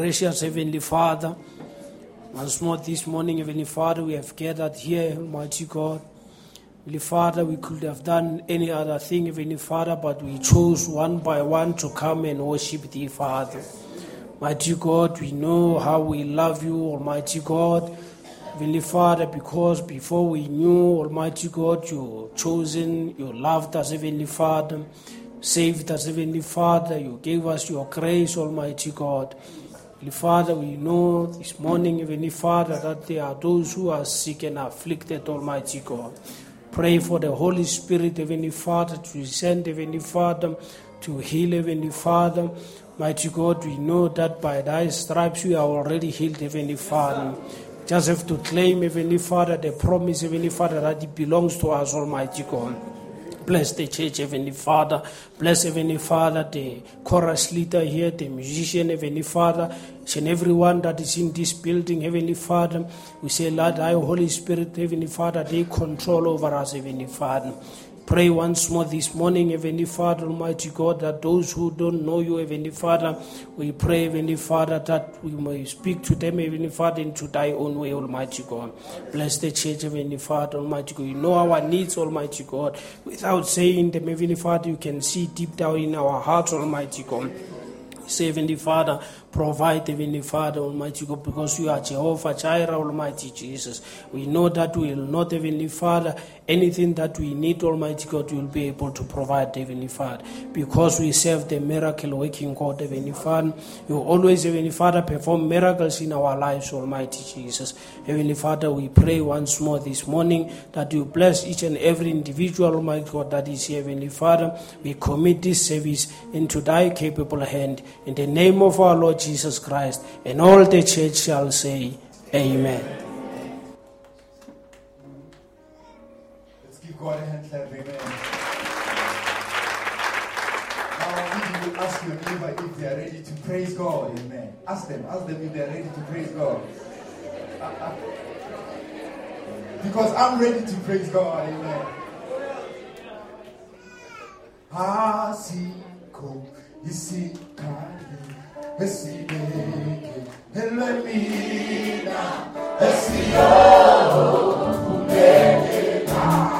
gracious Heavenly Father, once more this morning, Heavenly Father, we have gathered here, Almighty God. Heavenly Father, we could have done any other thing, Heavenly Father, but we chose one by one to come and worship Thee, Father. Mighty God, we know how we love You, Almighty God. Heavenly Father, because before we knew, Almighty God, You chosen, You loved us, Heavenly Father, saved us, Heavenly Father, You gave us Your grace, Almighty God. Heavenly Father, we know this morning, Heavenly Father, that there are those who are sick and afflicted, Almighty God. Pray for the Holy Spirit, Heavenly Father, to send, Heavenly Father, to heal, Heavenly Father. Mighty God, we know that by thy stripes we are already healed, Heavenly Father. Just have to claim, Heavenly Father, the promise, Heavenly Father, that it belongs to us, Almighty God. Bless the church, Heavenly Father. Bless, Heavenly Father, the chorus leader here, the musician, Heavenly Father, and everyone that is in this building, Heavenly Father. We say, Lord, thy Holy Spirit, Heavenly Father, take control over us, Heavenly Father. Pray once more this morning, Heavenly Father, Almighty God, that those who don't know you, Heavenly Father, we pray, Heavenly Father, that we may speak to them, Heavenly Father, into thy own way, Almighty God. Bless the church, Heavenly Father, Almighty God. You know our needs, Almighty God. Without saying them, Heavenly Father, you can see deep down in our hearts, Almighty God. Heavenly Father, provide, Heavenly Father, Almighty God, because you are Jehovah Jireh, Almighty Jesus. We know that we will not, Heavenly Father, anything that we need, Almighty God, you will be able to provide, Heavenly Father. Because we serve the miracle working God, Heavenly Father. You always, Heavenly Father, perform miracles in our lives, Almighty Jesus. Heavenly Father, we pray once more this morning that you bless each and every individual, Almighty God, that is here, Heavenly Father. We commit this service into thy capable hand. In the name of our Lord Jesus Christ. And all the church shall say, Amen. Let's give God a hand clap, amen. Now, if you ask your neighbor if they are ready to praise God, amen. Ask them, ask them if they are ready to praise God. Because I'm ready to praise God, amen. Ah, Asiko isikali esibeke elamina esiyo Asiko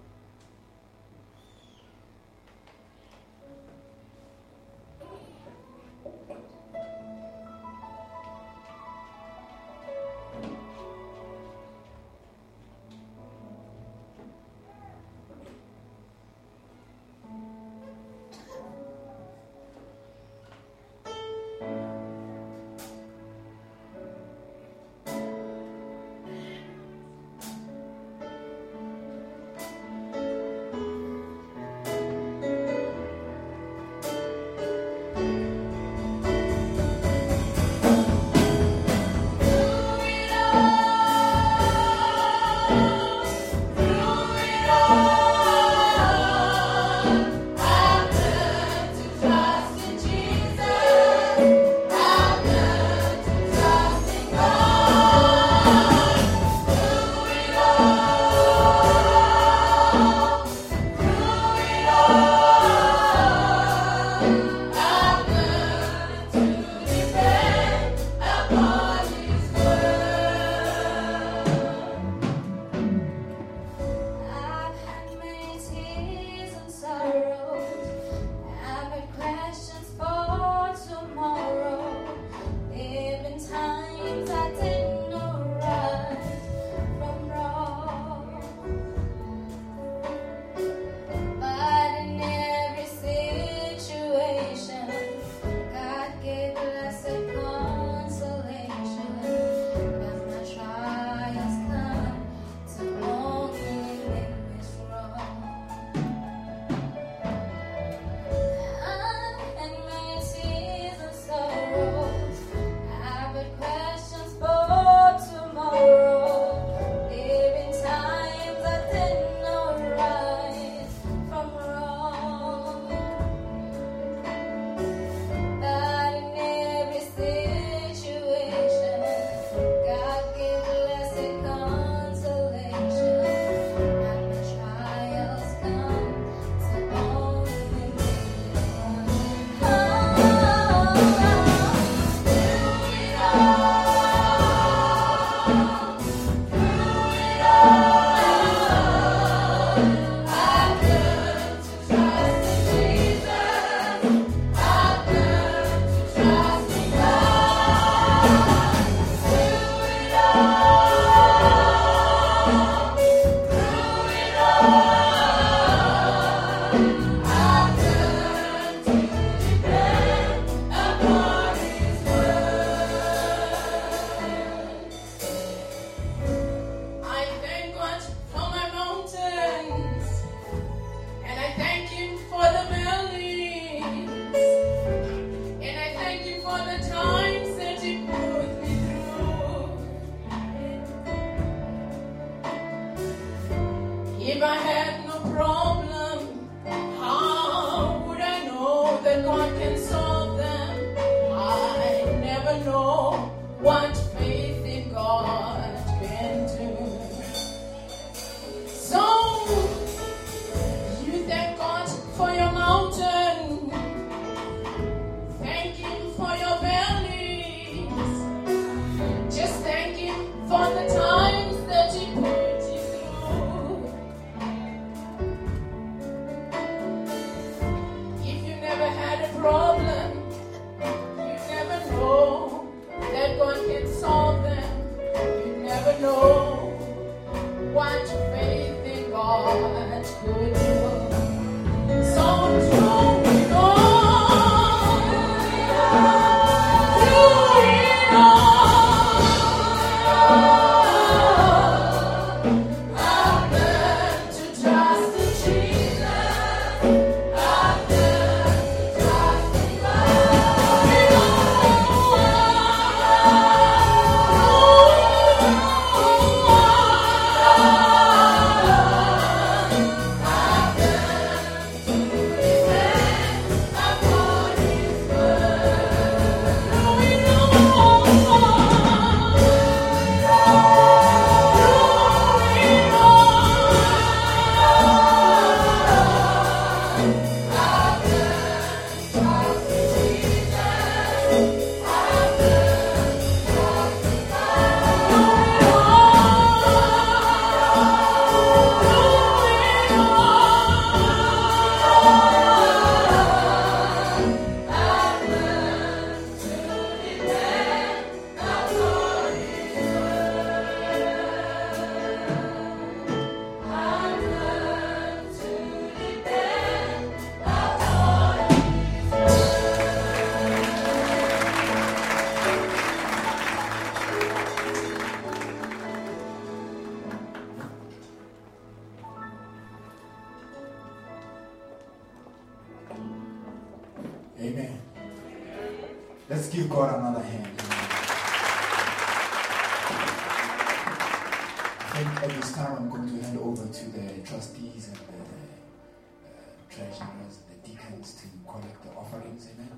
offerings. Amen.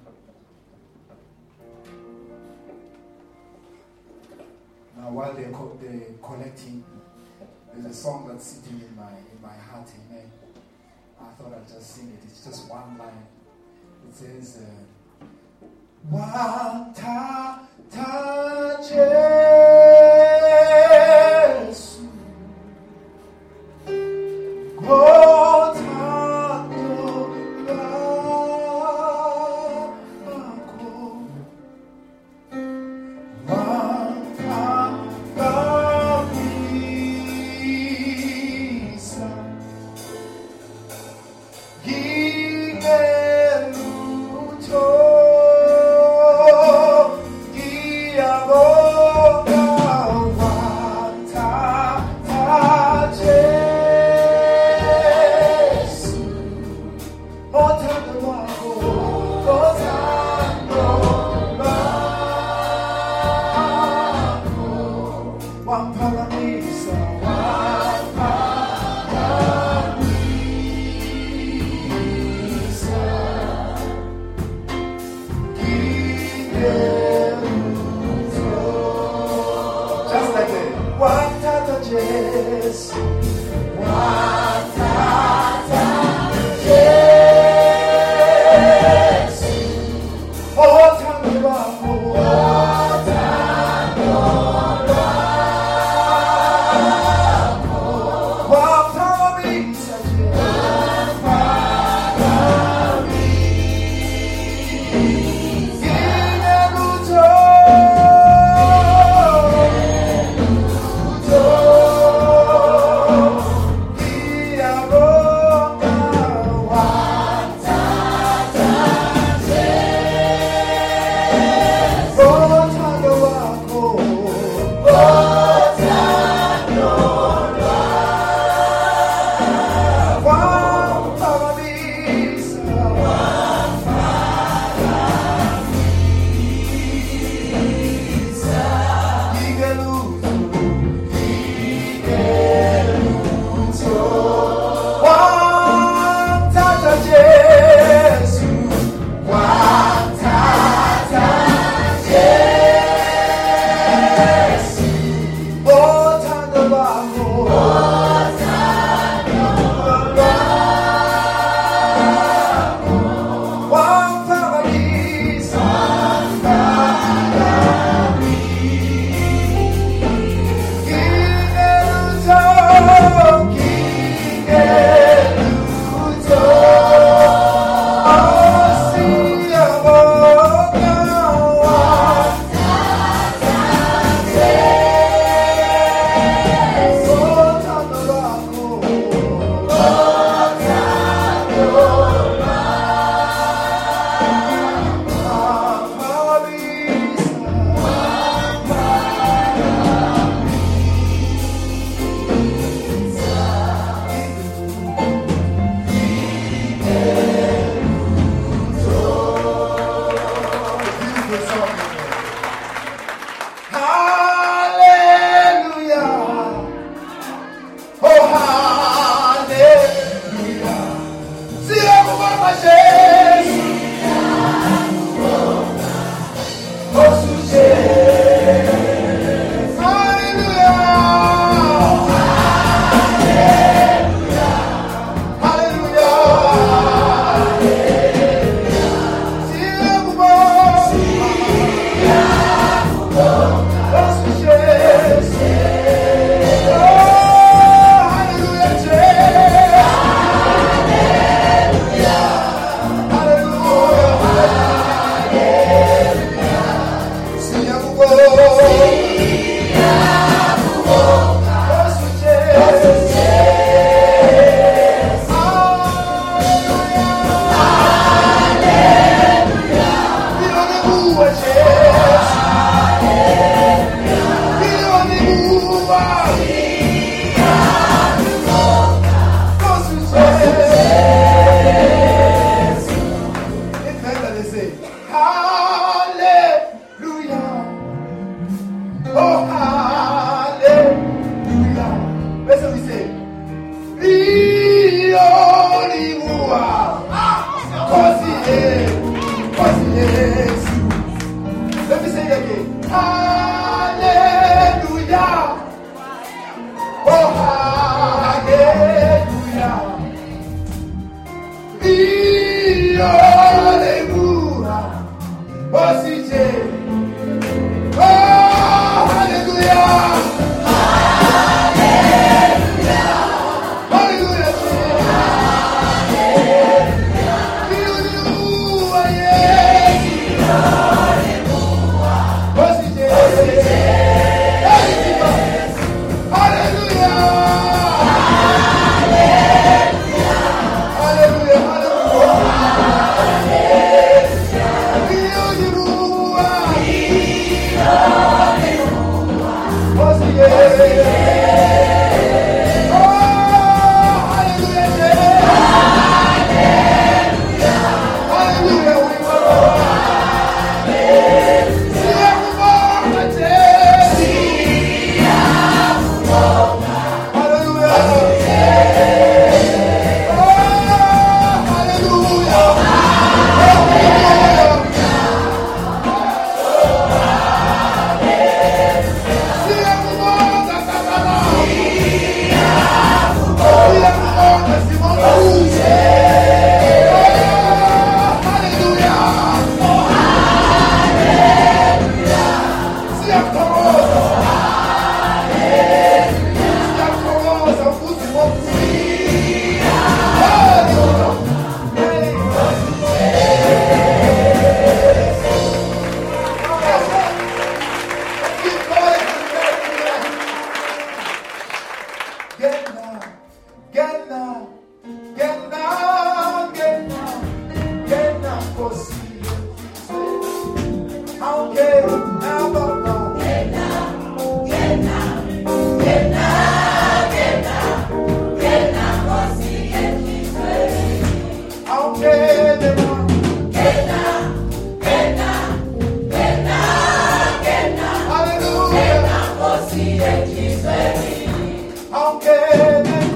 Now, while they're, co- they're collecting, there's a song that's sitting in my in my heart. Amen. I thought I'd just sing it. It's just one line. It says, uh, Wata ta Jesu Kotando rock.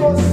Aunque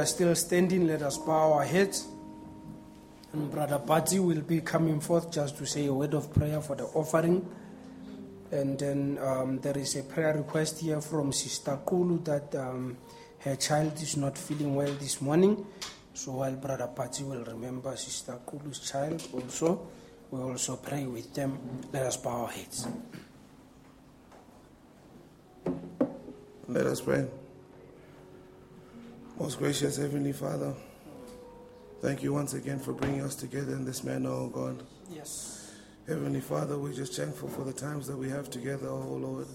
are still standing, let us bow our heads. And Brother Bati will be coming forth just to say a word of prayer for the offering. And then um, there is a prayer request here from Sister Kulu that um, her child is not feeling well this morning. So while Brother Pati will remember Sister Kulu's child also, we also pray with them. Let us bow our heads. Let us pray. Most gracious Heavenly Father, thank you once again for bringing us together in this manner, oh God. Yes. Heavenly Father, we're just thankful for the times that we have together, oh Lord.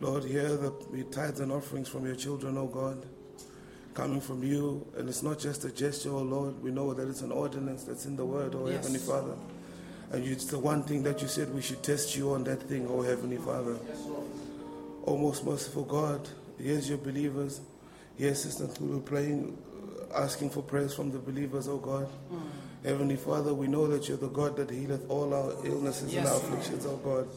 Lord, hear the the tithes and offerings from your children, oh God, coming from you. And it's not just a gesture, oh Lord. We know that it's an ordinance that's in the word, oh Yes. Heavenly Father. And it's the one thing that you said we should test you on that thing, oh Heavenly Father. Yes, Oh, most merciful God, here's your believers. Here's Sister Tulu praying, uh, asking for prayers from the believers, oh God. Heavenly Father, we know that you're the God that healeth all our illnesses and Yes, our Lord. afflictions, oh God.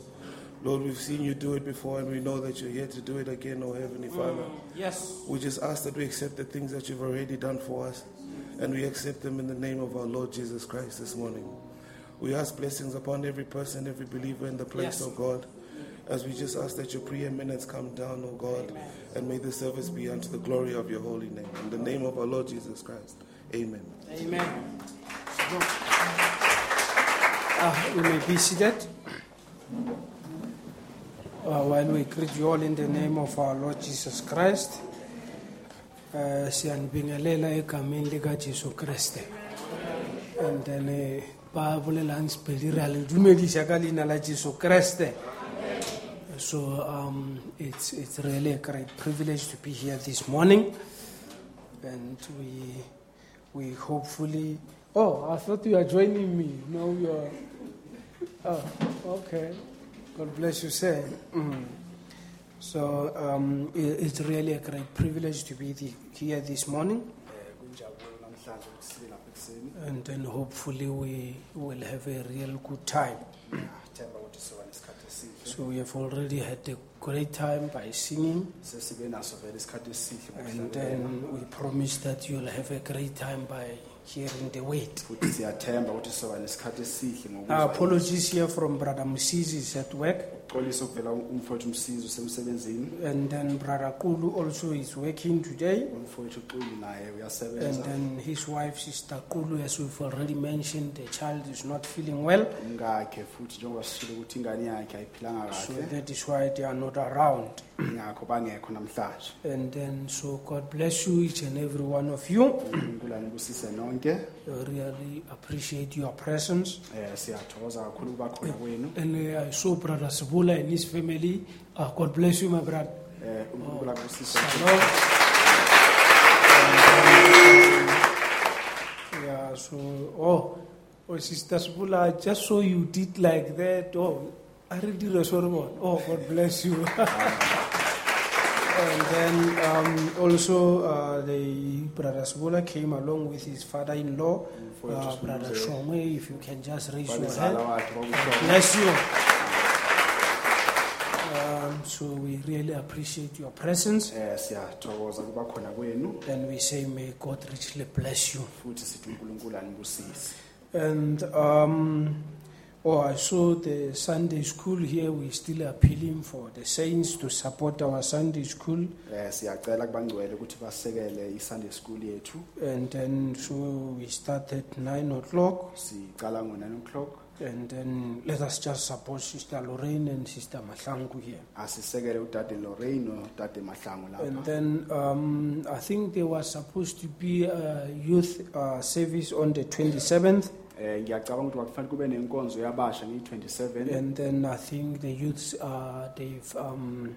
Lord, we've seen you do it before and we know that you're here to do it again, oh Heavenly Father. Yes. We just ask that we accept the things that you've already done for us and we accept them in the name of our Lord Jesus Christ this morning. We ask blessings upon every person, every believer in the place, Yes. oh God. As we just ask that your preeminence come down, oh God, and may the service be unto the glory of your holy name. In the name of our Lord Jesus Christ. Amen. Amen. Uh, we may be seated. Uh, while we greet you all in the name of our Lord Jesus Christ, uh, siyanibingelela egameni likaJesu Kriste. And then eh, ba bolelang Sepedi re a la Jesu. So um, it's, it's really a great privilege to be here this morning. And we, we hopefully. Oh, I thought you were joining me. No, you are. Oh, okay. God bless you, sir. Mm. So um, i- it's really a great privilege to be the, here this morning. And then hopefully we will have a real good time. themba ukuthi soba nesikhathi esihle So we have already had a great time by singing. sesibe naso vele isikhathi esihle And then we promise that you'll have a great time by hearing the word. futhi siyathemba ukuthi soba nesikhathi esihle ngokuzwa apologies here from Brother Musisi is at work. Uxolisa ukuvela umfowethu umsizi usemsebenzini And then Brother Kulu also is working today. umfowethu uxuli naye And uyasebenza then his wife, Sister Kulu, as we've already mentioned, the child is not feeling well. umkakhe futhi njengoba sishilo ukuthi ingane yakhe ayiphilanga So kahle that is why they are not around. ingakho bangekho namhlanje And then, so God bless you, each and every one of you. unkulunkulu anibusise nonke I really appreciate your presence. siyathokoza kakhulu ukuba khona kwenu And uh, I saw Brother Sabula and his family. Uh, God bless you, my brother. um unkulunkulu akubusise Shalom. Yeah, so, oh, oh, Sister Sabula, I just saw you did like that. Oh, I really did a sorry one. Oh, God bless you. and then um, also, uh, the Brother Sabula came along with his father in law, uh, Brother Shongwe. If you can just raise your hand. wakhe Bless you. Um, so we really appreciate your presence. um siyathokoza khona kwenu And we say, may God richly bless you. futhi sithi unkulunkulu anibusise And um, oh, I saw the Sunday school here. We still appealing for the saints to support our Sunday school. um siyacela kubangcwele ukuthi basekele i-sunday school yethu And then so we start at nine o'clock. sicala ngo-nine o'clock And then let us just support Sister Lorraine and Sister Mahlangu here. asisekele udade lorraine nodade mahlangu And lapha then um, I think there was supposed to be a youth uh, service on the 27th. um ngiyacabanga ukuthi kwakufanele kube nenkonzo yabasha ngiyi-27 And then I think the youths, uh, they've, um,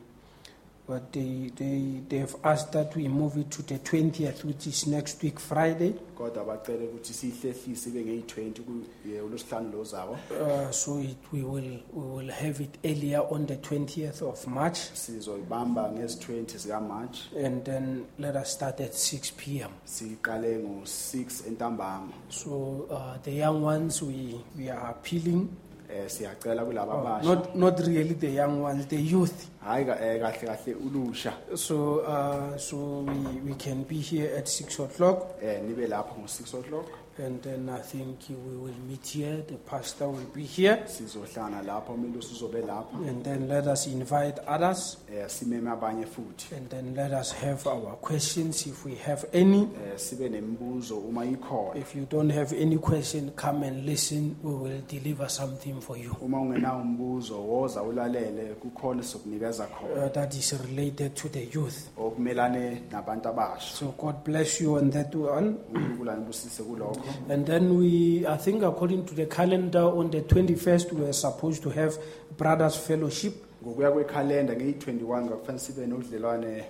but they, they, they've asked that we move it to the 20th, which is next week, Friday. kodwa bacele ukuthi siyihlehlise ibe ngeyi-20 ulosihlanu lozawo Uh, so it, we, will, we will have it earlier on the 20th of March. sizoyibamba ngezi-20 zikamarch And then let us start at 6 p.m. siqale ngo-6 entambama So uh, the young ones, we, we are appealing, um siyacela kulaba uh, abasha not, not really the young ones, the youth. hhayi ka- eh, kahle kahle ulusha So, uh, so we, we can be here at 6 o'clock. um nibe lapho ngo-6 o'clock And then I think we will meet here. The pastor will be here. sizohlangana lapho umelusi uzobe lapho And then let us invite others. eh simeme abanye futhi And then let us have our questions if we have any. eh sibe nemibuzo uma ikhona If you don't have any question, come and listen. We will deliver something for you. uma ungenawo umbuzo woza ulalele kukhona sokunikeza khona Uh, that is related to the youth. okumelane nabantu abasha So God bless you on that one. uNkulunkulu anibusise kulokho And then we, I think according to the calendar, on the 21st, we were supposed to have Brothers Fellowship. Ngokuya kwekhalenda ngeyi-21 ngakufanele sibe nodlelwane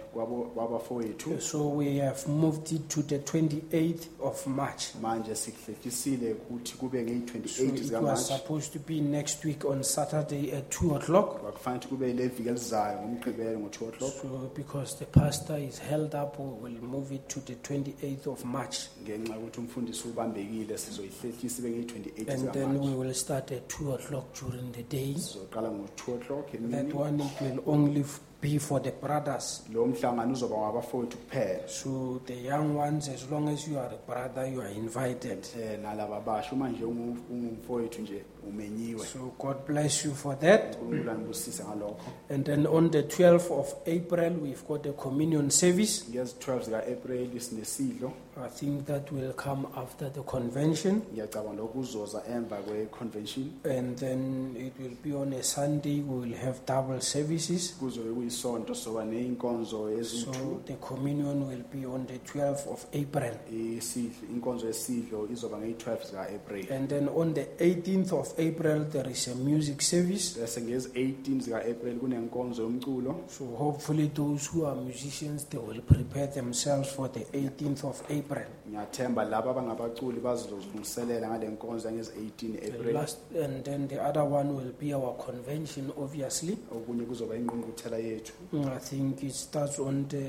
So we have moved it to the 28th of March. manje sikuhlekisile ukuthi kube So ngeyi-28 it was zikamarch supposed to be next week on Saturday at 2 o'clock. kwakufanele ukuthi kube ile viki elizayo ngomgqibelo ngo-2 o'clock So because the pastor is held up, we will move it to the 28th of March. ngenxa yokuthi umfundisi ubambekile sizoyihlehlisa ibe ngeyi-28 And then we will start at 2 o'clock during the day. sizoqala ngo-2 o'clock That one it will only f- be for the brothers. lo mhlangano uzoba wabafowethu kuphela So the young ones, as long as you are a brother, you are invited. um nalaba basha uma nje ungu- ungumfowethu nje umenyiwe So God bless you for that. unkulunkulu anibusise ngalokho And then on the 12th of April, we've got a communion service. ngezi-12 zika-april sinesidlo I think that will come after the convention. ngiyacabanga lokhu kuzoza emva kwe-convention And then it will be on a Sunday, we will have double services. kuzobe kuyisonto soba ney'nkonzo So the communion will be on the 12th of April. isidlo inkonzo yesidlo izoba ngeyi-12 zika-april And then on the 18th of April, there is a music service. bese ngezi-18 zika-april kunenkonzo yomculo So hopefully those who are musicians, they will prepare themselves for the 18th of April. ngiyathemba laba abangabaculi bazozilungiselela ngale nkonzo yangezi-18 The april last, and then the other one will be our convention, obviously. okunye kuzoba ingqungquthela yethu Mm, I think it starts on the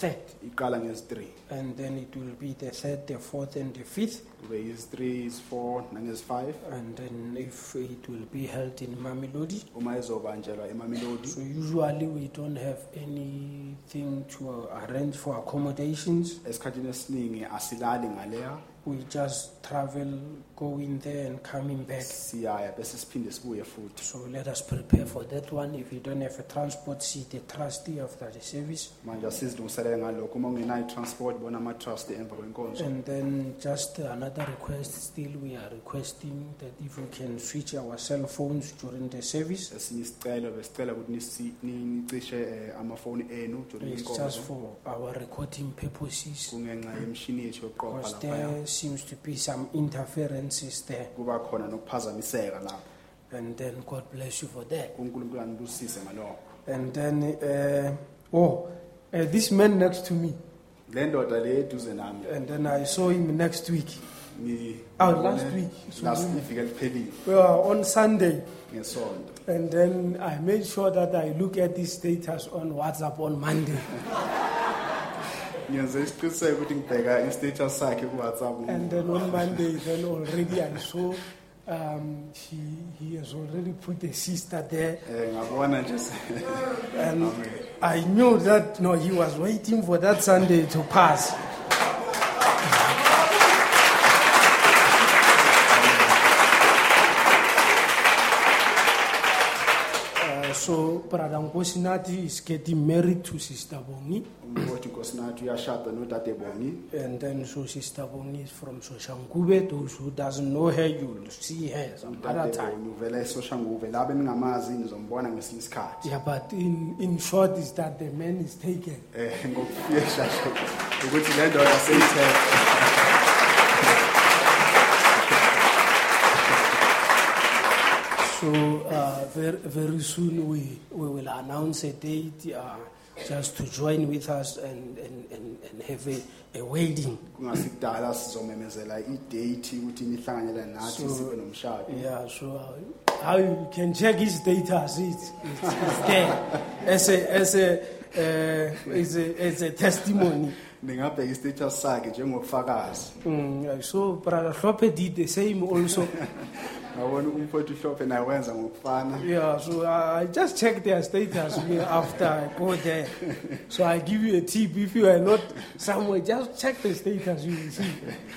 third, iqala ngezi-3 and then it will be the third, the fourth, and the fifth. kube yezi-3 izi-4 nangezi-5 And then if it will be held in Mamelodi. uma ezobanjelwa emamelodi So usually we don't have anything to arrange for accommodations. esikhathini esiningi asilali ngaleya We just travel, going there and coming back. siyaya bese siphinde sibuye futhi So let us prepare for that one. If you don't have a transport, see the trustee after the service. manje asizilungiselele ngalokho uma ungenayo i-transport bona ama-trust emva kwenkonzo And then just another request still, we are requesting that if we can switch our cell phones during the service. esinye isicelo besicela ukuthi nisi- nicishe um amafoni enu during It's just inkonzo for our recording purposes. kungenxa yemishini yethu yokuqopha Because laphaya there seems to be some there. kuba khona nokuphazamiseka lapho And then God bless you for that. unkulunkulu anibusise ngalokho And then, uh, oh, uh, this man next to me. le ndoda le eduze nami And then I saw him next week. ngi- Oh, last week. last iviki eliphelile Well, on Sunday. ngesonto And then I made sure that I look at his status on WhatsApp on Monday. ngenze isiqiniseko ukuthi ngibheka i-status sakhe ku-whatsapp And then on Monday, then already I saw um, he, he has already put a sister there. ngabona nje se- And I knew that, no, he was waiting for that Sunday to pass. So, Brother Nkosinathi is getting married to Sister Bongi. umfowethu nkosinathi uyashada nodade bongi And then, so Sister Bongi is from Soshanguve. Those who doesn't know her, you'll see her some other udade time. bongi uvela esoshanguve laba ningamazi nizombona ngesinye isikhathi Yeah, but in, in short is that the man is taken. ngokufiyesha nje ukuthi le ndoda seyithethe So uh, very, very soon we, we will announce a date uh, just to join with us and, and, and, and have a, a wedding. kungasikudala sizomemezela idate ukuthi nihlanganyele nathi So- sibe nomshado Yeah, so uh, how you can check his status, it's, it's, it's there. As a, as a, uh, as, a, as a testimony. Sakhe njengobufakazi Mm, so Brother did the same also. ngabona umfowethu uhlophe naye wenza ngokufana yeah, so I, I just checked their status after I go there. So I give you a tip if you are not somewhere, just check the status, you will see.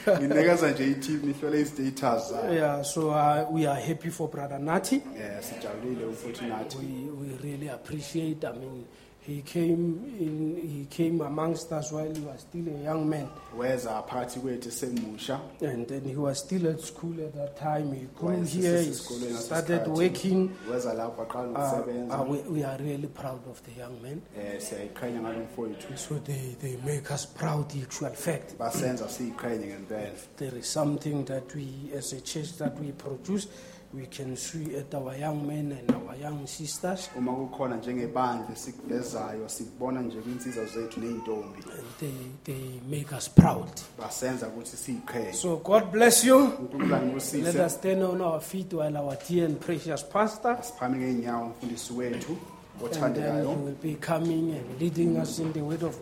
nginikeza nje i-tip nihlole i-status zayo yeah, so uh, we are happy for Brother Nati. um sijabulile umfowethu nathi We, we really appreciate. I mean, he came in. He came amongst us while he was still a young man, Where's our party weza phakathi kwethu semusha and then he was still at school at that time. He grew here. He started sikhathi. working. weza lapho aqala Uh, ukusebenza uh, we, we are really proud of the young man. um siyayiqhenya ngalo mfowethu So they, they make us proud. The actual fact. basenza siyiqhenye ngempela There is something that we, as a church, that we produce. We can see at our young men and our young sisters, uma kukhona njengebandla esikuvezayo sikubona nje kwinsizwa zethu ney'ntombi and they, they make us proud. basenza ukuthi siyiqhenye So God bless you. unkulunkulu Let us stand on our feet while our dear and precious pastor, siphame ngey'nyawo umfundisi wethu and then othandekayo he will be coming and leading us in the word of.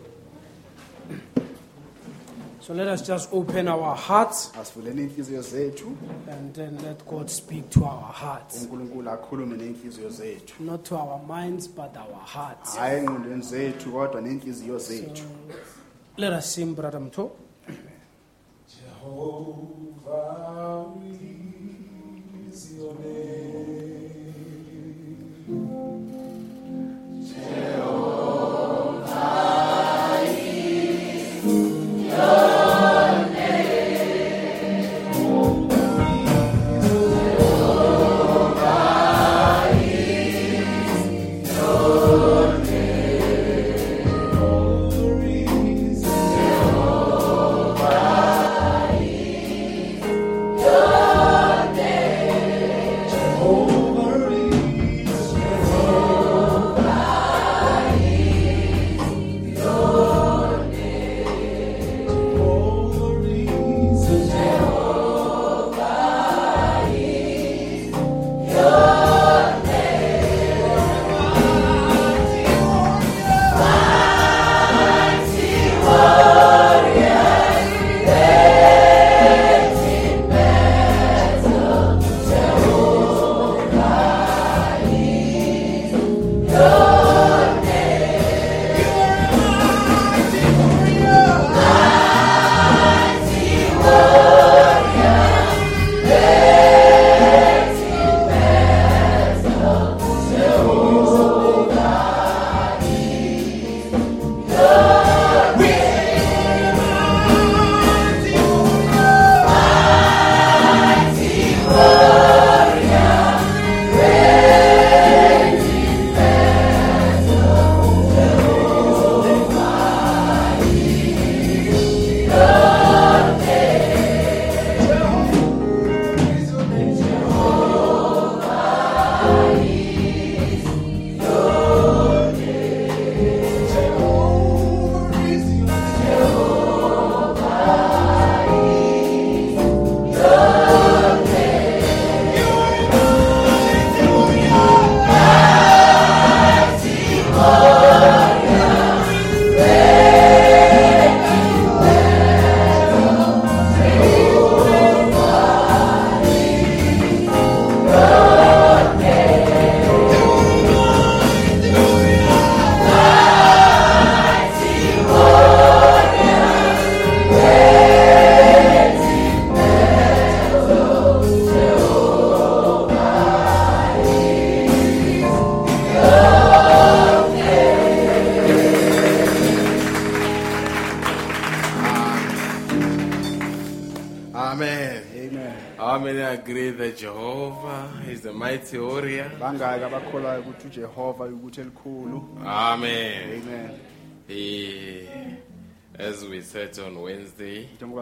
So let us just open our hearts asivuleni iy'nhliziyo zethu and then let God speak to our hearts, unkulunkulu akhulume ney'nhliziyo zethu not to our minds but our hearts. hhayi engqondweni zethu kodwa ney'nhliziyo zethu Let us sing, Brother Mto. Jehovah is your name. Amen.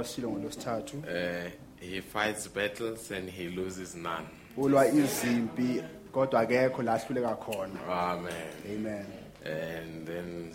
Njengoba ngolwesithathu uh, he fights battles and he loses none. ulwa izimpi kodwa akekho la ahluleka khona Amen. amen And then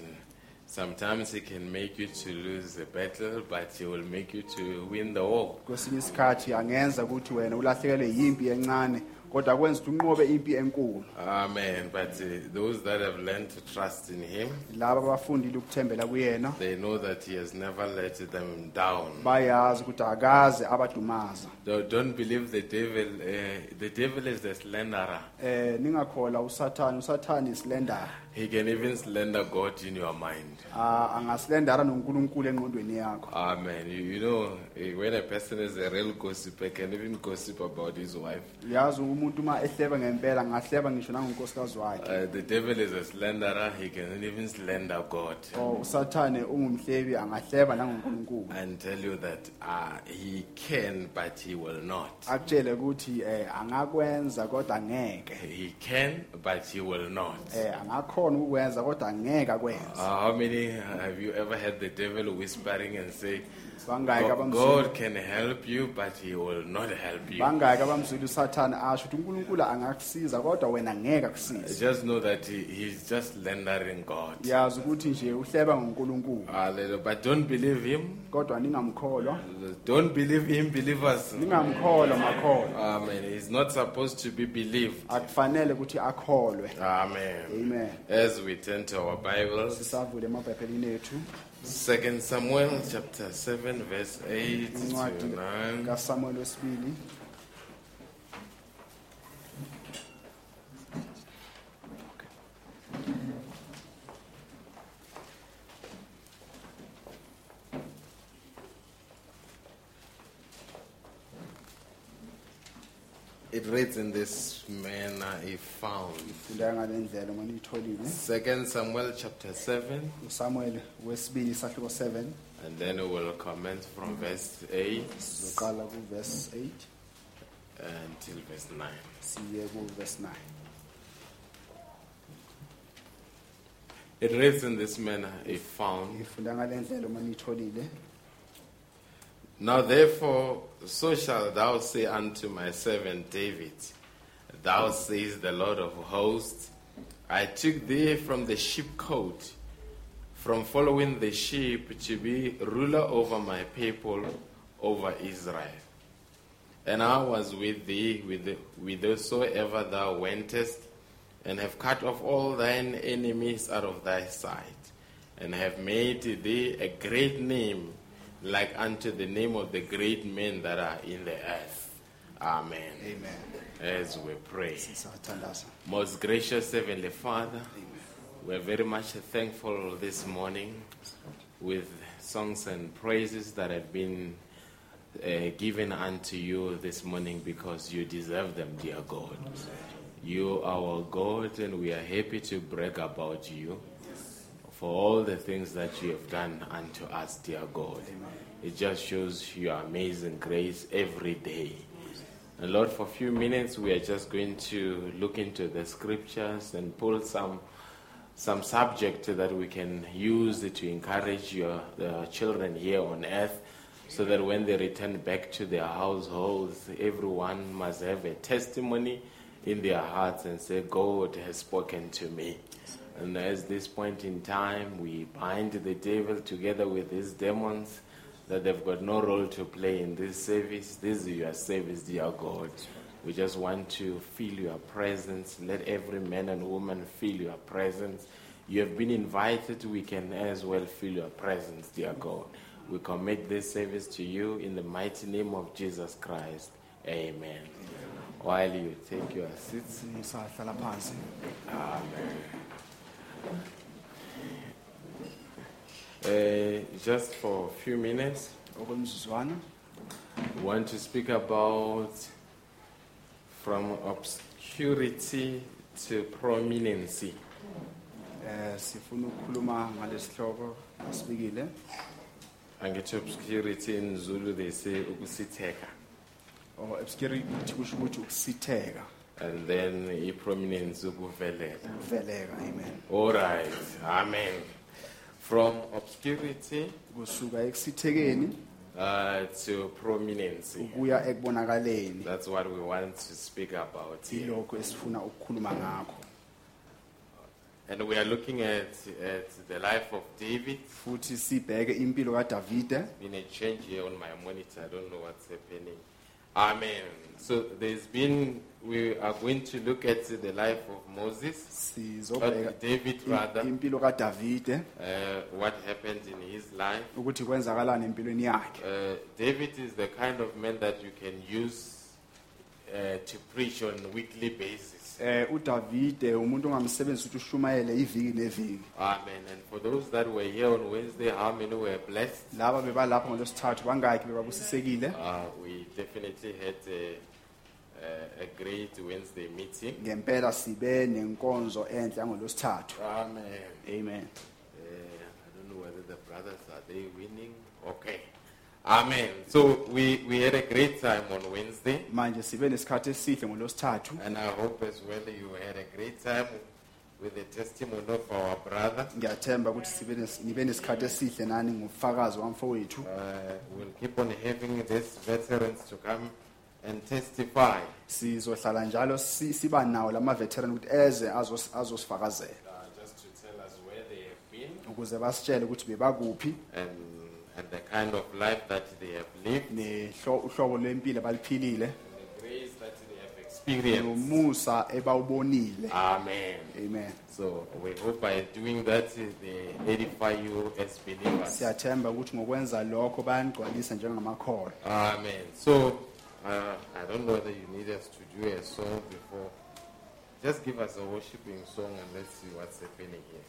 sometimes he can make you to lose the battle, but he will make you to win the war. kwesinye isikhathi angenza ukuthi wena ulahlekelwe yimpi encane kodwa kwenza ukuthi unqobe impi enkulu Amen. But uh, those that have learned to trust in Him, laba abafundile ukuthembela kuyena they know that He has never let them down. bayazi ukuthi akaze abadumaza don't believe the devil. Uh, the devil is a slanderer. eh ningakhola usathani usathani isilendara He can even slander God in your mind. Ah, angasilendara noNkulunkulu engqondweni yakho Amen. You, you know, eh, when a person is a real gossiper, can even gossip about his wife. yazi umuntu uma ehleba ngempela ngahleba ngisho nangonkosikazi wakhe Uh, the devil is a slanderer. He can even slander God oh usathane ungumhlebi angahleba nangonkulunkulu and tell you that uh, he can, but he will not. akutshele ukuthi eh angakwenza kodwa ngeke He can, but he will not. eh angakhona ukwenza kodwa ngeke Uh, akwenza how many have you ever had the devil whispering and say, bangaki God, abamzulu God can help you, but he will not help you? bangaki abamzulu usathane asho ukuthi uNkulunkulu angakusiza kodwa wena ngeke akusize Just know that he, he's just slandering God. yazi ukuthi nje uhleba ngoNkulunkulu Hallelujah. But don't believe him. Kodwa ningamkholwa Don't believe him, believers. ningamkholwa makholwa Amen. He's not supposed to be believed. akufanele ukuthi akholwe Amen. amen As we turn to our Bibles, sisavule emabhayibhelini ethu Second Samuel chapter 7, verse 8 to incwadi 9. kaSamuel wesibili It reads in this manner if found. funda ngalendlela uma niyitholile Second Samuel chapter 7, uSamuel wesibili isahluko 7 and then we will comment from verse 8 sizoqala kuverse 8 until verse 9. siye kuverse 9 It reads in this manner if found. ngifunda uma niyitholile Now therefore, so shalt thou say unto my servant David, Thou says the Lord of hosts, I took thee from the sheepcote, from following the sheep, to be ruler over my people, over Israel. And I was with thee with whithersoever thou wentest, and have cut off all thine enemies out of thy sight, and have made thee a great name, like unto the name of the great men that are in the earth. Amen. amen As we pray. Most gracious Heavenly Father, we're very much thankful this morning with songs and praises that have been uh, given unto you this morning because you deserve them, dear God. You are our God, and we are happy to brag about you for all the things that you have done unto us, dear God. It just shows your amazing grace every day. And Lord, for a few minutes, we are just going to look into the scriptures and pull some some subject that we can use to encourage your the children here on earth, so that when they return back to their households, everyone must have a testimony in their hearts and say, "God has spoken to me." And at this point in time, we bind the devil together with his demons that they've got no role to play in this service. This is your service, dear God. We just want to feel your presence. Let every man and woman feel your presence. You have been invited. We can as well feel your presence, dear God. We commit this service to you in the mighty name of Jesus Christ. Amen. While you take your seats, phansi uh, just for a few minutes, we want to speak about from obscurity to prominency. eh sifuna ukukhuluma ngalesihloko asibikile Angithi obscurity in Zulu they say ukusitheka. or obscurity kusho ukuthi ukusitheka And then i prominence ukuvelela. ukuveleka amen All right. Amen. From obscurity kusuka ekusithekeni uh, to prominency. ukuya ekubonakaleni That's what we want to speak about here. ilokho esifuna ukukhuluma ngakho And we are looking at, at the life of David. futhi sibheke impilo kaDavide Been a change here on my monitor. I don't know what's happening. Amen. So there's been, we are going to look at the life of Moses, sizobheka but David rather, impilo kadavide uh, what happened in his life. ukuthi kwenzakalani empilweni yakhe Uh, David is the kind of man that you can use uh, to preach on a weekly basis. eh udavide umuntu ongamsebenzisa ukuthi ushumayele iviki neviki Amen. And for those that were here on Wednesday, how many were blessed? laba bebalapho ngolosithathu bangakhi bebabusisekile Uh, we definitely had a, a, a great Wednesday meeting. ngempela sibe nenkonzo enhle yangolosithathu Amen. amen Uh, I don't know whether the brothers are they winning. Okay. Amen. So we, we had a great time on Wednesday, manje sibe nesikhathi esihle ngolosithathu and I hope as well you had a great time with the testimony of our brother. ngiyathemba ukuthi sibe nes- nibe nesikhathi esihle nani ngofakazi wamfowethu Uh, we'll keep on having these veterans to come and testify. sizohlala njalo si- siba nawo lama veteran ukuthi eze azos- azosifakazela Uh, just to tell us where they have been ukuze basitshele ukuthi bebakuphi and, and the kind of life that they have lived nehlo- uhlobo lwempilo abaliphilile and the grace that they have experienced. nomusa ebawubonile Amen. amen So we hope by doing that uh, they edify you as believers. siyathemba ukuthi ngokwenza lokho bayanigcwalisa njengamakholwa Amen. So uh, I don't know whether you need us to do a song before. Just give us a worshiping song and let's see what's happening here.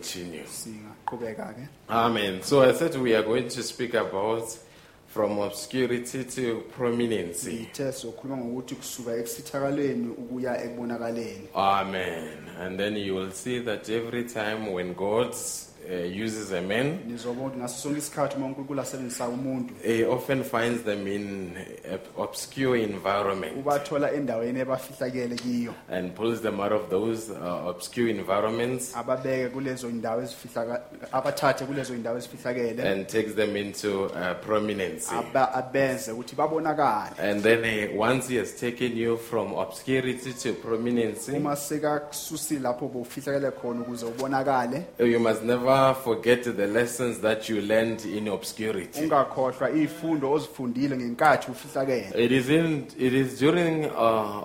Continue. Amen. So I said we are going to speak about from obscurity to prominence. ithe sokhuluma ngokuthi kusuka ekusithakalweni ukuya ekubonakaleni Amen. And then you will see that every time when God uh, uses a man, nizobona ukuthi ngaso sonke isikhathi uma unkulunkulu asebenzisa umuntu he often finds them in obscure environment ubathola endaweni ebafihlakele kiyo and pulls them out of those uh, obscure environments ababeke kulezo indawo ezifihlaka abathathe kulezo indawo ezifihlakele and takes them into uh, prominence. aba- abenze ukuthi babonakale And then uh, once he has taken you from obscurity to prominence, uma sekakususile lapho bofihlakele khona ukuze ubonakale you must never forget the lessons that you learned in obscurity. ungakhohlwa izifundo ozifundile ngenkathi ufihlakele It is in it is during uh,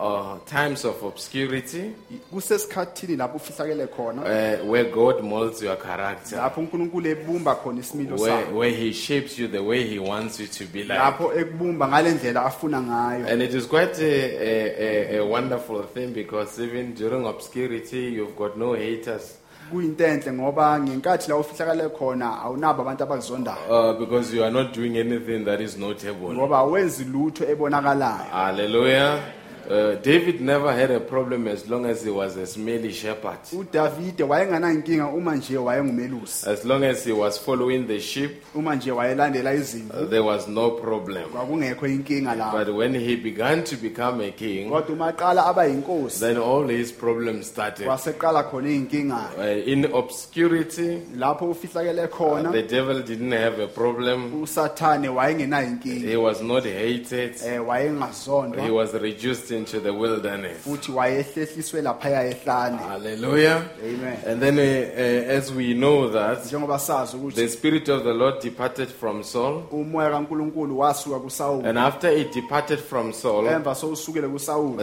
uh, times of obscurity kusesikhathini lapho ufihlakele khona? uh, where God molds your character, lapho uNkulunkulu ebumba khona isimilo where, sakho. where He shapes you the way He wants you to be like. lapho ekubumba ngalendlela afuna ngayo. And it is quite a, a, a, a wonderful thing because even during obscurity, you've got no haters kuyintenhle ngoba ngenkathi la ufihlakele khona awunabo abantu abakuzondayo uh, because you are not doing anything that is notable. ngoba awenzi lutho ebonakalayo Hallelujah. Uh, David never had a problem as long as he was a smelly shepherd. udavide wayenganankinga uma nje wayengumelusi As long as he was following the sheep, uma nje wayelandela izimvu uh, there was no problem. kwakungekho inkinga lapho But when he began to become a king, kodwa uma aqala aba yinkosi then all his problems started. waseqala khona iy'nkinga Uh, in obscurity, lapho ufihlakele khona the devil didn't have a problem. usathane wayengenayo inkinga He was not hated. eh wayengazondwa He was reduced into the wilderness. futhi wayehlehliswe laphaya ehlane Hallelujah. Amen. And then, uh, uh, as we know that, njengoba sazi ukuthi the Spirit of the Lord departed from Saul. umoya kaNkuluNkulu wasuka kuSawuli And after it departed from Saul,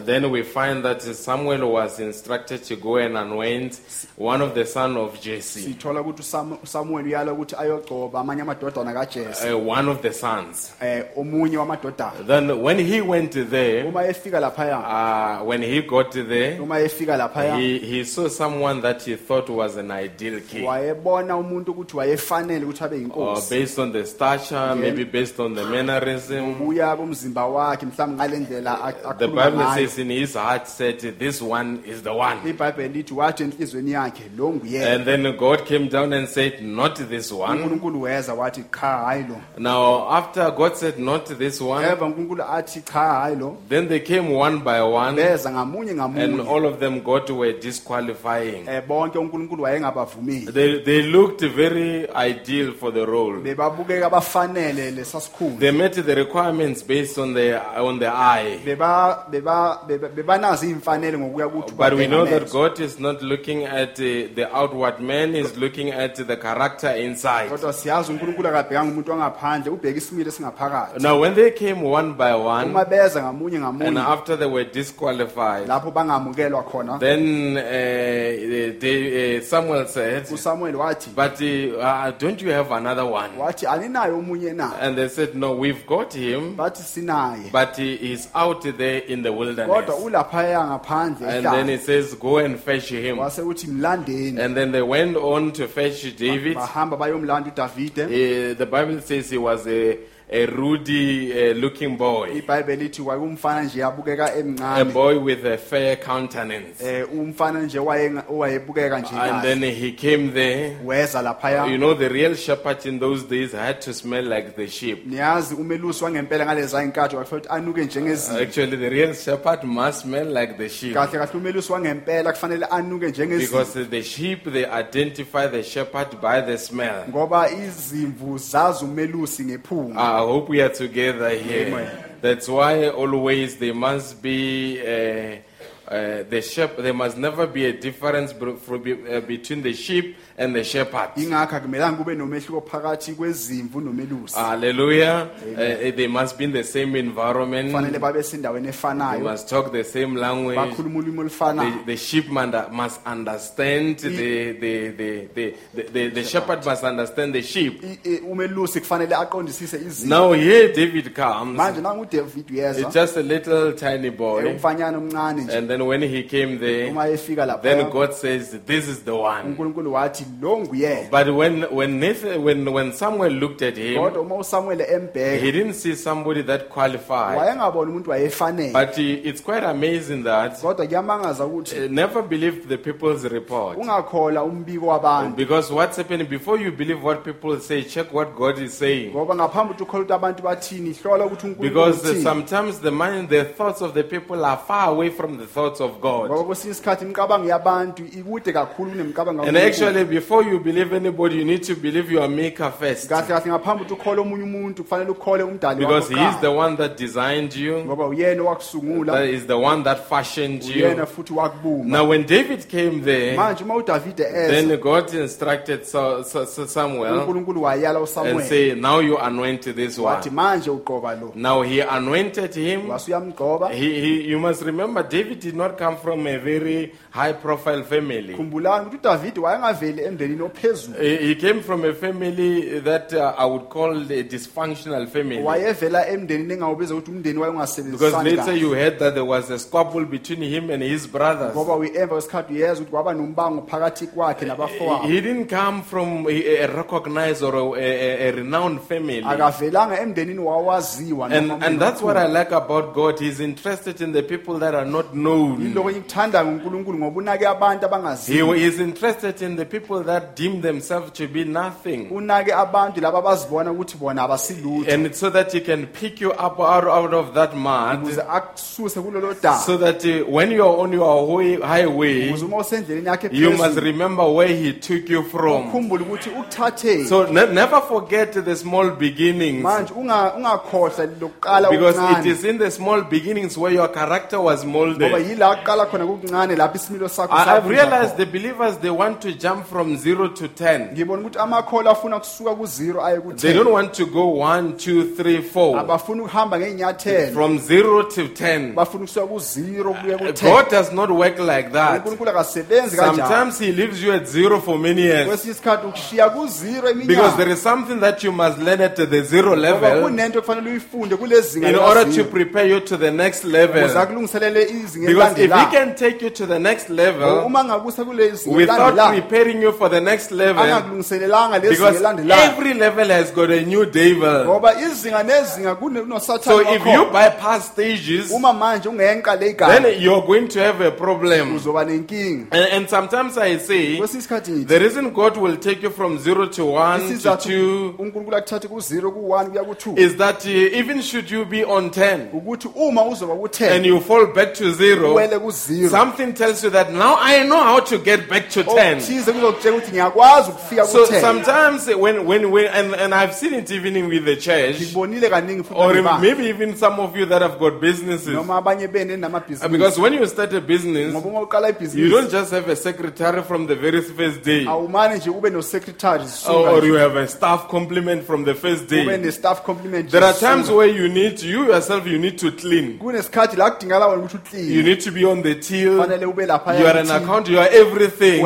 then we find that Samuel was instructed to go and anoint one of the sons of Jesse, sithola ukuthi uSam- uSamuel uyala ukuthi ayogcoba amanye amadodana kaJese uh, one of the sons. eh Then when he went there, laphaya uh, when he got there, uma efika laphaya he, he saw someone that he thought was an ideal king. wayebona umuntu ukuthi wayefanele ukuthi abe Or yinkosi based on the stature, maybe based on the mannerism. kumzimba wakhe mhlawumbe ngalendlela a- The akhuluma Bible ngayo says in his heart said, This one is the one. ibhayibheli lithi wathi yakhe lo nguyena And then God came down and said, Not this one. uNkulunkulu weza wathi cha hayi lo Now, after God said, Not this one, eva uNkulunkulu athi cha hayi lo then they came one by one, beza ngamunye and ngamunye all of them God were disqualifying. eh bonke uNkulunkulu wayengabavumile They, they looked very ideal for the role. bebabukeka bafanele lesasikhulu They met the requirements based on the, on the eye. beba beba beba- bebanazi imfanele ngokuya ukuthi But we know that God is not looking at uh, the outward man, He's looking at the character inside. kodwa siyazi uNkulunkulu akabhekanga umuntu wangaphandle ubheka isimilo singaphakathi Now, when they came one by one, uma beza ngamunye and ngamunye after they were disqualified, lapho bangamukelwa khona then uh, they, uh, Samuel said, uSamuel wathi But uh, uh, don't you have another one? wathi aninayo omunye na And they said, No, we've got him, bathi sinaye but he is out there in the kodwa wilderness. ulaphaya ngaphandle And then ehlane he says, Go and fetch him. wase uthi mlandeni And then they went on to fetch David. bahamba bayomlanda uDavide Uh, the Bible says he was a, a ruddy uh, looking boy, iBhayibheli lithi wayeumfana nje abukeka a emncane boy with a fair countenance. eh umfana nje waye- owayebukeka nje And kahle then he came there. weza You laphaya know, the real shepherd in those days had to smell like the sheep. niyazi umelusi wangempela ngaleza inkathi wakufanele ukuthi anuke njengezimvu Actually, the real shepherd must smell like the sheep. kahle kahle umelusi wangempela kufanele anuke njengezimvu Because the sheep, they identify the shepherd by the smell. ngoba izimvu zazi umelusi ngephunga I hope we are together here. Amen. That's why always there must be uh, uh, the shepherd. There must never be a difference br- fro- be- uh, between the sheep and the shepherd. ingakho akumelanga kube nomehluko phakathi kwezimvu nomelusi Hallelujah. Uh, they must be in the same environment. kufanele babe sendaweni They efanayo must talk the same language. bakhuluma ulimi The, olufanayo the sheep must understand the, the, the, the, the, the, the shepherd must understand the sheep. I- i- umelusi kufanele aqondisise izimvu Now here David comes. manje It's uyeza just a little tiny boy. umfanyana omncane nje And then when he came there, uma efika then lapha God says, This is the one. uNkulunkulu wathi lo nguyena But when when Nathan, when when Samuel looked at him, kodwa uma uSamuel embheka he didn't see somebody that qualified. wayengabona umuntu wayefanele But it's quite amazing that kodwa kuyamangaza ukuthi uh, never believe the people's report. ungakhola umbiko wabantu Because what's happening before you believe what people say, check what God is saying. ngoba ngaphambi ukuthi ukhola ukuthi abantu bathini hlola ukuthi Because sometimes the mind, the thoughts of the people are far away from the thoughts of ngoba God. kwesinye isikhathi imicabango yabantu ikude kakhulu kunemicabango And kaNkulunkulu. actually, before you believe anybody, you need to believe your maker first. kahle kahle ngaphambi ukuthi ukhole omunye umuntu kufanele ukhole umdali Because he is the one that designed you, ngoba uyena owakusungula that is the one that fashioned uyena you. futhi wakubumba Now, when David came there, manje uma udavide eza then God instructed Sa- Sa- Sa- Samuel unkulunkulu wayala and usamuel say, Now you anoint this wathi one. manje uqoba lo Now he anointed him. wasuyamgcoba He, he, you must remember, David did not come from a very high profile family. khumbulani ukuthi udavide wayengaveli emndenini ophezulu He he came from a family that uh, I would call a dysfunctional family. wayevela emndenini engawubiza ukuthi umndeni Because later kahle you heard that there was a squabble between him and his brothers. ngoba uyi- emva kwesikhathi uyeza ukuthi kwaba nombango phakathi kwakhe nabafowabo He didn't come from a a recognized or a, a, a renowned family. akavelanga emndenini wawaziwa And, noma and that's what I like about God. He's interested in the people that are not known. yiloko ngikuthanda ngonkulunkulu ngoba unake abantu He abangaziwa is interested in the people that deem themselves to be nothing. unake abantu laba abazibona ukuthi bona abasilutho And so that he can pick you up out, out of that mud. ukuze akususe kulolo daba So that uh, when you are on your way, highway, ukuze uma usendleleni yakhe you must phezulu remember where he took you from. ukhumbule ukuthi ukuthathe So ne- never forget the small beginnings. manje unga- ungakhohlwa lokuqala Because it is in the small beginnings where your character was ngoba molded. yila kuqala khona kukuncane lapho isimilo sakho I, I've savunjwa realized khona. the believers they want to jump from zero to ten. ngibona ukuthi afuna kusuka ku-zero aye They don't want to go one, two, three, four. abafuna ukuhamba ngey'nyathelo From zero to ten. bafuna ukusuka ku-zero kuya ku-10 uh, God does not work like that. unkulunkulu akasebenzi Sometimes He leaves you at zero for many years. kwesinye isikhathi ukushiya ku-zero Because there eminyaka is something that you must learn at the zero ngoba level kunento ekufanele uyifunde kulezinga in order to prepare you to the next level. izinga Because if He elilandelayo can take you to the next level uma ngakusa kule zinga without elilandelayo preparing you for the next level, angakulungiselelanga lezinga because every level has got a new devil. ngoba izinga nezinga So if you wakhona. bypass stages, uma manje ungenqa le igama then you're going to have a problem. uzoba nenkinga And, and sometimes I say, kwesinye isikhathi ngithi the reason God will take you from zero to one to isizathu two unkulunkulu akuthathe ku-zero ku-one kuya ku-two is that uh, even should you be on 10 ukuthi uma uzoba and you fall back to zero, uwele something tells you that now I know how to get back to 10. okuthize kuzokutshela ukuthi ngiyakwazi ukufika So sometimes when, when, when and, and I've seen it even with the church, ngikubonile kaningi futhi or maybe even some of you that have got businesses. noma abanye bene namabhizinisi Because when you start a business, ngoba uma uqala you don't just have a secretary from the very first day, or, awumane nje ube no-secretary or you have a staff complement from the first day. There are times where you need, you yourself, you need to clean. kunesikhathi la kudingakala wena ukuthi You need to be on the till. fanele ube lapha You are an account, you are everything.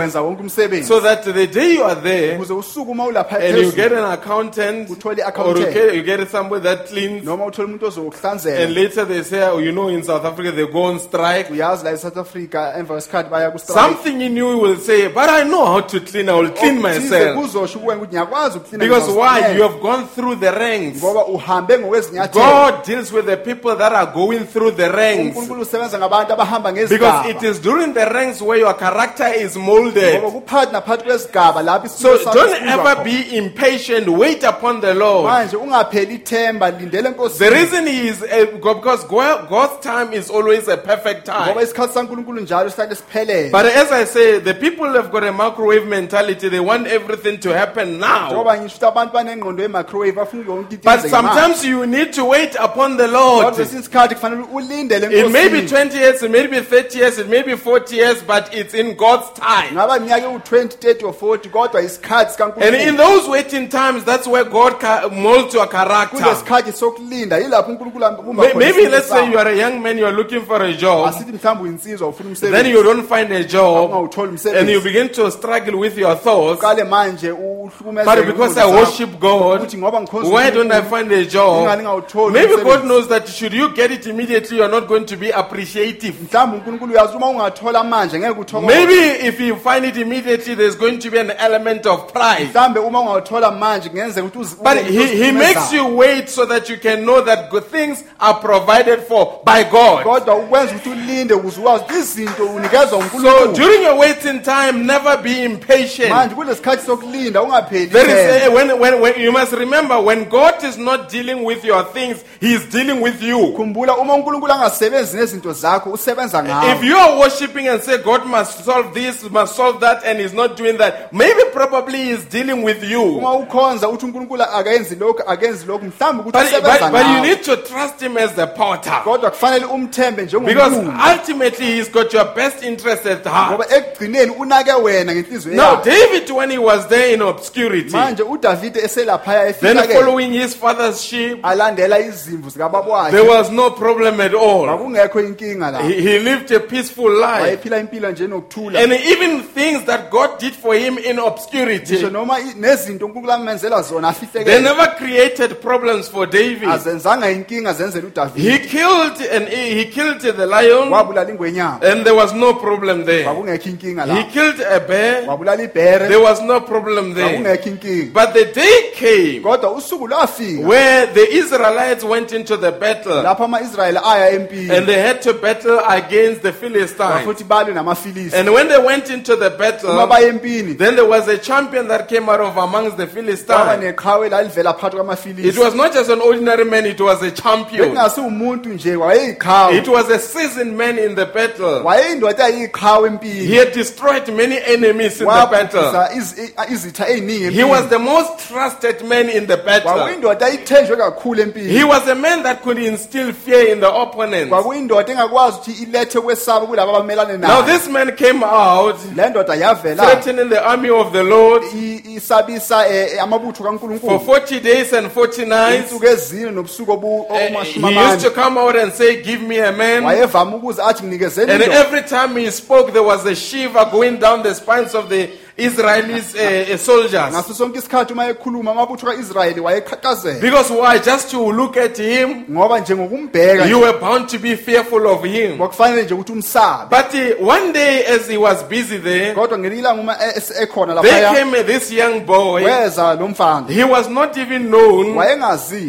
So that the day you are there ukuze usuku uma ulapha and you phezulu, get an accountant Uthole or you get, you get somebody that cleans noma uthole umuntu and ozokuhlanzela later they say, oh, you know, in South Africa they go on strike. uyazi la e-south africa emva kwesikhathi baya ku Something in you will say, but I know how to clean, I will clean myself. kuzosho kuwena ukuthi ngiyakwazi ukuclean Because why? You have gone through the ranks. ngoba uhambe ngokwezinyathelo God deals with the people that are going through the ranks. unkulunkulu usebenza ngabantu abahamba Because ngezigaba it is during the ranks where your character is ngoba molded. kuphakathi naphakathi kwezigaba lapho So don't ever be impatient. Wait upon the Lord. manje ungapheli ithemba lindele enkosi The reason he is uh, because God- God's time is always a perfect ngoba time. isikhathi sankulunkulu njalo sihlale siphelele But as I say, the people have got a microwave mentality. They want everything to happen now. njengoba ngisho ukuthi abantu banengqondo ye-microwave bafuna yonke into But yenzeke manje. sometimes you need to wait upon the Kodwa Lord. kwesinye isikhathi kufanele ulindele It may be enkosini 20 years, it may be 30 years, it may be 40 years, but it's in God's time. ngaba minyaka ewu-20 30 or 40 kodwa isikhathi And in those waiting times, that's where God molds your character. kule sokulinda yilapho unkulunkulu abumba Maybe let's say you are a young man, you are looking for a job, asithi mhlawumbe uyinsizwa ufuna then you don't find a job, and you begin to struggle with your thoughts. manje But because I worship God, ukuthi ngoba ngikhonza why don't I find a job? Maybe God knows that should you get it immediately, you are not going to be appreciative. mhlawumbe unkulunkulu uyazi uma ungathola manje ngeke uthokoze. Maybe if you find it immediately, there's going to be an element of pride. mhlawumbe uma ungawuthola manje kungenzeka ukuthi But he, he makes you wait so that you can know that good things are provided for by God. kodwa ukwenza ukuthi ulinde ukuze uwazi ukuthi izinto unikezwa So unkulunkulu during your waiting time, never be impatient. manje kulesikhathi sokulinda ungapheli There is a, when, when, when you must remember when God is not dealing with your things, He is dealing with you. khumbula uma unkulunkulu angasebenzi nezinto zakho usebenza If you are worshiping and say God must solve this, must solve that, and He's not doing that, maybe probably He's dealing with you. uma ukhonza uthi unkulunkulu akenzi lokhu akenzi lokhu mhlawumbe ukuthi But, usebenza but, but you need to trust Him as the potter. kodwa kufanele umthembe Because ultimately He's got your best interest at heart. ngoba ekugcineni unake wena ngenhliziyo Now, yakhe David, when he was there in obscurity, manje udavide eselaphaya then following his father's sheep, alandela izimvu zikababa there wakhe was no problem at all. kwakungekho inkinga la He, he lived a peaceful life. wayephila impilo nje nokuthula And even things that God did for him in ngisho obscurity, noma i- nezinto unkulunkulu amenzela zona they afihlekele never created problems for David. azenzanga inkinga zenzela He udavide killed and he killed the lion, wabulala ingwenyama. and there was no problem there. kwakungekho inkinga He la killed a bear, wabulala ibhere. There was no problem there. kwakungekho inkinga. But the day came kodwa usuku lwafika where the Israelites went into the battle. lapho ama-israyeli aya empini. And they had to battle against the Philistines. futhi balwe namafilisi And when they went into the uma battle, empini then there was a champion that came out of amongst the Philistines. neqhawe lalivela phakathi It was not just an ordinary man, it was a champion. bekungasi nje wayeyiqhawe It was a seasoned man in the battle. wayeyindoda He had destroyed many enemies in the battle. wabhubhisa iz- i- He was the most trusted man in the battle. kwakuyindoda eyithenjwe kakhulu empini He was a man that could instill fear in the opponents. kwakuyindoda engakwazi ukuthi ilethe kwesaba kulabo abamelane Now this man came out le ndoda yavela threatening the army of the Lord isabisa eh, amabutho for 40 days and 40 nights. insuku ezine nobusuku obu- Uh, He used to come out and say, Give me a man. wayevama ukuze athi nginikezeni And every time he spoke, there was a shiver going down the spines of the Israelis uh, uh, soldiers. ngaso sonke isikhathi uma ekhuluma amabutho ka-israyeli wayeqhaqhazela Because why? Just to look at him, ngoba nje ngokumbheka you were bound to be fearful of him. kwakufanele nje ukuthi umsabe But uh, one day, as he was busy there, kodwa ngelinye ilanga uma e- es- ekhona there laphaya came uh, this young boy. weza lo mfana He was not even known.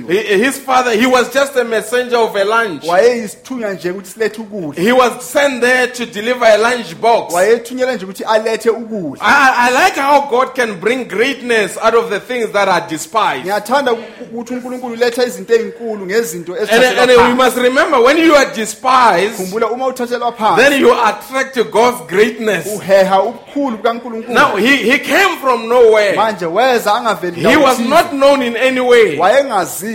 He- His father, he was just a messenger of a lunch. wayeyisithunywa nje ukuthi silethe ukudla He was sent there to deliver a lunch box. wayethunyelwe nje ukuthi alethe ukudla I, I like how God can bring greatness out of the things that are despised. ngiyathanda ukuthi unkulunkulu uletha izinto ey'nkulu ngezinto And, and we must remember when you are despised, khumbula uma uthathelwa phansi then you attract God's greatness. uheha ubukhulu bukankulunkulu Now, he, he came from nowhere. manje weza angaveli He was not known in any way.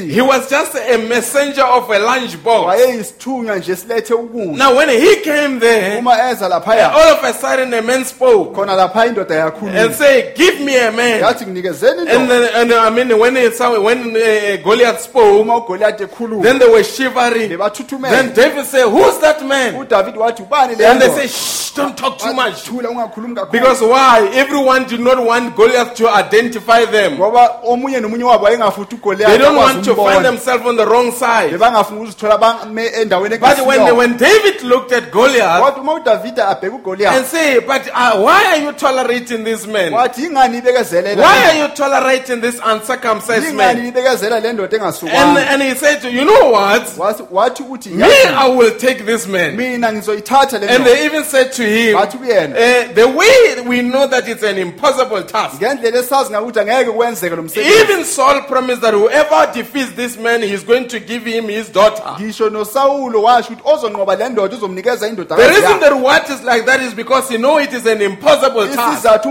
He was just a messenger of a lunch box. wayeyisithunywa nje silethe ukudla Now, when he came there, uma eza laphaya all of a sudden a man spoke khona laphaya indoda and say, Give me a man. And, then, and I mean, when, it, when uh, Goliath spoke, uma ugoliathi ekhuluma then they were shivering. Then David said, Who's that man? udavidi wathi ubani le And they say, Shh, don't talk too much. thula ungakhulumi kakhulu Because why? Everyone did not want Goliath to identify them. ngoba omunye nomunye wabo wayengafuthi They don't want to find themselves on the wrong side. bebangafuna ukuzithola endaweni But when, when David looked at Goliath kodwa uma udavida abheka and say, But uh, why are you tolerating this man? wathi ingani ibekezelela Why are you tolerating this uncircumcised man? ibekezela le ndoda And, engasukanga and he said, You know what? Wathi- wathi ukuthi Me, "Yazi, I will take this man. mina ngizoyithatha le And ndoda they even said to him, bathi kuyena uh, The way we know that it's an impossible task. ngendlela esazi ngakuthi angeke kwenzeke lo msebenzi Even Saul promised that whoever defeats this man, he's going to give him his daughter. ngisho nosawulo washo ukuthi ozonqoba le ndoda uzomnikeza indoda The reason the reward is like that is because he know it is an impossible task. isizathu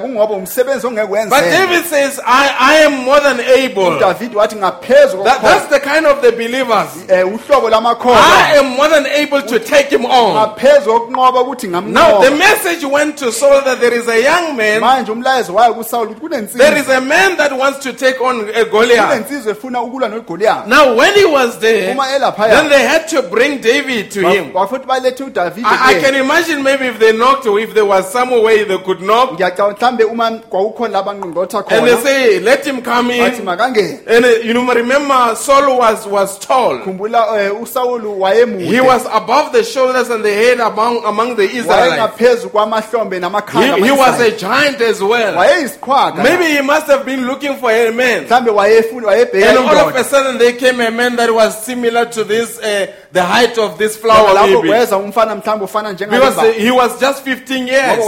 kungoba umsebenzi But David says, I, I am more than able. wathi ngaphezu That, that's the kind of the believers. eh, uhlobo I am more than able to take him on. ngaphezu kokunqoba ukuthi Now, the ngamnqoba message went to Saul that there is a young man, manje umlayezo wayo kusawuli ukuthi there kunensizwe is a man that wants to take on a Goliath. kunensizwe efuna ukulwa Now, when he was there, uma then elaphaya they had to bring David to him. bafuthi balethe I, I can imagine maybe if they knocked or if there was some way they could knock ngiyacabanga mhlambe uma kwakukhona labangqongqotha and they khona say, let him come bathi in. makangene And uh, you know, remember Saul was, was tall. khumbula eh, usawulu wayemude He was above the shoulders and the head among, among the Israelites. wayengaphezu kwamahlombe namakhanda He, he was a giant as well. Maybe he must have been looking for a man. mhlambe wayefuna wayebheka And all of a indoda sudden there came a man that was similar to this, uh, the height of this flower lapho maybe. kweza umfana mhlawumbe ufana Because he was just 15 years.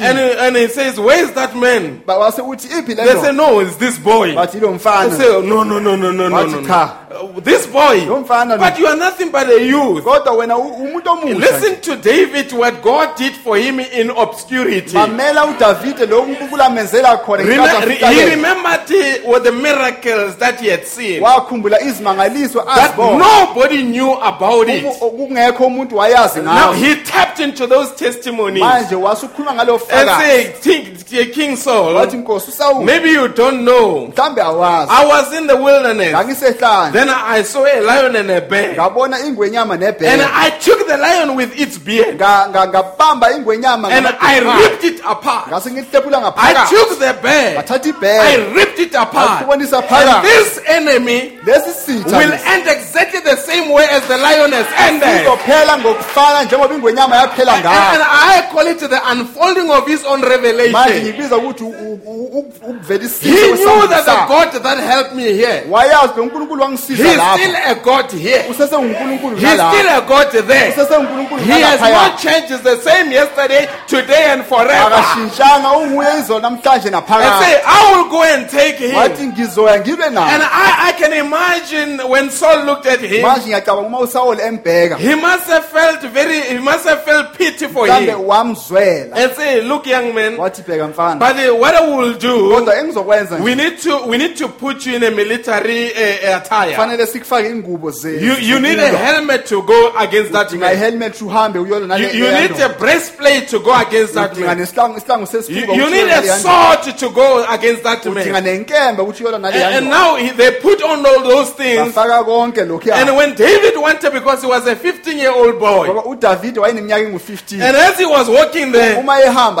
And, he- and he says, where is that man? Ba- wase uthi iphi le They say, no, it's this boy. They say, no, no, no, no, no, no, no. Wathi no. cha. Uh, this boy, Lo mfana lo. but you are nothing but a youth. kodwa wena u- umuntu omusha Listen to David, what God did for him in obscurity. mamela udavide lo unkulunkulu amenzela khona Rem- ngenkathi he remembered the, the miracles that he had seen, that nobody knew about it. Umu- kungekho umuntu wayazi Now he tapped into those testimonies manje wasukhuluma ngalo and say, King, Saul, wathi nkosi usawule maybe you don't know. awazi I was in the wilderness. ngangisehlane Then I saw a lion and a bear. ngabona ingwenyama And nebhele I took the lion with its beard Nga- nga- ngabamba ingwenyama and I ripped it apart. ngase I ngaphakathi took the bear. ngathatha I ripped it apart. And this enemy lesi sitha will end exactly the same way as the lion has ended. izophela ngokufana njengoba ingwenyama yaphela And, and I call it the unfolding of his own manje revelation. ngibiza ukuthi u- u- u- ukuvelisisa He knew that the. God that helped me here, wayazi lo nkulunkulu wangisiza He's still a God here. unkulunkulu He's still a God there. He has not changed. He's the same yesterday, today, and forever. akashintshanga unguye izolo namhlanje And say, I will go and take him. wathi ngizoya ngibe And naye I, I can imagine when Saul looked at him, manje ngiyacabanga uma usawule embheka he must have felt very, he must have felt pity for him. wamzwela And say, look, young man, wathi bheka mfana but uh, what I will do, kodwa engizokwenza we need to, we need to put you in a military uh, attire. kufanele sikufake ingubo You, you need a helmet to go against that man. ihelmet uhambe uyolo You, you need a breastplate to go against that man. nesihlangu You, you ukuthi need a nale sword to go against that udinga man. nenkembe ukuthi uyolo nale And, and now he, they put on all those things. bafaka konke lokhu And when David wanted, because he was a 15 year old boy, ngoba udavide wayeneminyaka engu-15 and as he was walking there,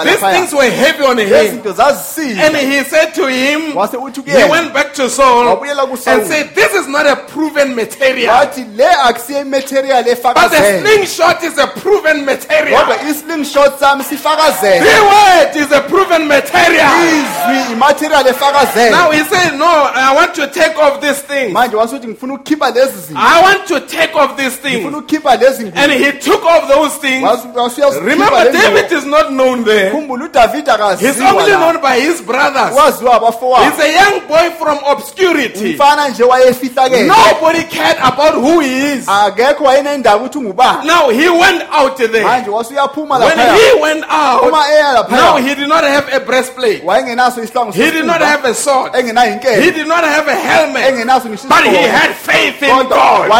these things were heavy on him. And he said to him, he went back to Saul and said, This is not a proven material. wathi le akusiyo imaterial But the slingshot is a proven material. kodwa islingshot sami sifakazele The word is a proven material. izwi imaterial efakazele Now he said, No, I want to take off this thing. manje wasuthi ngifuna ukukhipha lezi zinto I want to take off this thing. And he took off those things. Remember, David is not known there. He's only known by his brothers. He's a young boy from obscurity. umfana nje wayefihlakele Nobody cared about who he is. akekho wayenendaba ukuthi ungubani Now he went out there. When he went out, now he did not have a breastplate. He did not have a sword. He did not have a helmet. But he had faith in God.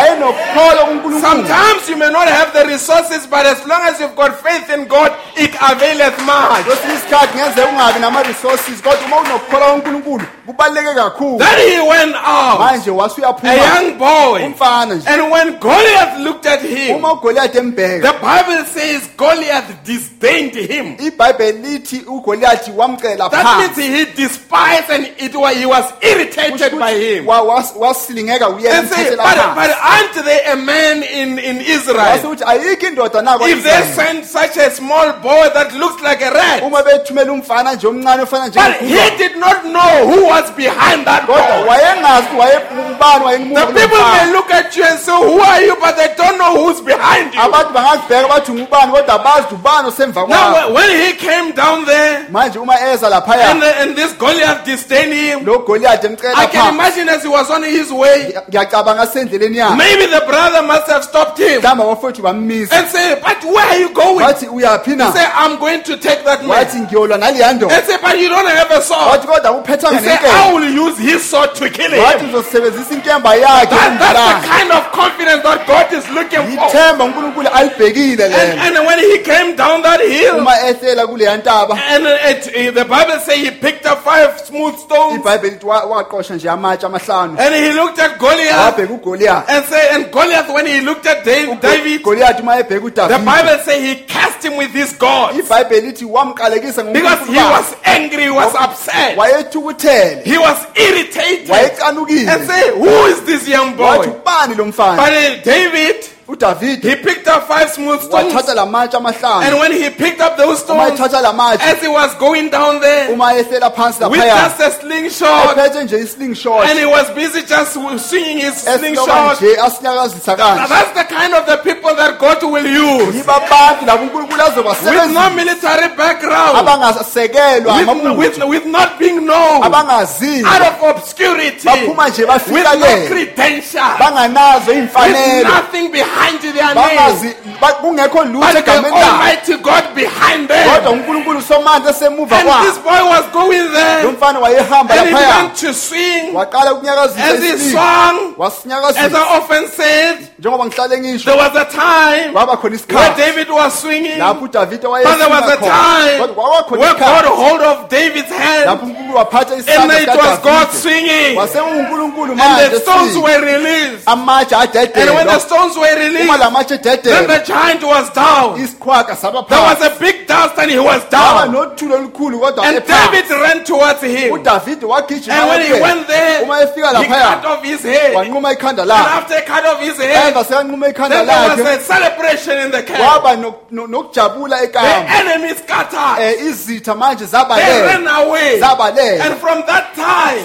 Sometimes you may not have the resources, but as long as you've got faith in God, it availeth much. kwesinye isikhathi ngenzeka ungabi nama-resources kodwa uma unokukholwa kunkulunkulu kubaluleke kakhulu Then he went out, manje a young boy. umfana nje And when Goliath looked at him, uma ugoliathi embheka the Bible says Goliath disdained him. ibhayibheli lithi ugoliathi wamcela That means phansi he despised and it was, he was irritated by him. Wa- was- wasilingeka uyena And say, but, phansi but aren't there a man in, in Israel? uthi ayikho indoda nako If they sent such a small boy that looks like a rat, uma bethumela umfana nje omncane ofana but he did not know who was behind that boy. wayengazi ukuthi wayengubani The people may look at you and say, Who are you? But they don't know who's behind you. abantu bangakubheka bathi ungubani kodwa bazi ubani osemva Now, kwabo. when- when he came down there manje uma eza and, laphaya and this Goliath disdained him, lo goliathi emcela I can imagine as he was on his way, ngiyacabanga sendleleni yakhe. maybe the brother must have stopped him mhlawumbe abafowethu bammisa and say, But where are you going? wathi uyaphi na Say, I'm going to take that wathi man. ngiyolwa naleya ndoda And say, But you don't have a sword. wathi kodwa uphethanga He said, nenkemba I will use his sword to kill wathi him. uzosebenzisa inkemba yakhe That, that's the kind of confidence that God is looking for. ithemba unkulunkulu alibhekile And, lelo and when he came down that hill, uma ehlela kuleya ntaba and it, the Bible says he picked up five smooth stones, ibhayibheli lithi wa- waqosha nje amatshe amahlanu and he looked at Goliath, wabheka and say, and Goliath, when he looked at David, David goliathi uma ebheka the udavide Bible says he cast him with his God ibhayibheli lithi wamqalekisa because he was angry, he was upset, wayethukuthele. He was irritated, and say, Who is this young wathi boy? ubani lo mfana? But uh, David, udavide he picked up five smooth stones. wathatha la matshe And when he picked up those uma stones, ethatha la matshe as he was going down there uma ehlela phansi with just a slingshot, ephethe nje islingshot. and he was busy just swinging his slingshot. nje asinyakazisa Now kanje that's the kind of the people that God will use. Yiba abantu labo unkulunkulu with no military background, abangasekelwa with, with, not being known, out of obscurity, baphuma nje with no credentials, banganazo with nothing behind their name, bangazi ba- kungekho lutho but the egameni Almighty God behind kodwa them. unkulunkulu somandla esemuva And this kwabo boy was going lo there, mfana wayehamba and he laphaya. began to sing. Waqala ukunyakazisa as he sang. As wasinyakazisa I often said, njengoba ngihlale ngisho there was a time kwaba khona where isikhathi David was swinging, lapho udavide but there was a time where God isikhathi hold of David's hand, unkulunkulu waphatha and it was God sikadavide swinging, and the stones were released. amatshe And when the adedelwa stones were released, la then the giant was down. There was a big dust, and he was down. nothulo olukhulu kodwa And. David ran towards him. And when he went there, he cut off his head. And wanquma ikhanda lakhe after he cut off his head, emva sekanquma ikhanda then there was a celebration in the camp. The enemy scattered. manje They ran away. And from that time,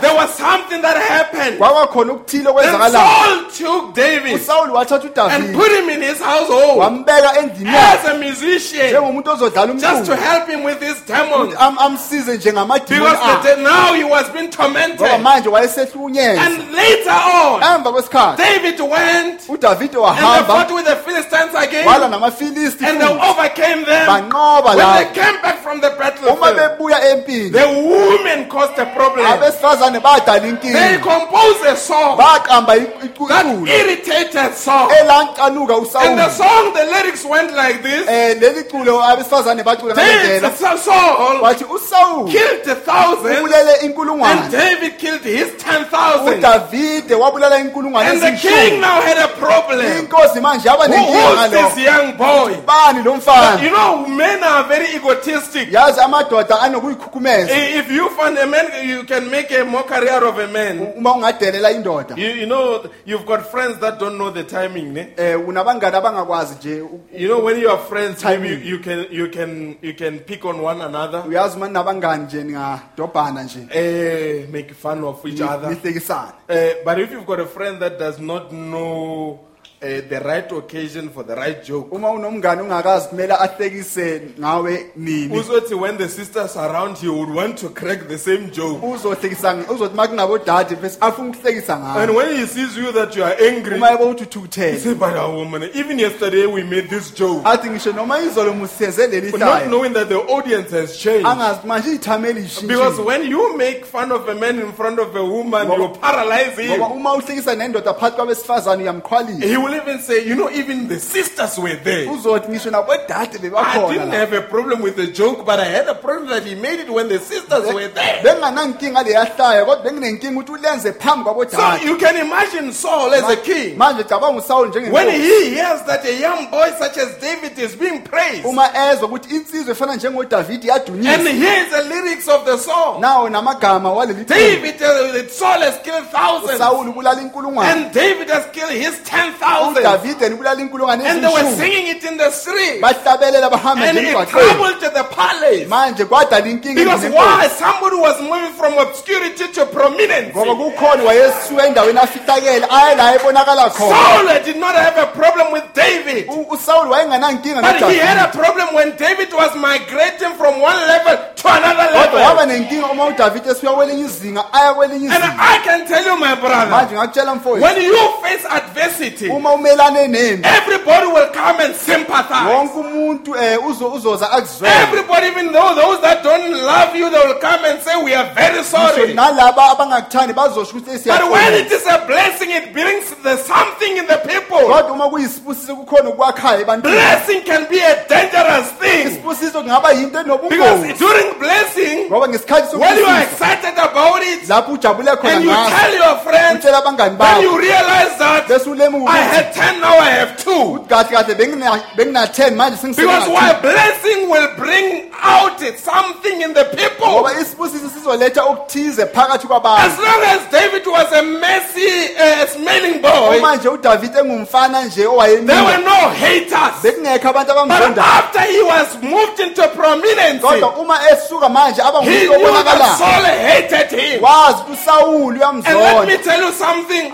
there was something that happened. Then Saul took David wathatha and put him in his household wambeka endlini as a musician njengomuntu ozodlala just to umculo help him with his demons. Am- amsize njengamadimoni Because akhe the, now he was being ngoba tormented. manje wayesehlukunyezwa And later on, emva kwesikhathi David went udavide and they wahamba fought with the Philistines again. namafilisti And they futhi. overcame them. banqoba When they lapho came back from the uma battlefield, bebuya empini the women caused a problem. abesifazane badala They inkinga composed a song baqamba that iculo irritated Elankanuka And the song, the lyrics went like this. um leli culo abesifazane bacula David, ngalendlela Saul usawuli killed a thousand ubulele and inkulungwane David killed his ten thousand. udavide wabulala inkulungwane And the king eziyishumi now had a problem. inkosi manje yaba Who nenkinga was this young boy? bani lo mfana You know, men are very egotistic. yazi amadoda anokuyikhukhumeza If you find a man, you can make a mockery out of a man. uma ungadelela indoda You, you know, you've got friends that don't know the timing. Ne? unabangani abangakwazi nje You know, when you are friends, maybe you, you can you can you can pick on one another, uyazi uma ninabangani nje ningadobhana nje uh, make fun of each other. nihlekisane Uh, but if you've got a friend that does not know uh, the right occasion for the right joke, uma unomngane ungakazi kumele ahlekise ngawe nini? Uzothi when the sisters are around, he would want to crack the same joke. uzohlekisa nge- uzothi uma kunabodade bese afuna ukuhlekisa And ngawe when he sees you that you are angry, uma yebo uthi he uthukuthele say, "But our woman, even yesterday we made this joke, athi ngisho noma izolo musithenze leli not hlaya. knowing that the audience has changed." angazi manje iy'thameli Because when you make fun of a man in front of a woman, you paralyze him. uma uhlekisa nendoda phakathi kwabesifazane uyamkhwalisa. He will even say, you know, even the sisters were there. uzothi ngisho nabodade I didn't bebakhona have a problem with the joke, but I had a problem that he made it when the sisters were there. benginganankinga leya kodwa benginenkinga ukuthi ulenze phambi So kwabodade you can imagine Saul as a king. manje cabanga usawuli When njengenkosi he hears that a young boy such as David is being praised uma ezwa ukuthi insizwe efana njengodavide and yadunyiswa hears the lyrics of the song, nawo namagama waleli. David, uh, Saul has killed thousands usawuli ubulala inkulungwane and David has killed his ten thousand udavide ubulala inkulungwane and they were singing it in the street bahlabelela bahamba and it emgwaqweni to the palace. manje kwadala inkinga Because why? Somebody was moving from obscurity to prominence. ngoba kukhona wayesuka endaweni afihlakele aye la ebonakala khona Saul did not have a problem with David. U- usawuli wayenganankinga But he had a problem when David was migrating from one level to another level. nenkinga uma udavide esuka kwelinye izinga aya kwelinye And I can tell you, my brother, manje ngakutshela mfowethu when you face adversity, uma umelane nempi everybody will come and sympathize. wonke umuntu um uzoza akuzwele Everybody, even though those that don't love you, they will come and say, We are very sorry. nalaba abangakuthandi bazosho ukuthi But when it is a blessing, it brings the something in the people. kodwa uma kuyisibusiso kukhona ukwakhayo ebantwini Blessing can be a dangerous thing. isibusiso kungaba yinto Because enobungozi during blessing, ngoba ngesikhathi when you are excited about it, lapho ujabule khona and you tell your friends, utshela abangani when bakho you realize that bese I ukuthi had 10, now I have 2. kahle kahle bengina- bengina-10 manje Because why? Blessing will bring out something in the people. ngoba isibusiso sizoletha okuthize phakathi As long as David was a messy, uh, smelling boy, boy, uma nje udavide engumfana nje there were no haters. But after he was moved into prominence, kodwa uma esuka manje aba he knew that Saul hated him. wazi ukuthi usawuli And let me tell you something.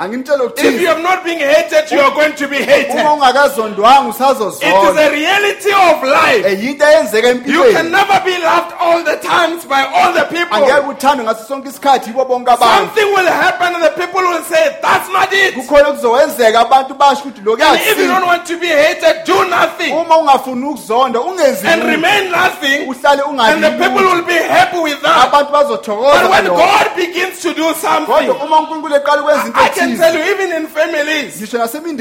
If you have not been hated, you are going to be hated. uma ungakazondwanga It is a reality of life. Eh, yinto eyenzeka You can empilweni never be loved all the times by all the angeke people. uthandwe ngaso sonke isikhathi yibo bonke abantu Something will happen and the people will say, that's not it. kukhona okuzowenzeka abantu basho ukuthi lo And if you don't want to be hated, do nothing. uma ungafuni ukuzonda ungenzi And lutho, remain nothing. uhlale And the people will be happy with that. abantu bazothokoza But when ngalokho. God begins to do something, kodwa uma unkulunkulu eqala ukwenza into I can ethize tell you, even in families, ngisho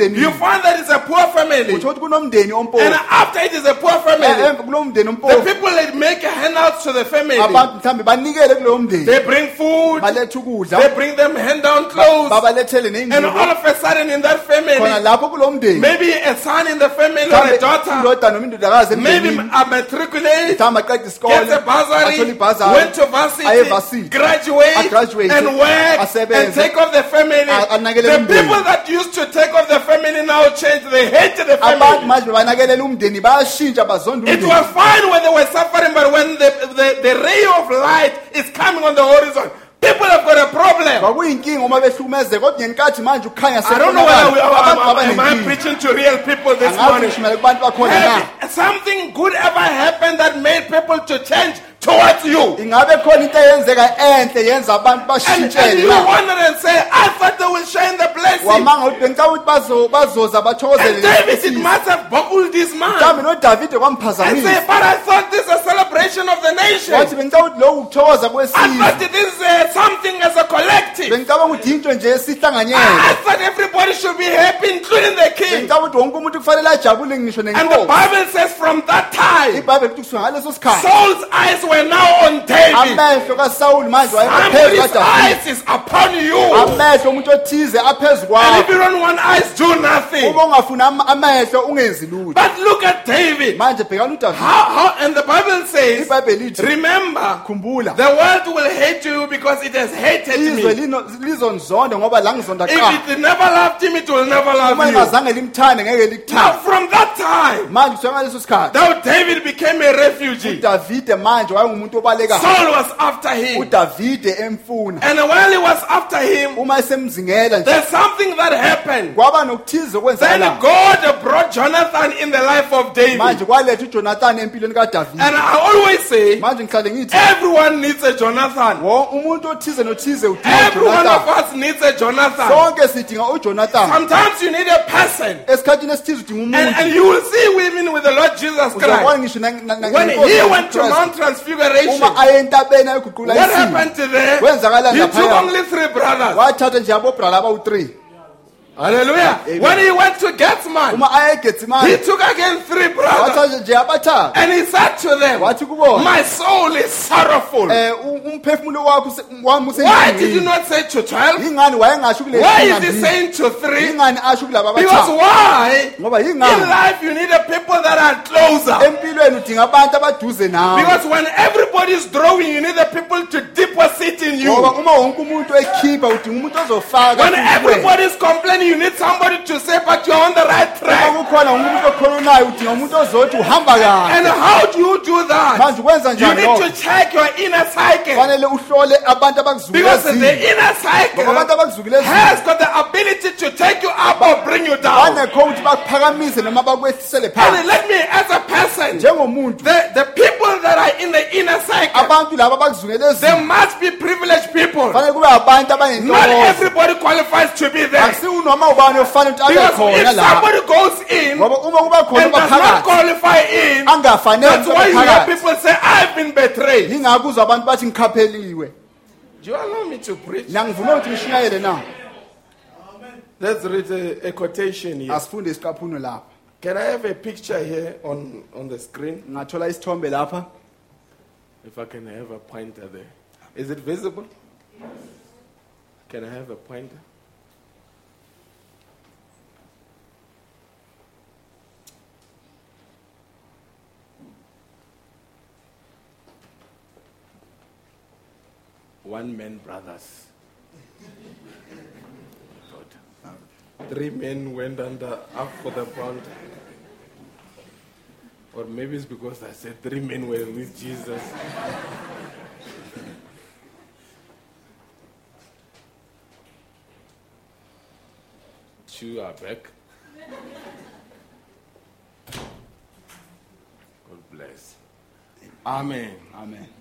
you find that it's a poor family. ukuthi kunomndeni And after it is a poor family, eh, eh, emva kulowo mndeni the people that make handouts to the family, abantu mhlawumbe banikele kulowo mndeni. They bring food, balethe they bring them hand down clothes, babalethele and all of a sudden in that khona family, lapho kulowo mndeni. maybe a son in the family or a daughter, indoda noma indodakazi maybe a matriculate, mhlawumbe aqeda isikole gets a bursary, ibhazari went to varsity, graduate, and work, and take off the family. The people that used to take off the family now change. They hate the abantu family. manje bebanakelela umndeni bayashintsha bazonda It umndeni was fine when they were suffering, but when the, the, the ray of light is coming on the horizon, people have got a problem. kwakuyinkinga uma behlukumezeka kodwa ngenkathi manje ukukhanya I don't know whether we, sekubonakala. abantu am, am I preaching to real people this morning. ngishumele kubantu bakhona na Have something good ever happened that made people to change towards you? ingabe khona into eyenzeka enhle yenza abantu And, you wonder and say, I thought they will share in the blessing. wamanga ukuthi bengicaba ukuthi bazo- bazoza And David, it must have boggled this man. mhlawumbe And say, but I thought this is a celebration of the wathi nation. bengicaba ukuthi lokhu ukuthokoza I thought this is uh, something as a collective. bengicabanga ukuthi into nje I thought everybody should be happy, including the king. bengicaba ukuthi wonke umuntu kufanele ajabule ngisho And the Bible says from that time, ibhayibheli kuthi kusuka ngaleso sikhathi Saul's eyes were now on David. amehlo kasawuli manje wayephezu Somebody's kadavide eyes is upon you. amehlo omuntu othize aphezu And if kwakho you don't want eyes, do nothing. uma ungafuna am- amehlo ungenzi lutho But look at David. manje bhekana udavide How, how, and the Bible says, ibhayibheli lithi remember, khumbula the world will hate you because it has hated izwe me. lino- lizonizonda ngoba la ngizonda If it never loved him, it will never uma love you. lingazange limthande ngeke Now, likuthande from that time, manje kusuka ngaleso sikhathi now David became a refugee. udavide manje wayengumuntu obalekayo Saul was after him. udavide emfuna And while he was after him, uma esemzingela nje there's something that happened. kwaba nokuthize Then God brought Jonathan in the life of David. kwaletha ujonathan empilweni kadavide And I always say, manje ngihlale ngithi everyone needs a Jonathan. wo- umuntu othize nothize udinga Every one of ujonathan us needs a Jonathan. sonke sidinga ujonathan Sometimes you need a person. esikhathini esithize udinga And, and you will see even with the Lord Jesus uzabona Christ. ngisho na- na- na- When he went to Mount Transfiguration, uma aye entabeni ayoguqula what isimo happened to there? kwenzakala He took laphaya only three brothers. wathatha nje abobrala abawu-3 Hallelujah. When he went to Gethsemane, uma aye he took again three brothers. wathatha nje abathathu And he said to them, My soul is sorrowful. Eh, umphefumulo wakho use- wami Why did you not say to 12? yingani wayengasho kule Why is he saying to 3? yingani asho kulaba Because why? In life, you need a people that are closer. empilweni udinga abantu abaduze nawe Because when everybody is drawing, you need the people to deposit in you. ngoba uma wonke umuntu ekhipha udinga umuntu ozofaka When everybody is complaining, you need somebody to say, but you're on the right track. kukhona umuntu okhulunayo udinga umuntu ozothi uhamba And kahle how do you do that? manje You njani need lokho to check your inner psyche. fanele uhlole abantu Because the inner psyche ngoba abantu abakuzukile ezini has got the ability to take you up or bring you down. banekho ukuthi bakuphakamise noma bakwehlisele And phansi let me, as a person, njengomuntu the, the people that are in the inner psyche, abantu laba abakuzukele they must be privileged people. fanele kube abantu Not abanentokozo everybody qualifies to be there. akusiwo noma ubani ofanele ukuthi abe Because khona if la somebody goes in ngoba uma kuba khona and does not obaphakathi qualify in, angafanele that's why you hear people say, I've been betrayed. yingakho uzwa abantu bathi ngikhapheliwe Do you allow me to preach? nangivuma ukuthi ngishunyayele na Let's read a, a quotation here. asifunde isiqaphuno lapha Can I have a picture here on, on the screen? ngathola isithombe lapha If I can have a pointer there. Is it visible? Can I have a pointer? One man brothers. Three men went under up for the bound. Or maybe it's because I said three men were with Jesus. Two are back. God bless. Amen. amen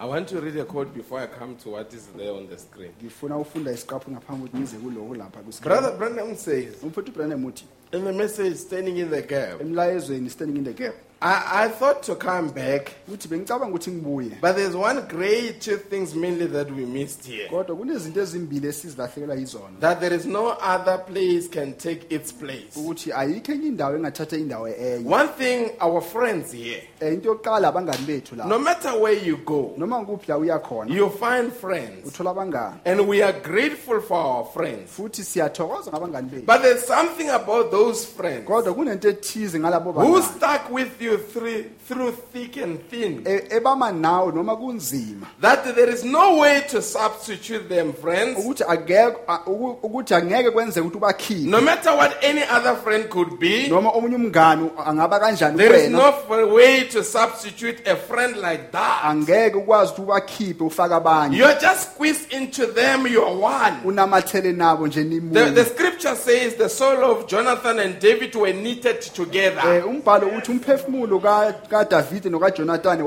I want to read a quote before I come to what is there on the screen. ngifuna ufunda isiqaphu ngaphambi kokuthi ngize kuloko lapha. Brother Branham says, umfowethu ubranham uthi in the message Standing in the Gap, emlayezweni standing in the gap I, I thought to come back, uthi bengicabanga ukuthi ngibuye but there's one great two things mainly that we missed here. kodwa kunezinto ezimbili esizilahlekelwa yizona That there is no other place can take its place. ukuthi ayikho enye indawo engathatha indawo enye One thing, our friends here, eh, into yokuqala abangani bethu la no matter where you go, noma ngikuphi la uya you find friends. uthola abangani And we are grateful for our friends. futhi siyathokoza ngabangani bethu But there's something about those friends kodwa kunento ethize ngalabo who bangani stuck with you through, through thick and thin. e- ebama nawe noma kunzima That there is no way to substitute them, friends. ukuthi akekho a- uku- ukuthi angeke kwenzeke ukuthi ubakhiphe No matter what any other friend could be, noma omunye umngani angaba kanjani there is kuwena no f- way to substitute a friend like that. angeke ukwazi ukuthi ubakhiphe ufake abanye You're just squeezed into them, you're one. unamathele nabo nje The, the nimunye scripture says the soul of Jonathan and David were knitted together. Eh, umbhalo uthi umphefumulo ka- kadavide nokajonathani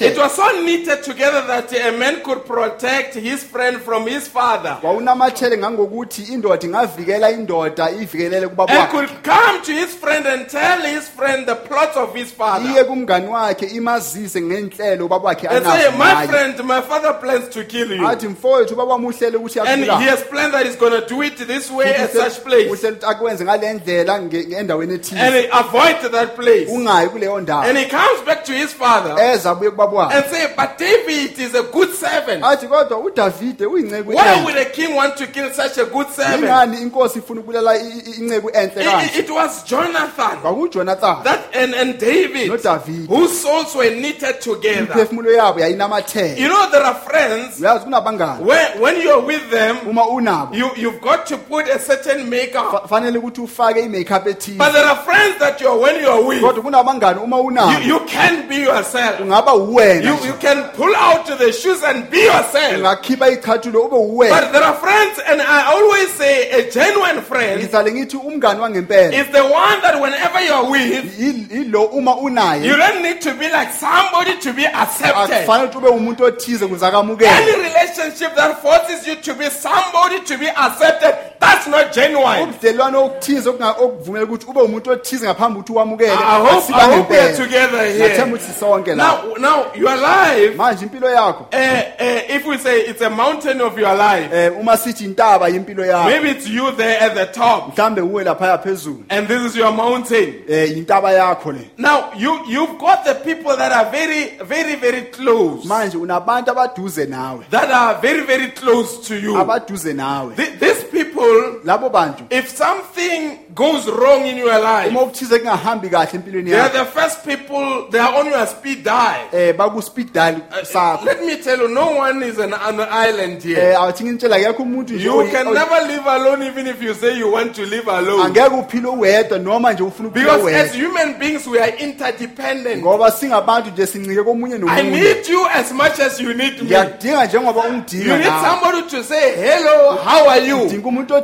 It was so knitted together that a man could protect his friend from his father. wawunamathele ngangokuthi indoda ingavikela indoda ivikelele And could come to his friend and tell his friend the plots of his iye father. kumngani wakhe imazise ngenhlelo ubaba wakhe And say, my friend, my father plans to kill you. athi mfowethu ubaba wami uhlele ukuthi And he has planned that he's going to do it this way at such place. uhlele ukuthi akwenze ngale ndlela nge- endaweni And avoid that place. ungayi And he comes back to his father eza abuye kubaba wakhe and say, but David is a good servant. athi kodwa udavide uyinceku Why enhle. would a king want to kill such a good servant? ingani inkosi ifuna ukubulala i- i- inceku enhle It, kanje it was Jonathan that and, and David noDavid. whose souls were knitted together. imiphefumulo yabo yayinamathele You know there are friends uyazi kunabangani when, when you're with them, uma unabo you, you've got to put a certain makeup. fa- fanele ukuthi ufake i-makeup But there are friends that you're when you're with, kodwa kunabangani uma you, unabo you can be yourself. ungaba uwena You, nje. you can pull out the shoes and be yourself. ungakhipha ichathulo ube uwena But there are friends, and I always say a genuine friend ngihlale ngithi umngani wangempela is the one that whenever you're with, yi- yilo uma you unaye don't need to be like somebody to be accepted. akufanele ukuthi ube umuntu othize kuze akamukele Any relationship that forces you to be somebody to be accepted, that's not genuine. ubudlelwane okuthize okuvumela ukuthi ube umuntu othize ngaphambi ukuthi uwamukele. I hope, I hope we are together here. ukuthi sonke la. Now, now your life, manje impilo yakho. Uh, uh, if we say it's a mountain of your life, eh uma sithi intaba yimpilo yakho. maybe it's you there at the top, mhlambe uwe laphaya phezulu. And this is your mountain. eh intaba yakho le. Now you you've got the people that are very very very close, manje unabantu abaduze nawe. That are very very close to you. abaduze nawe. Th- These people, bantu if something goes wrong in your life, uma ukuthize kungahambi kahle empilweni they are the first people. They are on your speed dial. eh dial Uh, Let me tell you, no one is an, an island here. eh awuthi ngintshela akekho umuntu nje You can never live alone, even if you say you want to live alone. angeke uphile uwedwa noma nje ufuna ukuphila Because as human beings, we are interdependent. ngoba singabantu nje sincike komunye I need you as much as you need me. You need somebody to say, hello, how are you?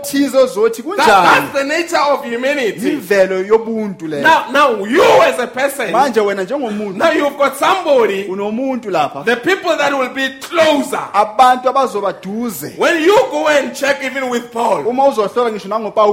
Othize ozothi That, kunjani that's the nature of humanity. imvelo yobuntu Now, now you as a person, manje wena njengomuntu now you've got somebody, unomuntu lapha the people that will be closer. abantu abazoba duze When you go and check even with Paul, uma uzohlola ngisho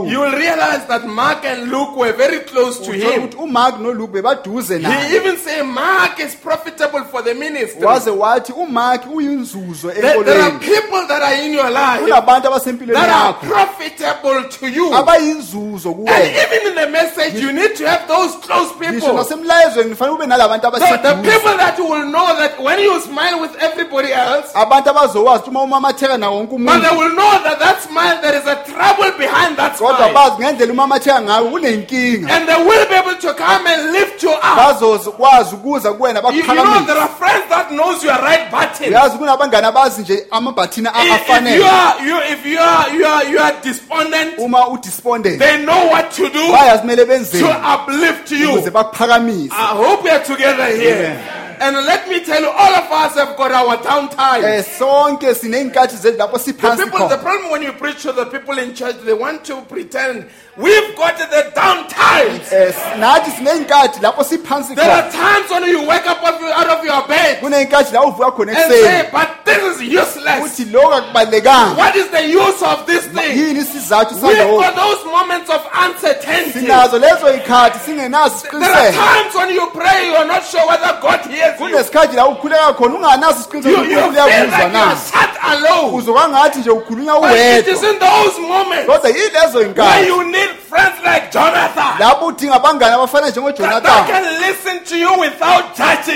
you will realize that Mark and Luke were very close to uthola him. ukuthi umark noluke bebaduze He naye even said Mark is profitable for the ministry. waze wathi umark uyinzuzo There, there are enkolweni people that are in your life kunabantu abasempilweni that are yakho profitable to you. abayinzuzo And kuwena even in the message, you need to have those close ngisho people. nasemlayezweni kufanele ube nalabantu The, the abaseduze people that will know that when you smile with everybody else, abantu abazokwazi ukuthi uma umamatheka nawo wonke but they will know that that smile, there is a trouble behind that's kodwa fine. bazi ngendlela umamatheka ngayo kunenkinga And they will be able to come and lift you up. bazokwazi ukuza kuwena You, you know, there bakuphakamise are friends that knows your right button. uyazi kunabangane abazi nje amabhathini a- If, if you afanele are you if you are you are you are despondent, uma udespondent they know what to do bayazi kumele to uplift you. ukuze bakuphakamise I hope we are together here. And let me tell you, all of us have got our downtime. eh sonke sineyinkathi zethu lapho The siphansi people, the khona problem when you preach to the people in church, they want to pretend we've got the eh nathi sineyinkathi lapho siphansi There are khona times when you wake up out of your bed kuneyinkathi la uvuka khona and say, ekuseni but this is useless. uthi lokhu akubalulekanga What is the use of this thing? yini isizathu We've got those moments of uncertainty. sinazo lezo yikhathi singenazo There are isiqiniseko times when you pray, you're not sure whether God hears you. Kunesikhathi la ukhuleka khona unganaso You, isiqiniseko feel like na you're sat alone. ngathi nje ukhulunywa But it is uwedwa those moments kodwa yilezo where you need friends like Jonathan lapho udinga abafana that, that njengojonathan can listen to you without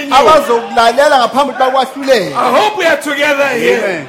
you. abazokulalela ngaphambi I hope we are together here. Amen.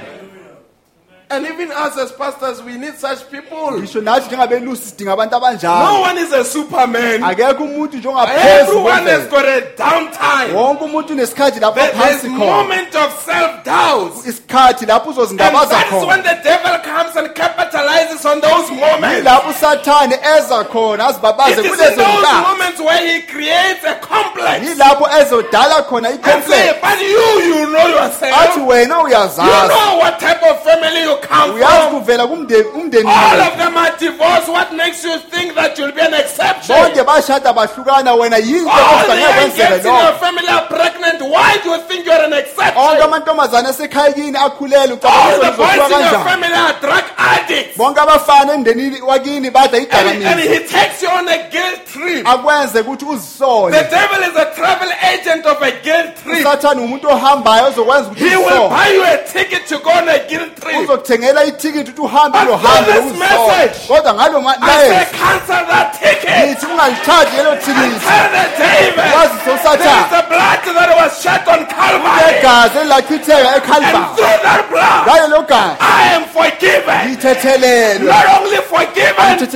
And even us as pastors, we need such people. ngisho nathi njengabelusi sidinga abantu No abanjalo one is a superman. akekho umuntu njongaphezu Everyone has kwemvelo. got a downtime. wonke umuntu unesikhathi lapho There- There's phansi khona moment of self-doubt. isikhathi lapho And uzozingabaza that's when khona the devil comes and capitalizes on those moments. yilapho usathane eza khona azibabaze It is in kulezo those nkathi moments where he creates a complex. yilapho ezodala khona And say, but you, you know yourself. athi wena You uyazazi know what type of family you come uyazi from. kuvela kumnde- umndeni All of them are divorced. What makes you think that you'll be an exception? bonke bashada bahlukana wena yinto All the young girls in your family are pregnant. Why do you think you're an onke exception? amantombazane asekhaya kini akhulele All the boys in your family are drug addicts. bonke abafana emndenini wakini badla And, and idakamizwa he takes you on a guilt trip. akwenze ukuthi The uzisole devil is a travel agent of a guilt trip. usathane umuntu ohambayo ozokwenza ukuthi He will uzisole buy you a ticket to go on a guilt trip. Uzokuthengela ithikithi ukuthi uhambe But lo for hambe this message, kodwa ngalo ma- I say cancel that ticket. ngithi ungalithathi lelo thikithi Tell the devil. There is usathane blood that was shed on Calvary. negazi elilachitheka And ekhalvari through that blood, I am forgiven. Not only forgiven, but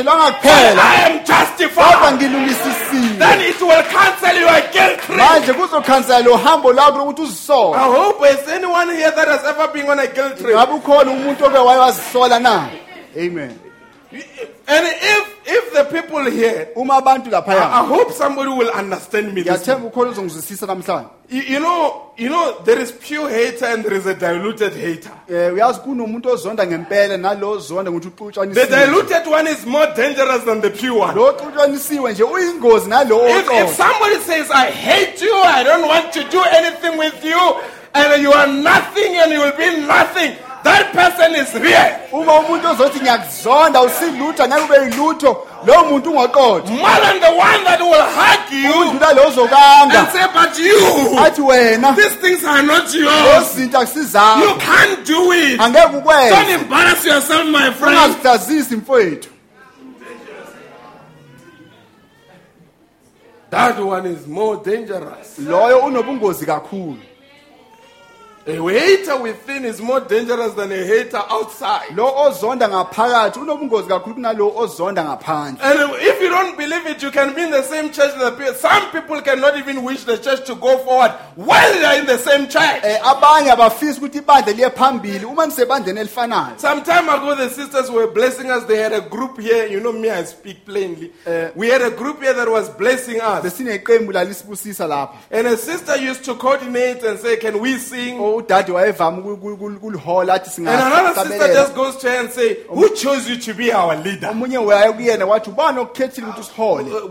I am justified. Then it will cancel your guilt trip. kuzokhansela lo hambo lwakho lokuthi I uzisole hope there's anyone here that has ever been on a guilt trip. ngabe ukhona umuntu oke waye wazisola na amen And if if the people here, uma abantu I, I laphaya hope somebody will understand me. This ngiyathemba ukhona uzongizwisisa namhlanje you, you know, you know, there is pure hater and there is a diluted hater. Eh, uyazi kunomuntu ozonda ngempela nalo ozonda ngokuthi The uxutshanisiwe diluted one is more dangerous than the pure one. lo oxutshanisiwe nje uyingozi nalo If, if somebody says, I hate you, I don't want to do anything with you, and you are nothing and you will be nothing, that person is real. uma umuntu ozothi ngiyakuzonda usilutho angeke ube yilutho lowo muntu ungoqotho More than the one that will hug you udlula lo and ozokanga say, But you, athi wena these things are not yours. lezinto You can't do it. angeke Don't embarrass yourself, my friend. ungazidazisi mfowethu That one is more dangerous. loyo unobungozi kakhulu A hater within is more dangerous than a hater outside. lo ozonda ngaphakathi unobungozi kakhulu kunalo ozonda ngaphandle And if you don't believe it, you can be in the same church. That pe- some people cannot even wish the church to go forward while they are in the same church. Eh, abanye abafisi ukuthi ibandla liye phambili uma nisebandleni elifanayo Some time ago, the sisters were blessing us. They had a group here. You know me, I speak plainly. Eh. we had a group here that was blessing us. besineqembu lalisibusisa lapha And a sister used to coordinate and say, Can we sing? Oh. Udade wayevama ukul- kul- kul- kulihola athi And another sister just goes to her and say, Who chose you to be our leader? omunye kuyena wathi ubani okukhethile ukuthi usihole uh,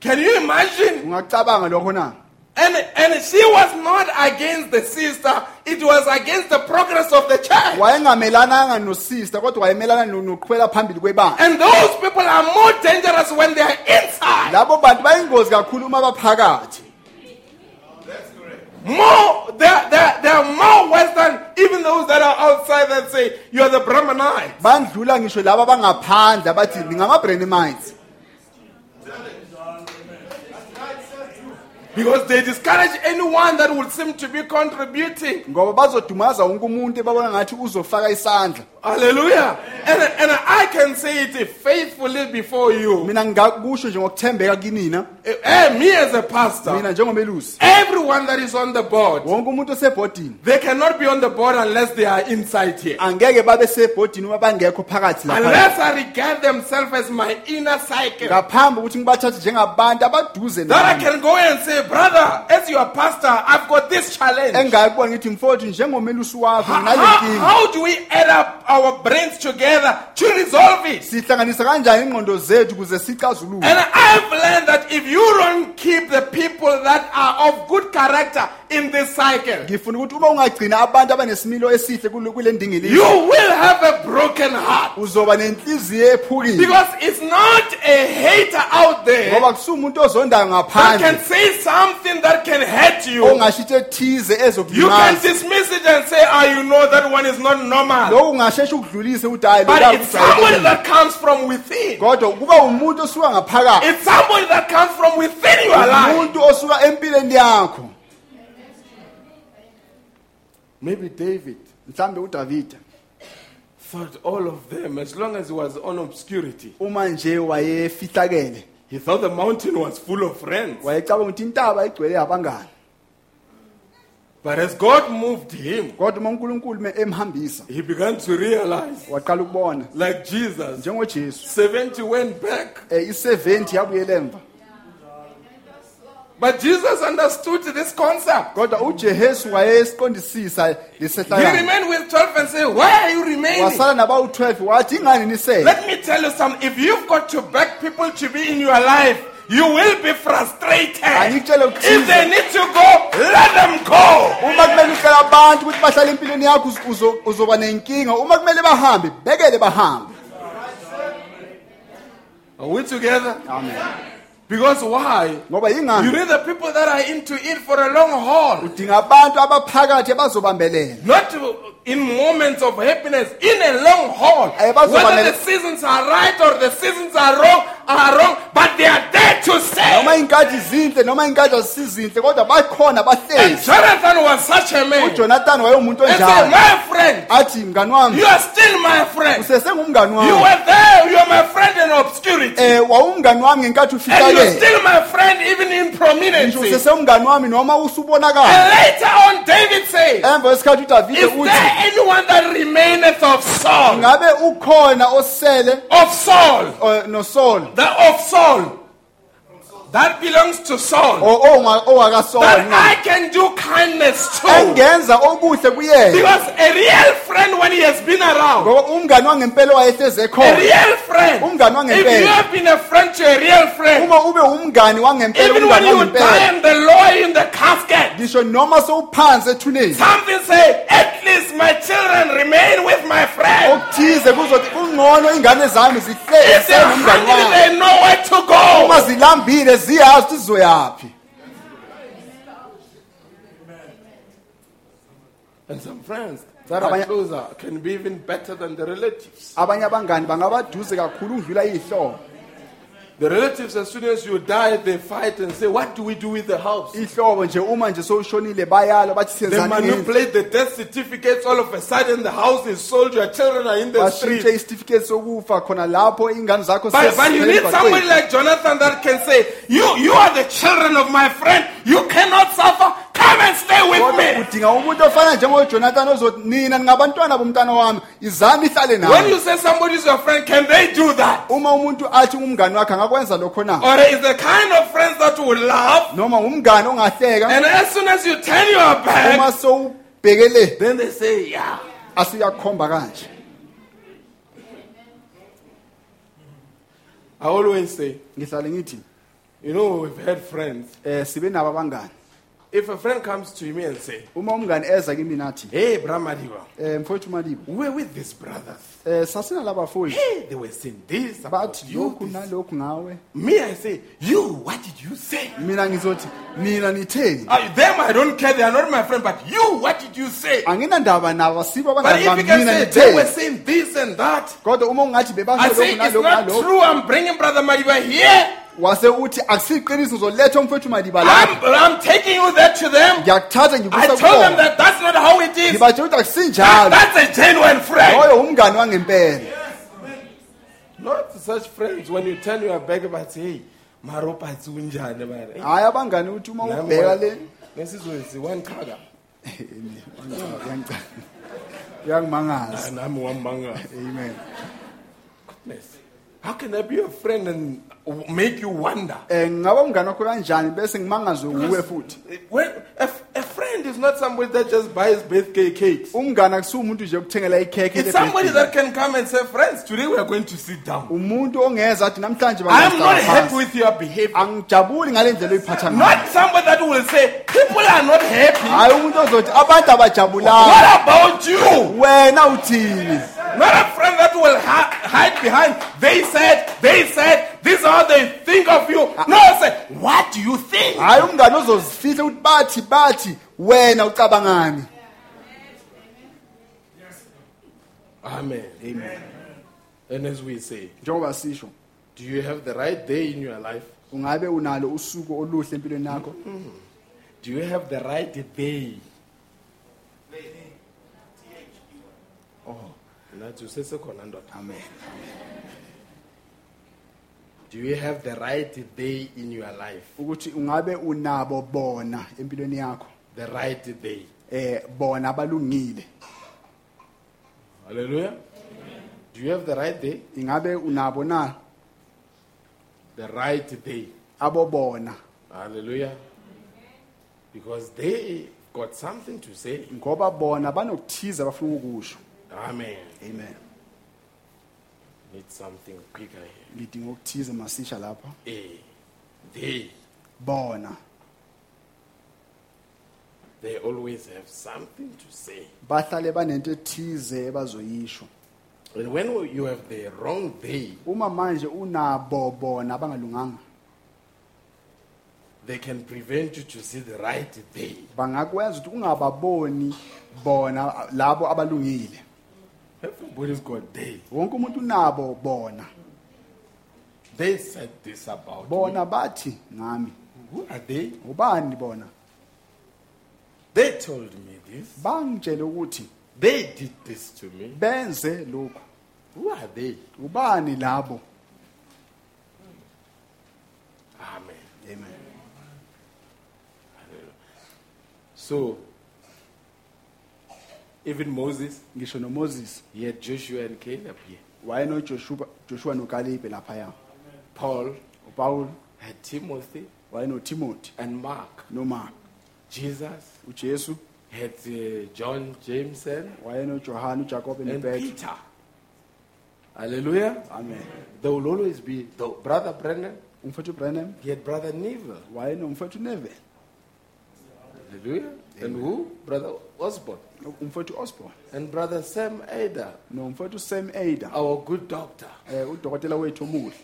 Can you imagine? ungacabanga lokho na And, and she was not against the sister, it was against the progress of the church. wayengamelananga nosista kodwa wayemelana no- nokuqhubela phambili kwebandla And those people are more dangerous when they are inside. labo bantu bayingozi kakhulu uma baphakathi More, they're, they're, they're more worse than even those that are outside that say, You're the Brahmanites. bandlula ngisho laba abangaphandle abathi ningama-branimites Because they discourage anyone that would seem to be contributing. ngoba bazodumaza wonke umuntu ebabona ngathi uzofaka isandla Hallelujah. And, and I can say it faithfully before you. mina ngingakusho nje ngokuthembeka kinina Eh, me as a pastor, mina njengomelusi everyone that is on the board, wonke umuntu osebhodini they cannot be on the board unless they are inside here. angeke babe sebhodini uma bangekho phakathi lapha Unless I regard themselves as my inner cycle. ngaphambi ukuthi ngibathathe njengabantu abaduze That I nami can go and say, brother, as your pastor, I've got this challenge. engingakubona ngithi mfowethu njengomelusi wakho How, nginale nkinga how do we add up our brains together to resolve it? sihlanganisa kanjani ingqondo zethu ukuze sicazulule And I've learned that if you don't keep the people that are of good character in this cycle, ngifuna ukuthi uma ungagcina abantu abanesimilo esihle kule kule ndingilizo you will have a broken heart. uzoba nenhliziyo ephukile Because it's not a hater out there ngoba kusumuntu ozondayo that ngaphandle can say something that can hurt you. You can ezokulimaza dismiss it and say, ah, you know that one is not normal. lokhu ungasheshe ukudlulise ukuthi hayi But it's somebody that comes from within. kodwa kuba umuntu osuka ngaphakathi It's somebody that comes from within your life. umuntu osuka empilweni yakho Maybe David. Mhlambe udavida. Thought all of them, as long as he was on obscurity, uma nje wayefihlakele. He thought the mountain was full of friends. wayecabanga ukuthi intaba igcwele abangani But as God moved him, kodwa uma unkulunkulu me- emhambisa he began to realize, waqala ukubona like Jesus, njengojesu. 70 went back. um i-70 yabuyela emva But Jesus understood this concept. kodwa ujesu wayesiqondisisa He remained with 12 and said, Why are you remaining? wasala nabawu-12 wathi ingani nisele Let me tell you something. If you've got to beg people to be in your life, you will be frustrated. If they need to go, let them go. uma kumele abantu ukuthi bahlale empilweni yakho uzo- uzo- uzoba nenkinga uma kumele bahambe bekele bahambe Are we together? amen Because why? ngoba You yingani need the people that are into it for a long haul. udinga abantu abaphakathi abazobambelela Not in moments of happiness, in a long haul. Eh, Whether the seasons are right or the seasons are wrong, are wrong, but they are there to noma stay. iy'nkathi zinhle noma iy'nkathi azisizinhle kodwa bakhona And bahlezi Jonathan was such a man. ujonathan wayewumuntu And onjalo My friend, athi mngani wami you are still my friend. usesengumngani You wami were there, you are my friend in obscurity. um wawumngani wami ngenkathi And you're still my friend even in prominence. And usesengumngani wami noma usubonakala later on, David said, emva kwesikhathi udavide Is uthi anyone that remaineth of Saul? ngabe ukhona osele Of Saul. uh, nosolo The of Saul. That belongs to Saul. o- onga- owakasolo That I can do kindness to. engenza okuhle kuyena Because a real friend, when he has been around, ngoba umngani wangempela wayehlezi a real friend, if you have been a friend to a real friend, uma ube umngani wangempela even when you die and they lower you in the casket, something say, at least my children remain with my friend. okuthize kuzothi kungcono ingane zami If zihlezi they're nomngani hungry, wami. they know where to go. Uma zilambile ziyazi ukuthi zizoyaphi And some friends that are Abanye- closer can be even better than the relatives. abanye abangani bangabaduze kakhulu ukudlula iy'hlobo The relatives, as soon as you die, they fight and say, What do we do with the house? ihlobo nje uma nje sowushonile bayalwa bathi They manipulate the death certificates. All of a sudden, the house is sold. Your children are in the bashintshe street. isitifiketi sokufa khona lapho ingane zakho But, but you need somebody like Jonathan that can say, you, you are the children of my friend. You cannot suffer. Come and stay with me. udinga umuntu ofana njengojonathan ozothi nina ningabantwana bomntwana wami izami ihlale When you say somebody is your friend, can they do that? uma umuntu athi ngumngani wakhe angakwenza lokho na Or is the kind of friends that will laugh noma umngani ongahleka and as soon as you turn your back, uma sowubhekele then they say, yeah. asuyakhomba kanje I always say, ngihlale ngithi you know, we've had friends. um sibe nabo abangani If a friend comes to me and say, uma umngani eza kimi nathi hey, Bramadiwa, um mfowethu malibo we're with these brothers. Fowethu Hey, they were saying this about bathi you. lokhu this." nalokhu ngawe Me, I say, you, what did you say? mina ngizothi nina nitheni Uh, them, I don't care. They are not my friend. But you, what did you say? anginandaba nabo asibo But abangani if you bami can mina say they were nitheni saying this and that, kodwa uma ungathi I say lokhu it's nalokhu not nalokhu true. I'm bringing Brother Madiba here. Wase uthi akusiyiqiniso uzoletha umfowethu madiba I'm, lapha I'm taking you there to them. ngiyakuthatha I ngikusa told them kubona that that's not how it is. ngibatshela ukuthi That- akusinjalo that's a genuine friend. loyo umngani wangempela. Not such friends when you turn your back bathi hey maro patsi unjani mara Hey, hayi abangani ukuthi uma nami ubheka wa- le. nesizwe wangichaga uyangimangaza nami wamanga amen. Goodness how can i be your friend and make you wonder? Eh ngingaba umngane wakho kanjani bese ngimangazwe uwe futhi? when a, a friend is not somebody that just buys birthday cakes. Umngane akusiwo umuntu nje ukuthengela ikhekhe it's somebody that can come and say friends today we are going to sit down. Umuntu ongeza athi namhlanje i'm not happy with your behavior. Angijabuli ngale ndlela oyiphatha ngayo. Not somebody that will say people are not happy. Hayi umuntu ozothi abantu abajabulayo what about you? Wena uthini? Not a friend that will hi- hide behind. They said, they said, this is how they think of you. No, I say, what do you think? hayi umngane ozozifihla ukuthi bathi bathi wena ucabangani Amen. Amen. And as we say, njengoba sisho do you have the right day in your life? ungabe unalo usuku oluhle empilweni yakho Do you have the right day? Oh, nathi usesekhona ndoda. amen Do you have the right day in your life? ukuthi ungabe unabo bona empilweni yakho The right day. eh bona abalungile Hallelujah. Do you have the right day? ingabe unabo na The right day. abo bona Hallelujah. Because they got something to say. ngoba bona banokuthiza abafuna ukusho Amen. amen Need something quicker here. ngidinga ukuthiza masisha lapha Eh, they, bona they always have something to say. bahlale banento ethize abazoyisho And when you have the wrong day, uma manje unabo bona abangalunganga they can prevent you to see the right day. bangakwenza ukuthi ungababoni bona labo abalungile Everybody's got day. wonke umuntu unabo bona They said this about me. bona bathi ngami Who are they? ubani bona They told me this. bangitshele ukuthi They did this to me. benze lokhu Who are they? ubani labo Amen. amen So, even Moses, ngisho nomoses he had Joshua and Caleb here. wayenojoshua joshua nokalibe laphaya Paul upawulo had Timothy wayenotimothy and Mark. nomark Jesus ujesu had uh, John, James, and, wayenojohane ujakobe and nopetro Peter. Hallelujah. amen There will always be the brother Branham. umfethu ubrenham He had brother Neville. wayenomfethu uneve Hallelujah. And who? Brother Osborne. umfethu osborn And brother Sam Adair, nomfethu sam ada our good doctor. um udokotela wethu omuhle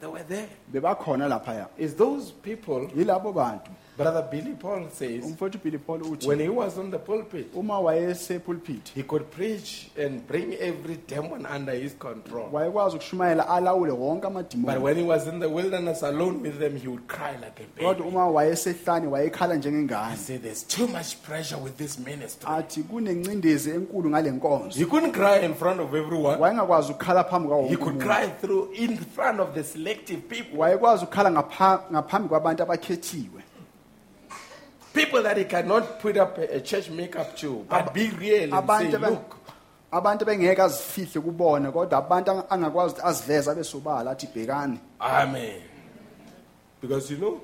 They were there. bebakhona laphaya It's those people, yilabo bantu brother Billy Paul says, umfethu billy paul uthi when he was on the pulpit, uma wayesepulpit he could preach and bring every demon under his control. wayekwazi ukushumayela alawule wonke But amadimoni when he was in the wilderness alone with them, he would cry like a kodwa baby. uma wayesehlane wayekhala He njengengane said, There's too much pressure with this ministry. athi kunencindezi enkulu ngale nkonzo He couldn't cry in front of everyone. wayengakwazi ukukhala phambi kwawo He could umuntu. cry through in front of the selective people. wayekwazi ukukhala ngapha- ngaphambi kwabantu abakhethiwe People that he cannot put up a, a church makeup to, but be real and say, abantu look, abantu bengeke azifihle kubona kodwa abantu ang- angakwazi ukuthi aziveze abe sobala athi bhekani Amen. Because you know,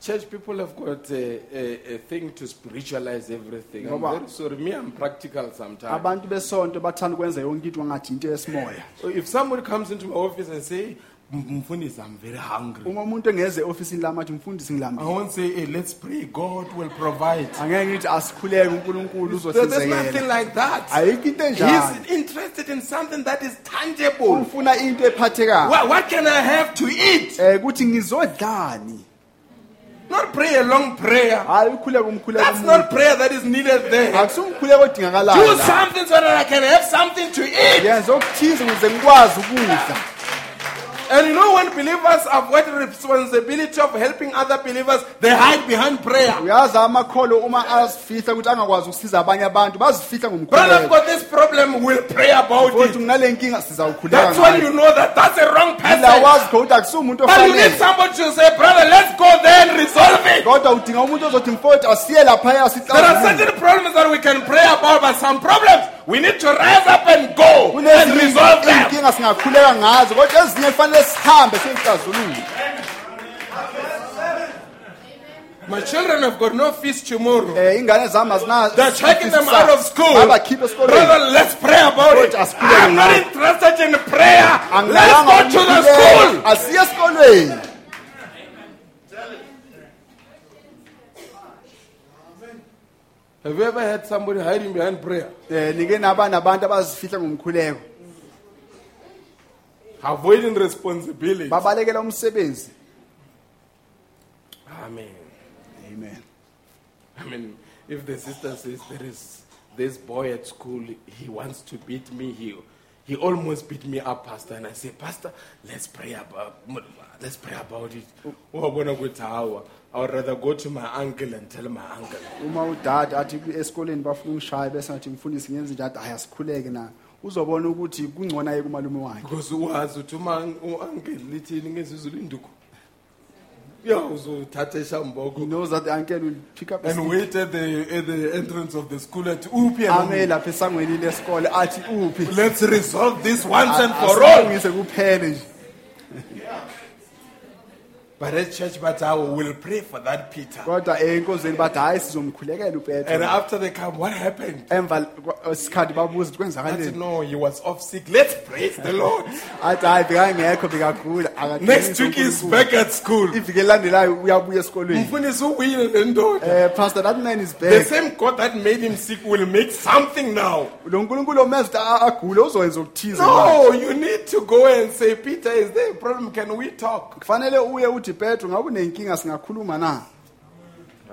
church people have got a, a, a thing to spiritualize everything. I'm Ngoba- very sorry, me, I'm practical sometimes. abantu besonto bathanda ukwenza yonke into ngathi into yesimoya if somebody comes into my office and say, "M- Mfundisi, I'm very hungry. uma umuntu engeze e-ofisini lami athi mfundisi I ngilambile won't say, hey, let's pray, God will provide. angeke ngithi asikhuleke unkulunkulu There- There's nothing uzosizekela like that. ayikho into enjalo He's interested in something that is tangible. ufuna into ephathekayo What, what can I have to eat? um ukuthi ngizodlani Not pray a long prayer. hayi ukhuleka umkhuleko That's not prayer that is needed there. akusumkhuleko Do odingakalayo la. something so that I can have something to eat. yenza okuthize ukuze ngikwazi ukudla And you know, when believers avoid the responsibility of helping other believers, they hide behind prayer. uyazi uma azifihla ukuthi angakwazi ukusiza abanye abantu bazifihla Brother, I've got this problem, we'll pray about it. nginale nkinga sizawukhuleka That's when you know that that's a wrong person khona ukuthi But you need ofanele somebody to say, brother, let's go there and resolve it. kodwa udinga umuntu ozothi mfowethu asiye laphaya There are certain problems that we can pray about, but some problems we need to rise up and go and resolve them. iy'nkinga singakhuleka ngazo kodwa ezinye kufanele sihambe siyixazulule My children have got no feast tomorrow. Eh, ingane zami They're checking them out of school. abakhiphe esikolweni Brother, let's pray about it. I'm not interested in prayer. Let's go to the school. asiye esikolweni Have you ever had somebody hiding behind prayer? Eh, nike nabantu abazifihla ngomkhuleko Avoiding responsibility. babalekela umsebenzi Amen. amen I mean, if the sister says there is this boy at school, he wants to beat me, he he almost beat me up, Pastor. And I say, Pastor, let's pray about let's pray about it. Oh, I wanna go to our. I would rather go to my uncle and tell my uncle. uma udade athi esikoleni bafuna ungishaya bese ngathi mfundisi ngenze njani hayi asikhuleke na uzobona ukuthi kungcono aye kumalume wakhe Because wazi ukuthi uma uncle lithini ngezizulu induku. Yeah, uzothatha he ishamboko knows that the uncle will pick up and wait at the at the entrance of the school at uphi ame lapha esangweni lesikole athi uphi Let's resolve this once and for all. kuphele nje But at church, but I will pray for that Peter. kodwa enkonzweni bathi hayi sizomkhulekela And upetro after they come, what happened? emva sikhathi babuza ukuthi I kwenzakaleni said, no, he was off sick. Let's praise the Lord. athi hayi bekangekho bekagula akadingi Next week he's uNkulunkulu. back at school. iviki elandelayo uyabuya esikolweni Mfundisi uwile nendoda. Eh, pastor that man is back. The back same God that made him sick will make something now. lo nkulunkulu omenza ukuthi a- agule uzowenza okuthize No, you need to go and say, Peter, is there a problem? Can we talk? kufanele uye uthi petro ngabe unenkinga singakhuluma na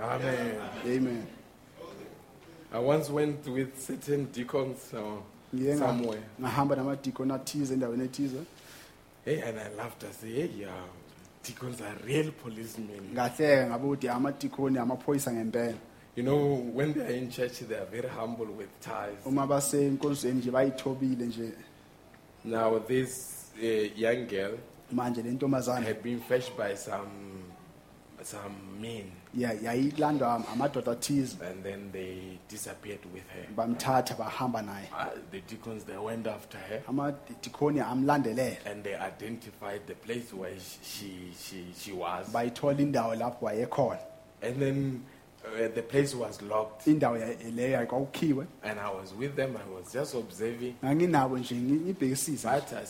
Amen. amen I once went with certain deacons uh, Ngiye somewhere. ngahamba namadikoni athize endaweni ethize Hey, and I laughed. I said, hey, yeah, deacons are real policemen. ngahleka ngabe ukuthi amadikoni amaphoyisa ngempela You know, when they are in church, they are very humble with tithes. uma basenkonzweni nje bayithobile nje Now, this uh, young girl manje le had been fetched by some some men, ya- yayilandwa amadoda athize. And then they disappeared with her. bamthatha bahamba naye. Uh, the deacons they went after her, amadikoni amlandelele and they identified the place where sh- she she she was, bayithola indawo lapho wayekhona. And then uh, the place was locked. indawo ya- leyo kwakukhiwe And I was with them. I was just observing. nganginabo nje ngi- ngibhekisisa But I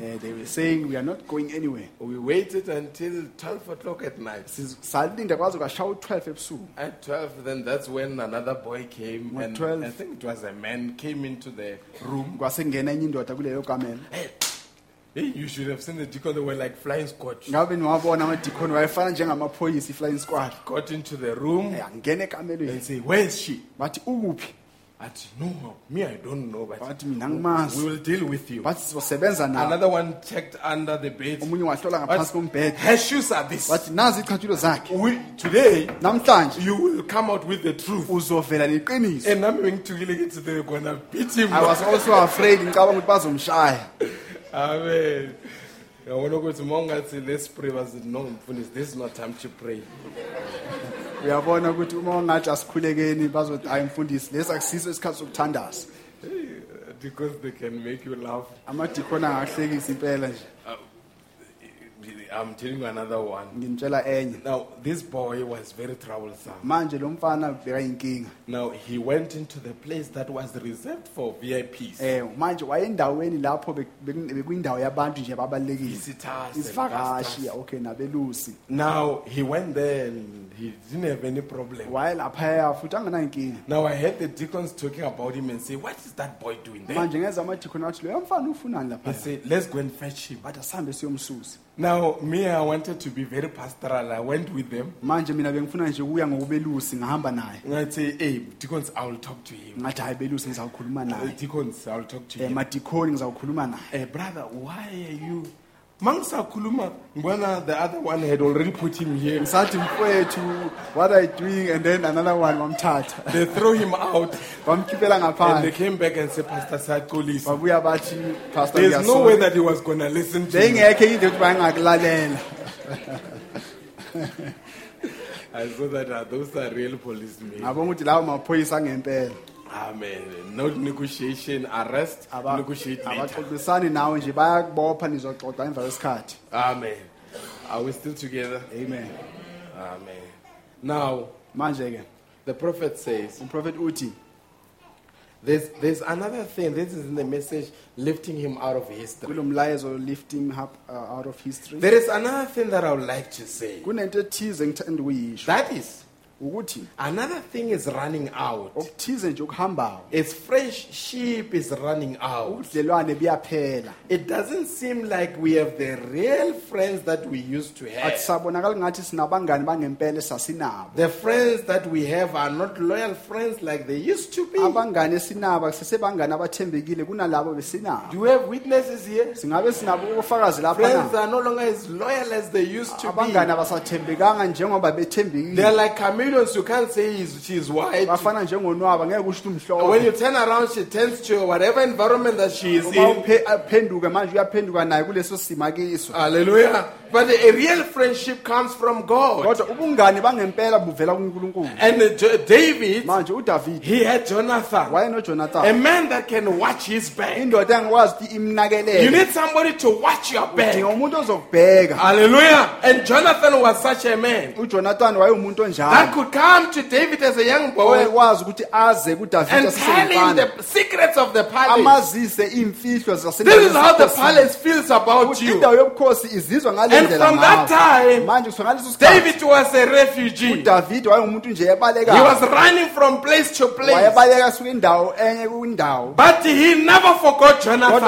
Eh, they were saying we are not going anywhere We waited until 12 o'clock at night. Salinda kwaze kwashaya u-12 ebusuku At 12, then that's when another boy came. At And 12. I think it was a man came into the room. kwasengena enye indoda kuleyo kamela Hey, you should have seen the deacon. They were like flying scotch. ngabe niwabona amadikoni wayefana njengamaphoyisa i-flying squad Got into the room Eh, angena and ekamelweni say, Where is she? bathi ukuphi At no, me, I don't know. But bathi mina we will deal with you. sizosebenza nawo Another one checked under the bed. omunye wahlola ngaphansi kombhede Her shoes are this. bathi nazi icathulo zakhe We, today, namhlanje you will come out with the truth. uzovela neqiniso And I'm going to get they're gonna beat him. i was also afraid ngicabanga ukuthi bazomshaya Amen. I want to go to Mongazi. Let's pray. I said, no, Mfundisi, this is not time to pray. Uyabona ukuthi uma ungathi asikhulekeni bazothi hayi mfundisi lesi akusiso isikhathi sokuthandaza uh, Because they can make you laugh. amadikoni angahlekisa impela nje I'm telling you another one. enye Now, this boy was very troublesome. manje lo mfana bekayinkinga Now, he went into the place that was reserved for VIPs. eh manje wayendaweni lapho bek- bek- bekuyindawo yabantu nje babalekile Visitors and isivakashi pastors. okay nabelusi Now, he went there and he didn't have any problem. wayelaphaya futhi angenankinga Now, I heard the deacons talking about him and say, What is that boy doing there? manje ngeza amadikoni athi loyo mfana ufunani He lapha said, Let's go and fetch him. bathi asihambe siyomsusa Now, me, I wanted to be very pastoral. I went with them. manje mina bengifuna nje ukuya ngokubelusi ngahamba naye And I'd say, hey, deacons, I will talk to him. ngathi hayi belusi ngizawukhuluma Uh, naye deacons, I will talk to eh him. madikoni ngizawukhuluma naye Eh, brother, why are you Mangisakhuluma, ngibona the other one had already put him here. ngisathi mfowethu what are you doing and then another one wamthatha They throw him out bamkhiphela and they ngaphandle came back and said, Pastor Sakolisa. babuya bathi pastor There's no ngiyasola." way that he was going to listen to me. beyingekho into yokuthi bayengakulalela I saw that uh, those are real policemen. ngabonga ukuthi lawo maphoyisa angempela Amen. No negotiation, arrest, Aba- negotiate later. abaxoxisani nawe nje bayakubopha nizoxoxa emva kwesikhathi Amen. Are we still together? amen Amen. Now, manje ke the prophet says, umprofethi uthi there's, there's another thing. This is in the message lifting him out of history. lifting up uh, out of history There is another thing that I would like to say. kunento ethize ngithanda ukuyisho That is, ukuthi another thing is running out. okuthize nje okuhambayo It's friendship is running out. ubudlelwane buyaphela It doesn't seem like we have the real friends that we used to have. akusabonakali ngathi sinabangani bangempela esasinabo The friends that we have are not loyal friends like they used to be. abangani esinabo sesebangani abathembekile kunalabo besinabo Do we have witnesses here? singabe sinabo ubufakazi lapha Friends are no longer as loyal as they used to abangani be. abasathembekanga njengoba They're like chameleons. You can't say he's, she's white. bafana njengonwaba ngeke kusho ukuthi When you umhlophe turn around, she turns to whatever environment that she is uma in. uphe- aphenduke manje uyaphenduka naye kuleso simo kiso Hallelujah. But a real friendship comes from God. kodwa ubungani bangempela buvela kunkulunkulu And uh, Jo- David, manje he had Jonathan, a wayenojonathan man that can watch his back. indoda engikwazi ukuthi You imnakelele need somebody to watch your back. umuntu ozokubheka Hallelujah. And Jonathan was such a man ujonathan wayewumuntu that onjalo could come to David as a young boy owekwazi ukuthi aze kudavide and tell him asesengumfana the secrets of the palace. amazise This is how the palace feels about you. indawo yobukhosi izizwa ngale And from that time, manje kusukela ngaleso sikhathi David was a refugee. He was running from place to place. wayebaleka asuka indawo enye kwindawo But he never forgot Jonathan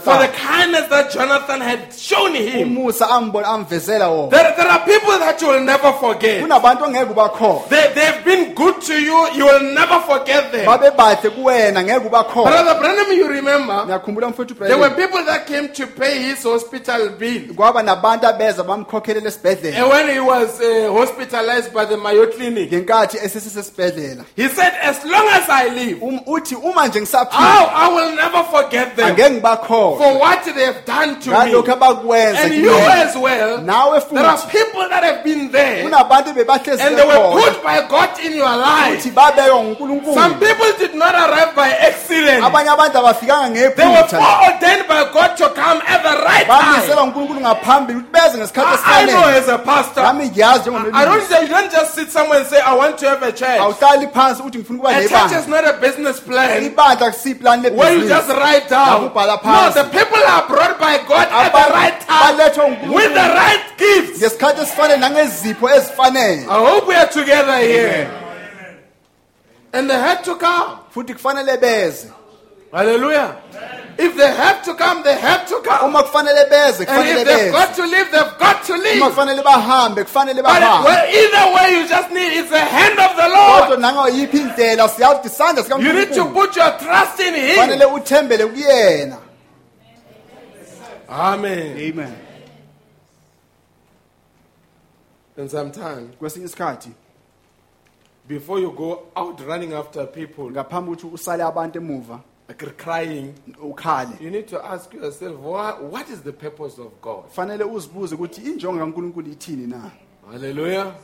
for the kindness that Jonathan had shown him. umusa ambona amvezela wona There, there are people that you will never forget. kunabantu ongeke ubakhohlwa They, they've been good to you, you will never forget them. babe bahle kuwena ngeke ubakhohlwa Brother Branham, you remember, there were people that came to pay his hospital bill. Kwaba nabantu abeza bamkhokhelela esibhedlela And when he was uh, hospitalized by the Mayo Clinic, ngenkathi esesesesibhedlela he said, As long as I live, Um- uthi uma nje ngisaphila I, I will never forget them angeke for what they have done to ngalokhu me. abakwenza And you kimina. as well, nawe there are people that have been there kunabantu bebahlezi and they were bekhona put by God in your life. babekwa Some ngunkulunkulu. People did not arrive by accident. abanye abantu abafikanga They were ngephutha. foreordained by God to come at the right bamiselwa time. ngunkulunkulu ngaphambili ukuthi beze ngesikhathi I, I know as a pastor, nami ngiyazi I don't say you don't just sit somewhere and say, I want to have a church. awuhlali phansi uthi ngifuna ukuba A church is nebandla not a business plan ibandla where you just lebhizinisi write down. Nakubhala No, phansi. the people are brought by God at the right time balethwa with the right gifts. ngesikhathi esifanele nangezipho ezifanele I hope we are together here. And they had to come. futhi kufanele beze Hallelujah. If they have to come, they have to come. uma kufanele beze And if they've got to leave, they've got to uma leave. kufanele bahambe kufanele But bahambe well, either way, you just need it's the hand of the kodwa Lord. nangoyiphi indlela siyazi ukuthi isandla You need to put your trust in Him. kufanele uthembele kuyena Amen. amen And sometimes, kwesinye isikhathi before you go out running after people, ngaphambi ukuthi usale abantu emuva like crying, ukhale you need to ask yourself, what, what is the purpose of God? kufanele uzibuze ukuthi injongo kankulunkulu ithini na Hallelujah.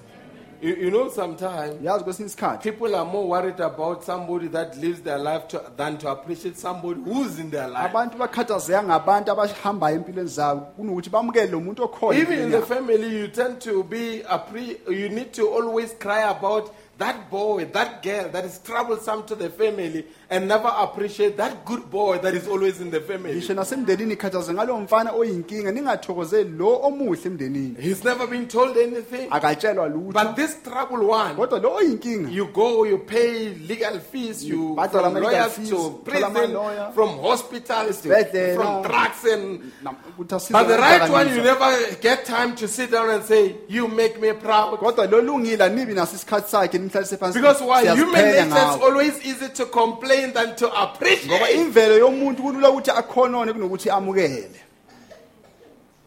You, you know, sometimes yazi kwesinye isikhathi people are more worried about somebody that lives their life to, than to appreciate somebody who's in their life. abantu bakhathazeka ngabantu abahambayo empilweni zabo kunokuthi bamukele lo muntu okhona Even in empilweni the yabo. family, you tend to be a pre, you need to always cry about that boy, that girl that is troublesome to the family and never appreciate that good boy that is always in the family. ngisho nasemndenini khathaze ngalowo mfana oyinkinga ningathokozeli lo omuhle emndenini He's never been told anything. akatshelwa lutho But this troubled one, kodwa lo oyinkinga you go, you pay legal fees, you Bhadala from ama-legal lawyers fees, to prison, from hospitals to from drugs and nam- ukuthi asizwe but the right one you never get time to sit down and say, You make me proud. kodwa lo lungile anibi naso isikhathi sakhe nimhlalise phansi Because why? Human nature is always easy to complain than to ngoba appreciate. imvelo yomuntu kulula ukuthi akhonone kunokuthi amukele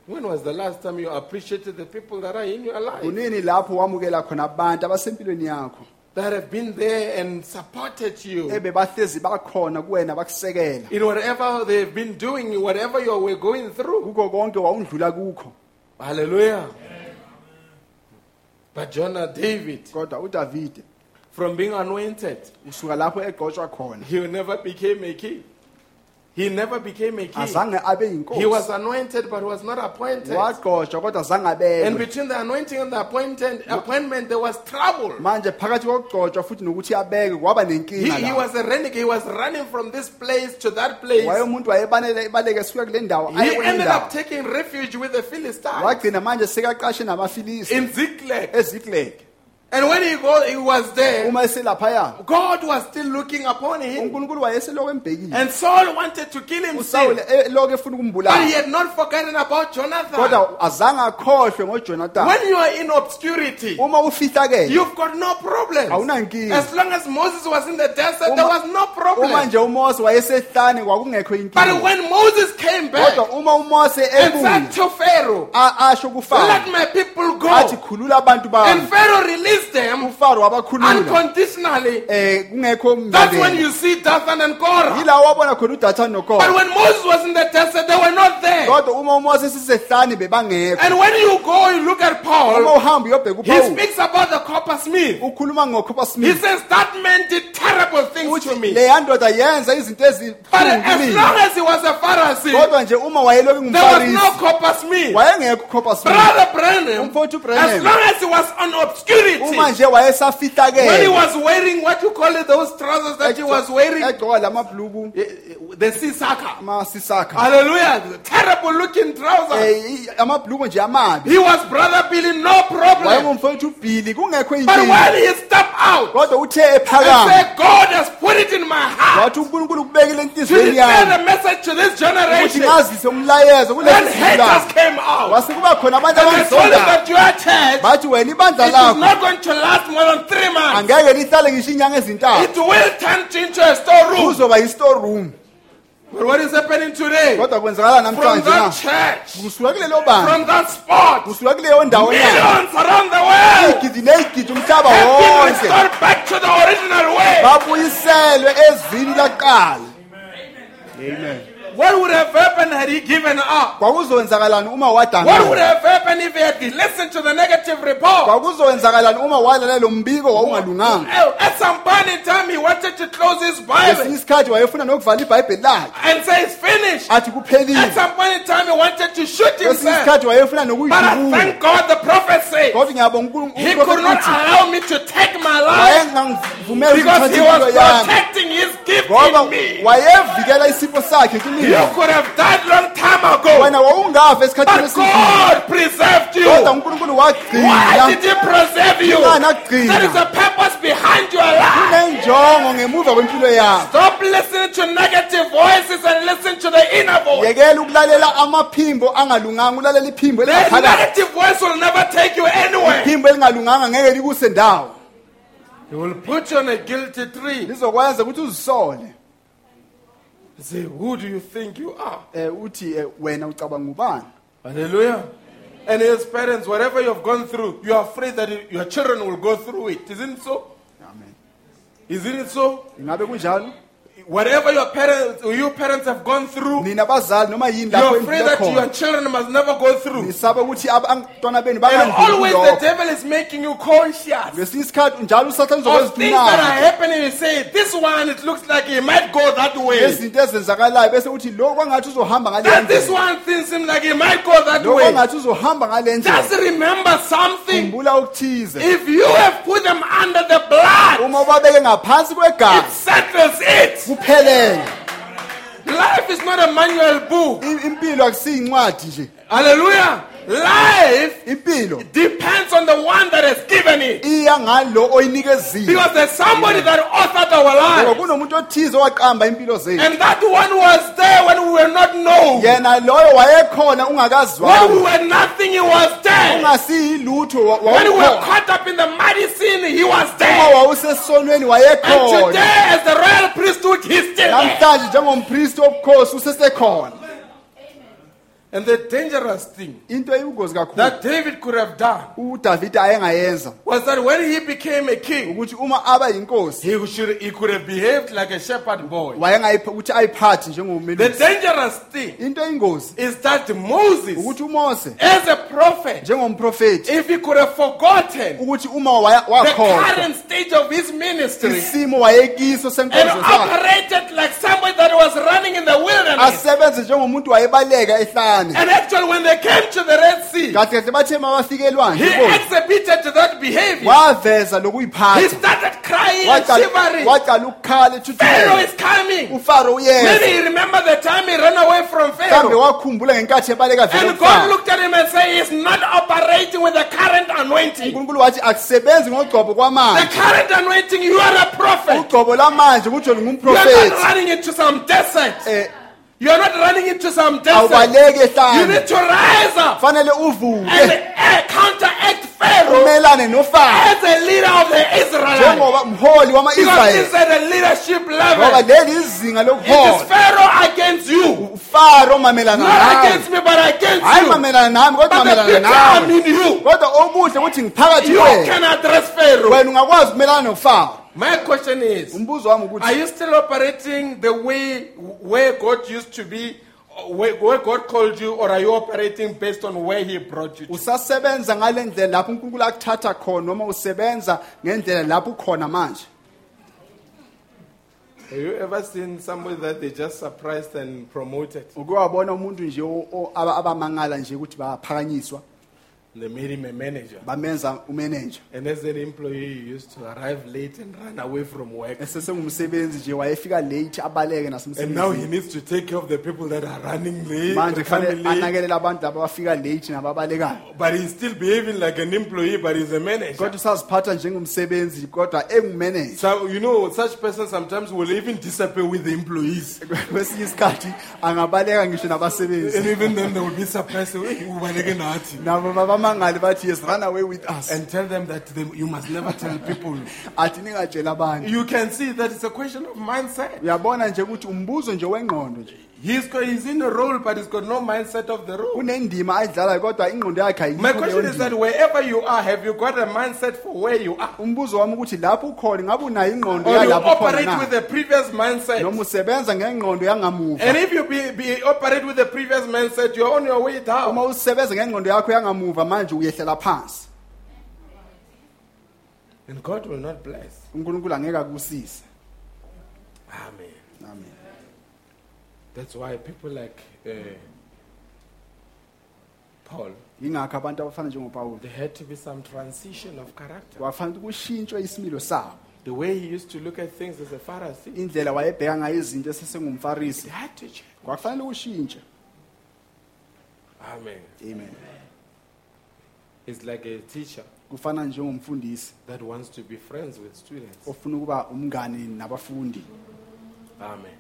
When was the last time you appreciated the people that are in your life? kunini lapho wamukela khona abantu abasempilweni yakho That have been there and supported you ebe bahlezi bakhona kuwena bakusekela in whatever they've been doing, whatever you were going through. kuko konke wawundlula kukho Hallelujah. But Jonah, David, kodwa udavide from being anointed, usuka lapho khona he will never became a king. He never became a king. azange abe He was anointed but was not appointed. wagqotshwa kodwa azange And between the anointing and the appointed, appointment, there was trouble. manje phakathi kokugcotshwa futhi nokuthi abeke kwaba He, nenkinga he la was a renegade. He was running from this place to that place. wayemuntu wayebaleke suka kule ndawo aye He kwenye ended indawo up taking refuge with the Philistines wagcina manje sekaqashe namafilisi in Ziklag. ezikleg And when he, go, he was there, uma eselaphaya God was still looking upon him. unkulunkulu wayeseloko embhekile And Saul wanted to kill himself. usawule eloko eh, eh, efuna But he ukumbulala had not forgotten about Jonathan. kodwa azange akhohlwe ngojonathan When you are in obscurity, uma ufihlakele you've got no problem. awunankinga As long as Moses was in the desert, there was no uma problem. nje umose wayesehlane kwakungekho But inkinga when Moses came back kodwa uma umose and ebuye said to Pharaoh, a- asho Let my people go. athi khulula abantu And bami Pharaoh released them ufaro wabakhulula unconditionally. eh kungekho That's when you see Dathan and Korah. yila wabona khona udathani But nokora when Moses was in the desert, they were not there. kodwa uma umose sisehlane bebangekho And when you go, you look at uma Paul, uhamba uyobheka he speaks about the coppersmith. ukhuluma He smith says, That man did terrible things to me. leya ndoda yenza izinto But as long as he was a Pharisee, kodwa nje uma wayeloku there was no ngumfarisi coppersmith. wayengekho smith Brother Branham, Umfowethu as long as he was on obscurity, when he was wearing what you call it, those trousers that he was wearing, egcoka lamabhuluku the sisaka. amasisakha Hallelujah. Terrible looking trousers. Eh, i- amabhuluku nje amabi. He was Brother Billy, no problem. wayengumfowethu ubhili kungekho But inkinga. when he stepped out kodwa uthe and ephakama said, God has put it in my heart wathi unkulunkulu kubekile to enhliziyweni declare yami. the message to this ukuthi generation, ngazise umlayezo when kulesi haters came out, wasekuba khona abantu and they told him that your church bathi wena ibandla it is lakho. not going to last more than three months. angeke lihlale ngisho inyanga ezintathu. It will turn into a storeroom. kuzoba yi-store room But what is happening today? kodwa kwenzakala From namhlanje na? that church, kusuka kulelo bandla from that spot, kusuka kuleyo ndawo nyana millions around the world. Igidi neyigidi umhlaba have been wonke. restored back to the original way. babuyiselwe ezini lakuqala amen What would have happened had he given up? kwakuzokwenzakalani uma What would wadangala have happened if he had listened to the negative report? kwakuzokwenzakalani uma walalela lo mbiko wawungalunganga Oh, At some point in time, he wanted to close his Bible isikhathi wayefuna nokuvala ibhayibheli lakhe and say it's finished. athi At kuphelile some point in time, he wanted to shoot kwesinye himself. isikhathi wayefuna But I thank God the prophet said kodwa ngiyabonga he could not unkulunkulu allow me to take my life wayengangivumela because he was protecting his gift ngoba in me. wayevikela isipho sakhe You could have died long time ago, wena wawungafa esikhathini but God preserved you. kodwa unkulunkulu Why wagcina did he preserve you? Akugcina? There is a purpose behind your life. kunenjongo ngemuva kwempilo yakho Stop listening to negative voices and listen to the inner voice. yekela ukulalela amaphimbo angalunganga ulalela iphimbo The elingaphakathi negative voice will never take you anywhere. iphimbo elingalunganga ngeke likuse ndawo It will put you on a guilty tree. lizokwenza ukuthi uzisole Say, who do you think you are? um uthi eh, wena ucabanga ubani Hallelujah. And as parents, whatever you have gone through, you are afraid that your children will go through it. Isn't it so? amen Isn't it so? ingabe kunjalo Whatever your parents or you parents have gone through, nina bazali noma yini lapho you're afraid that your children must never go through. nisabe ukuthi abantwana benu And always the devil is making you conscious ngesinye isikhathi njalo usathane of things that are happening. You say, this one, it looks like he might go that way. ezinto ezenzakalayo bese uthi lo kwangathi uzohamba ngale And this one thing seems like he might go that lo way. kwangathi uzohamba ngale ndlela Just remember something. If you have put them under the blood, uma ubabeke ngaphansi it settles it. Kuphelele Life is not a manual book. Impilo akusiyincwadi nje Hallelujah. Life impilo depends on the one that has given it. iya ngalo oyinikezile Because there's somebody that authored our ngoba life. kunomuntu othize owaqamba impilo zethu And that one was there when we were not known. yena loyo wayekhona When we were nothing, he was there. ungasiyilutho When we were caught up in the muddy sin, he was uma there. wawusesonweni And today, as the royal priesthood, he's still namhlanje njengompristi wobukhosi usesekhona And the dangerous thing into eyingozi kakhulu. that David could have done udavida ayengayenza was that when he became a king, ukuthi uma aba yinkosi he, should, he could have behaved like a shepherd boy. ayiphathe The njengomelusi dangerous thing into eyingozi is that Moses, ukuthi umose as a prophet, if he could have forgotten ukuthi uma waya- the wakhohlwa current stage of his ministry isimo wayekiso and senkonzo operated like somebody that was running in the wilderness, asebenze njengomuntu wayebaleka and actually when they came to the Red Sea, kahle bathe mabafika he elwandle ibona, exhibited that behavior. waveza He lokuyiphatha started crying and shivering. waqala ukukhala Pharaoh is coming. ufaro Maybe uyeza he remembered the time he ran away from kambe Pharaoh. wakhumbula ngenkathi ebaleka vele And God looked at him and said, He's not operating with the current anointing. unkulunkulu wathi akusebenzi ngogcobo The kwamanje current anointing, you are a prophet. ugcobo lwamanje kutsho You are not ngumprofethi running into some desert. Eh, You are not running into some desert. You need to rise up fanele and uvuke uh, counteract Pharaoh umelane as a leader of the Israelites. njengoba mholi Because wama-israyeli this is at a leadership ngoba level. leli izinga It is lokuhola Pharaoh against you. ufaro mamelana Not nawe against me, but against hayi you. mamelana nami kodwa But the mamelana picture I'm nawe in you. kodwa okuhle ukuthi ngiphakathi You kwena can address Pharaoh. wena ungakwazi ukumelana nofaro My question is umbuzo wami Are ukuthi you still operating the way where God used to be, where, where God called you, or are you operating based on where He brought you to? usasebenza ngale ndlela lapho unkulunkulu akuthatha khona noma usebenza ngendlela lapho ukhona manje Have you ever seen somebody that they just surprised and promoted? uke wabona umuntu nje o- o- aba- abamangala nje ukuthi baphakanyiswa They made him a manager. bamenza umenenja And as an employee, he used to arrive late and run away from work. esesengumsebenzi nje wayefika late abaleke And now he nasemsebenzini needs to take care of the people that are running late, manje coming late. anakelele abantu laba abafika late nababalekayo But he's still behaving like an employee, but he's a manager. kodwa usaziphatha njengomsebenzi kodwa engumenenja So, you know, such persons sometimes will even disappear with the employees. kwesinye isikhathi angabaleka ngisho And even then they will be surprised. "Hey, ubaleke nathi." nabo babamangale bathi yes run away with us and tell them that they, you must never tell people. athi ningatshela abantu You can see that it's a question of mindset. uyabona nje ukuthi umbuzo nje wengqondo nje He's, got, he's in a role, but he's got no mindset of the role. unendima ayidlalayo kodwa ingqondo yakhe ayikho My kuleyo question is that ndima. wherever you are, have you got a mindset for where you are? umbuzo wami ukuthi lapho ukhona ngabe unayo ingqondo Or you yalapho ukhona operate na with the previous mindset? noma usebenza ngengqondo yangamuva And if you be, be, operate with the previous mindset, you're on your way uma down. usebenza ngengqondo yakho yangamuva manje uyehlela phansi And God will not bless. unkulunkulu angeke akusise Amen. amen That's why people like uh, Paul, yingakho abantu abafana njengopawulo there had to be some transition of character. kwafanele kushintshwe isimilo sabo The way he used to look at things as a Pharisee, indlela wayebheka ngayo izinto esesengumfarisi it had to change. kwakufanele ushintshe Amen. amen It's like a teacher kufana njengomfundisi that wants to be friends with students. ofuna ukuba umngane nabafundi Amen.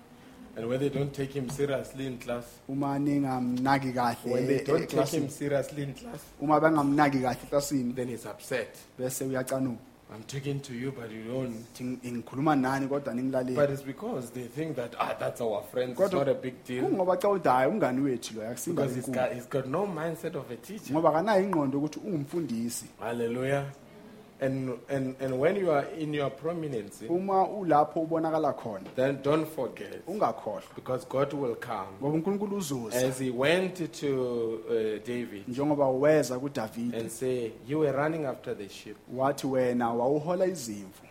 And when they don't take him seriously in class, uma ningamnaki when they don't take him eklasini seriously in class, uma bangamnaki kahle eklasini then he's upset. bese uyacanuka I'm talking to you, but you don't. Thi ngikhuluma nani kodwa But ningilaleli it's because they think that, ah, that's our friend. It's Kodwa- not a big deal. kungoba cha uthi hayi umngani wethu lo akusimba Because he's got, he's got no mindset of a teacher. ngoba kanayo ingqondo ukuthi ungumfundisi Hallelujah. And, and, and when you are in your prominence, uma ulapho ubonakala khona then don't forget, ungakhohlwa because God will come. ngoba unkulunkulu uzoza As he went to uh, David njengoba weza kudavide and say, You were running after the sheep. wathi wena wawuhola izimvu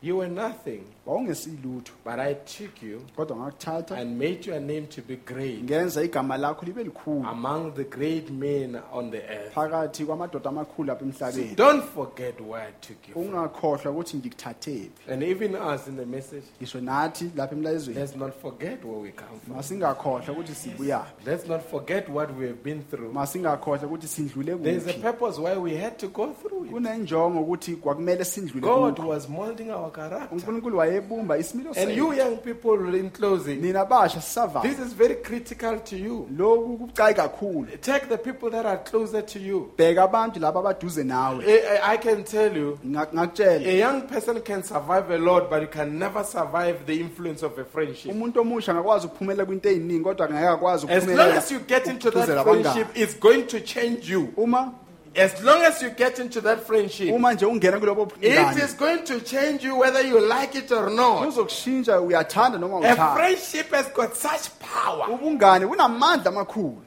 You were nothing, wawungesilutho but I took you kodwa ngakuthatha and made your name to be great ngenza igama lakho libe likhulu among the great men on the earth. phakathi kwamadoda amakhulu apha So emhlabeni don't forget where I took you from. ungakhohlwa ukuthi ngikuthathephi And even us in the message, ngisho nathi lapha emlayezweni let's not forget where we come from. masingakhohlwa ukuthi sibuyaphi Let's not forget what we have been through. masingakhohlwa ukuthi sindlule There's a kuphi purpose why we had to go through it. kunenjongo ukuthi kwakumele sindlule God was molding our our character. unkulunkulu wayebumba isimilo And you sethu young people in closing, nina basha sisavana this is very critical to you. lokhu kubucayi kakhulu Take the people that are closer to you. bheka abantu laba abaduze nawe I, I- I can tell you, Nga- ngakutshela a young person can survive a lot, but you can never survive the influence of a friendship. umuntu omusha angakwazi ukuphumelela kwinto eyiningi kodwa akwazi As long as you get into that abangani. friendship, it's going to change you. uma As long as you get into that friendship, uma nje ungena kulobo it going to change you whether you like it or not. kuzokushintsha uyathanda noma A friendship has got such power. ubungane bunamandla amakhulu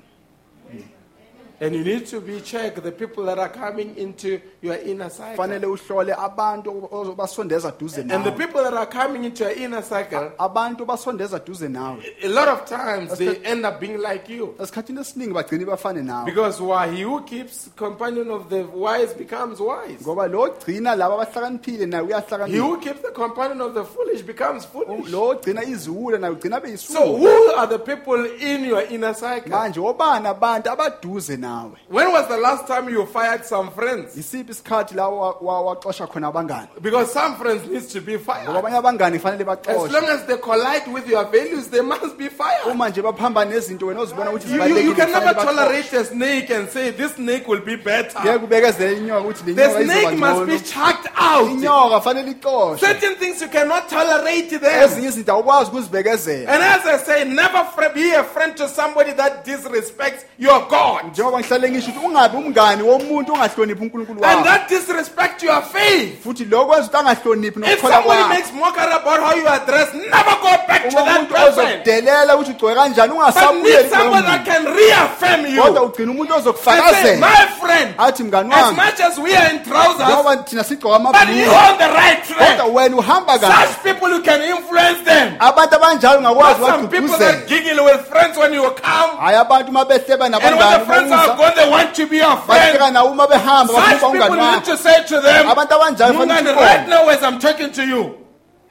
And you need to be check the people that are coming into your inner cycle. fanele uhlole abantu obasondeza duze And the nawe people that are coming into your inner cycle, abantu basondeza duze nawe a lot of times they end up being like you. esikhathini esiningi bagcine bafane nawe Because why he who keeps companion of the wise becomes wise. ngoba lo ogcina laba abahlakaniphile naye He uyahlakanipha who keeps the companion of the foolish becomes foolish. lo ogcina iziwula naye ugcina abe So who are the people in your inner cycle? manje obani abantu abaduze nawe When was the last time you fired some friends? yisiphi isikhathi la wa- wa- waxosha khona abangani Because some friends needs to be ngoba fired. abanye abangani fanele As baxoshwe long as they collide with your values, they must be fired. uma nje baphambana nezinto wena ozibona ukuthi You, you, you zibalulekile can never baxoshwe. tolerate a snake and say this snake will be better. ngeke ubekezele inyoka ukuthi le The snake must be chucked out. inyoka fanele Certain things you cannot tolerate them. ezinye izinto awukwazi ukuzibekezela And as I say, never fr- be a friend to somebody that disrespects your God. njengoba ngihlale ngisho ukuthi ungabi umngani womuntu ongahloniphi unkulunkulu And that disrespect your faith. futhi lokho kwenza ukuthi angahloniphi If somebody makes mockery about how you are dressed, never go back to uma that umuntu person. ozokudelela ukuthi ugcoke kanjani But ungasabuyeli need someone that can reaffirm you. kodwa ugcina umuntu And say, ozokufakazela my friend, athi mngani as wami much as we are in trousers, njengoba thina sigcoka but you amabhulu on the right kodwa track. wena uhamba kahle Such people you can influence them. abantu abanjalo Not ungakwazi some people that giggle with friends when you come. hayi abantu uma behleba And when the nabangani friends are gone, they want to be your friend. bahleka nawe uma behamba bafuna Such people need to say to them, Mungani, right now as I'm talking to you,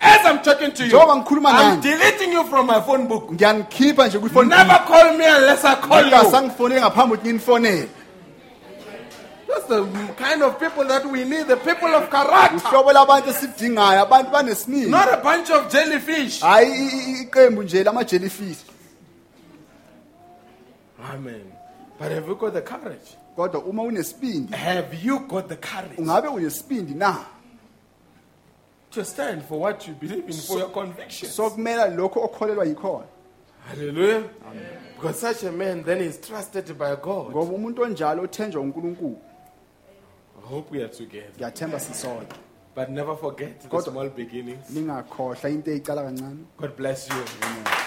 as I'm talking to you, I'm deleting you from my phone book. Never call me unless I call you. ngingasangifonele ngaphambi ukuthi nginifonele That's the kind of people that we need, the people of character. uhlobo labantu esidingayo abantu banesinini Not a bunch of jellyfish. Amen. But have you got the courage? kodwa uma unesibindi Have you got the courage ungabe unesibindi na to stand for what you believe in, for your convictions? sokumela lokho okholelwa yikhona Hallelujah. Because such a man then is trusted by God. ngoba umuntu onjalo uthenjwa unkulunkulu I hope we are together. ngiyathemba But never forget the small beginnings. ningakhohlwa into eyicala kancane God bless you.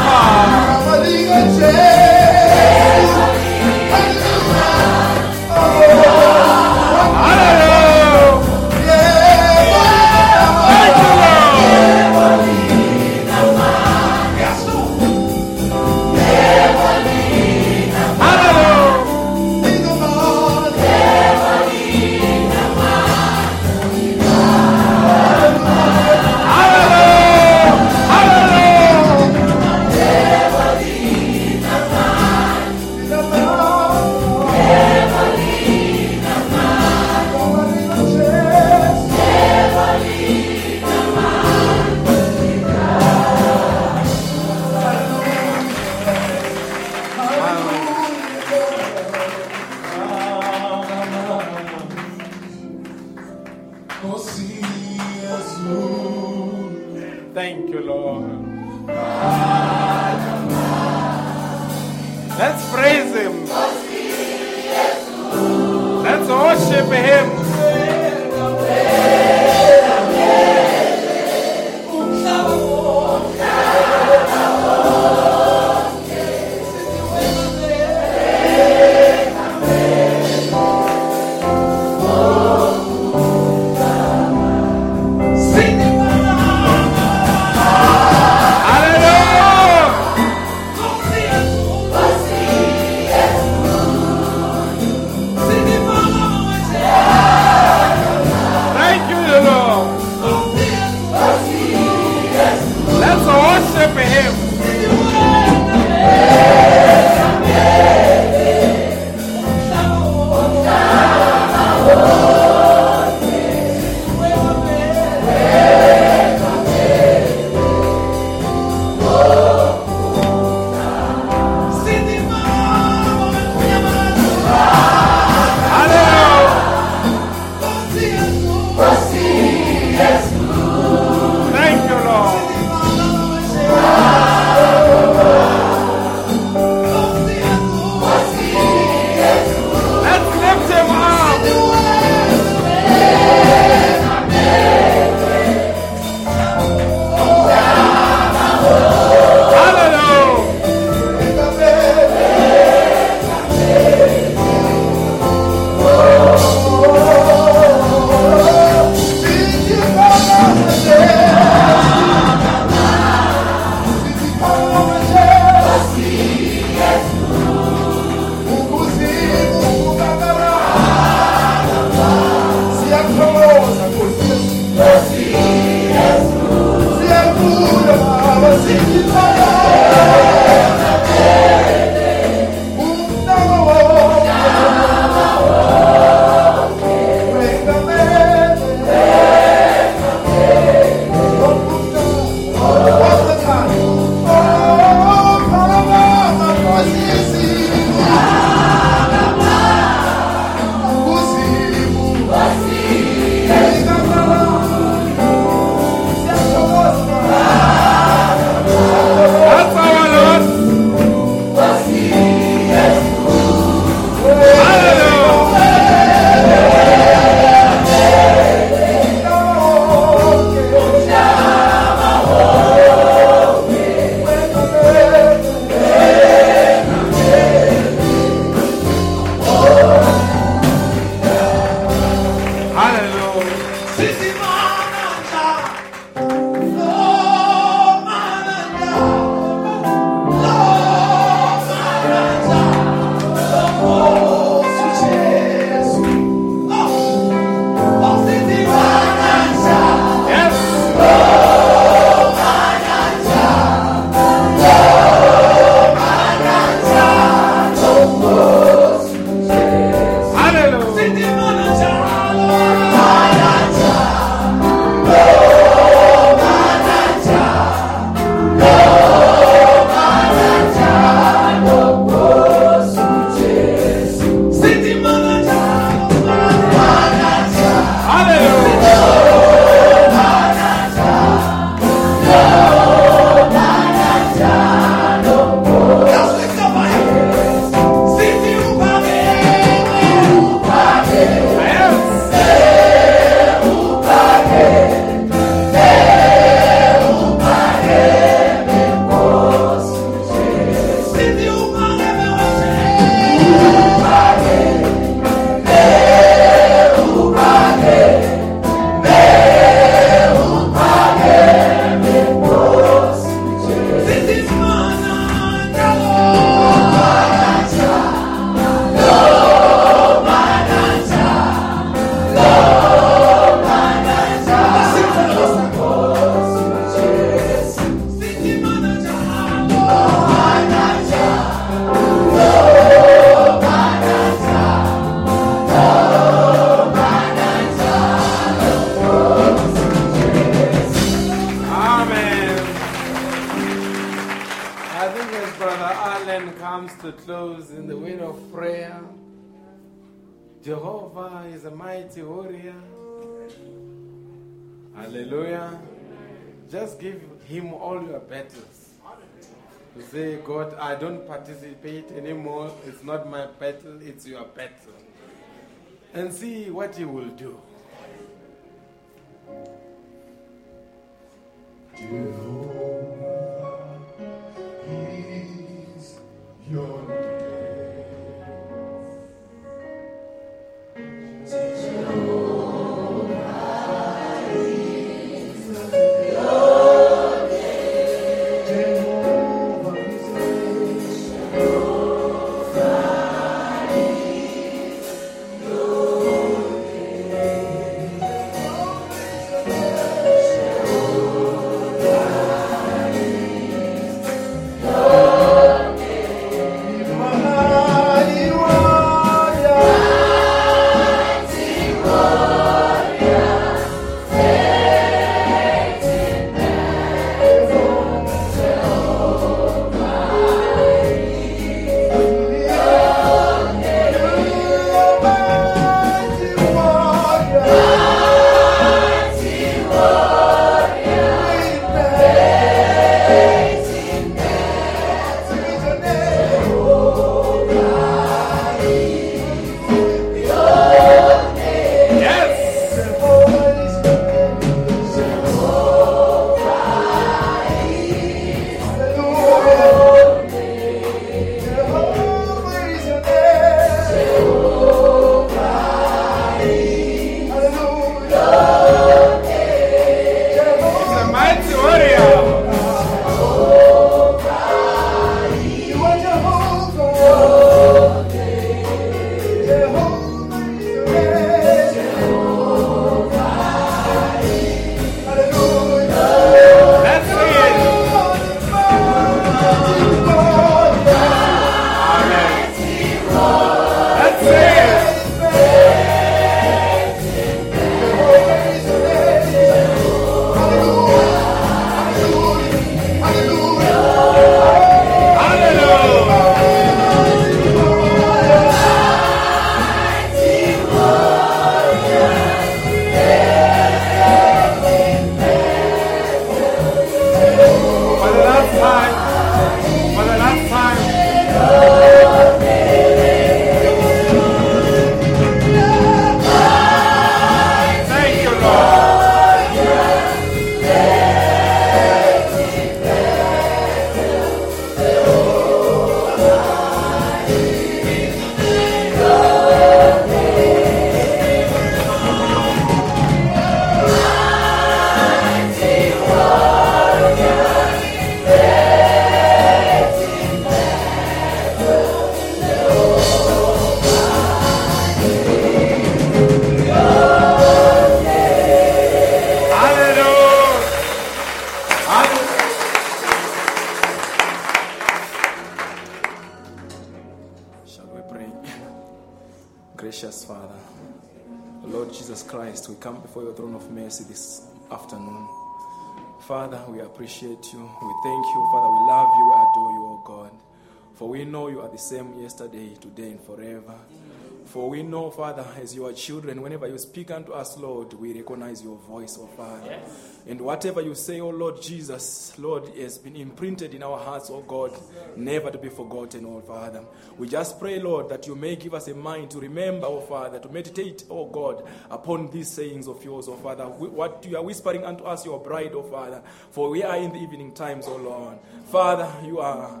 Children, whenever you speak unto us, Lord, we recognize your voice, O Father. And whatever you say, O Lord Jesus, Lord, has been imprinted in our hearts, O God, never to be forgotten, O Father. We just pray, Lord, that you may give us a mind to remember, O Father, to meditate, O God, upon these sayings of yours, O Father. What you are whispering unto us, your bride, O Father. For we are in the evening times, O Lord. Father, you are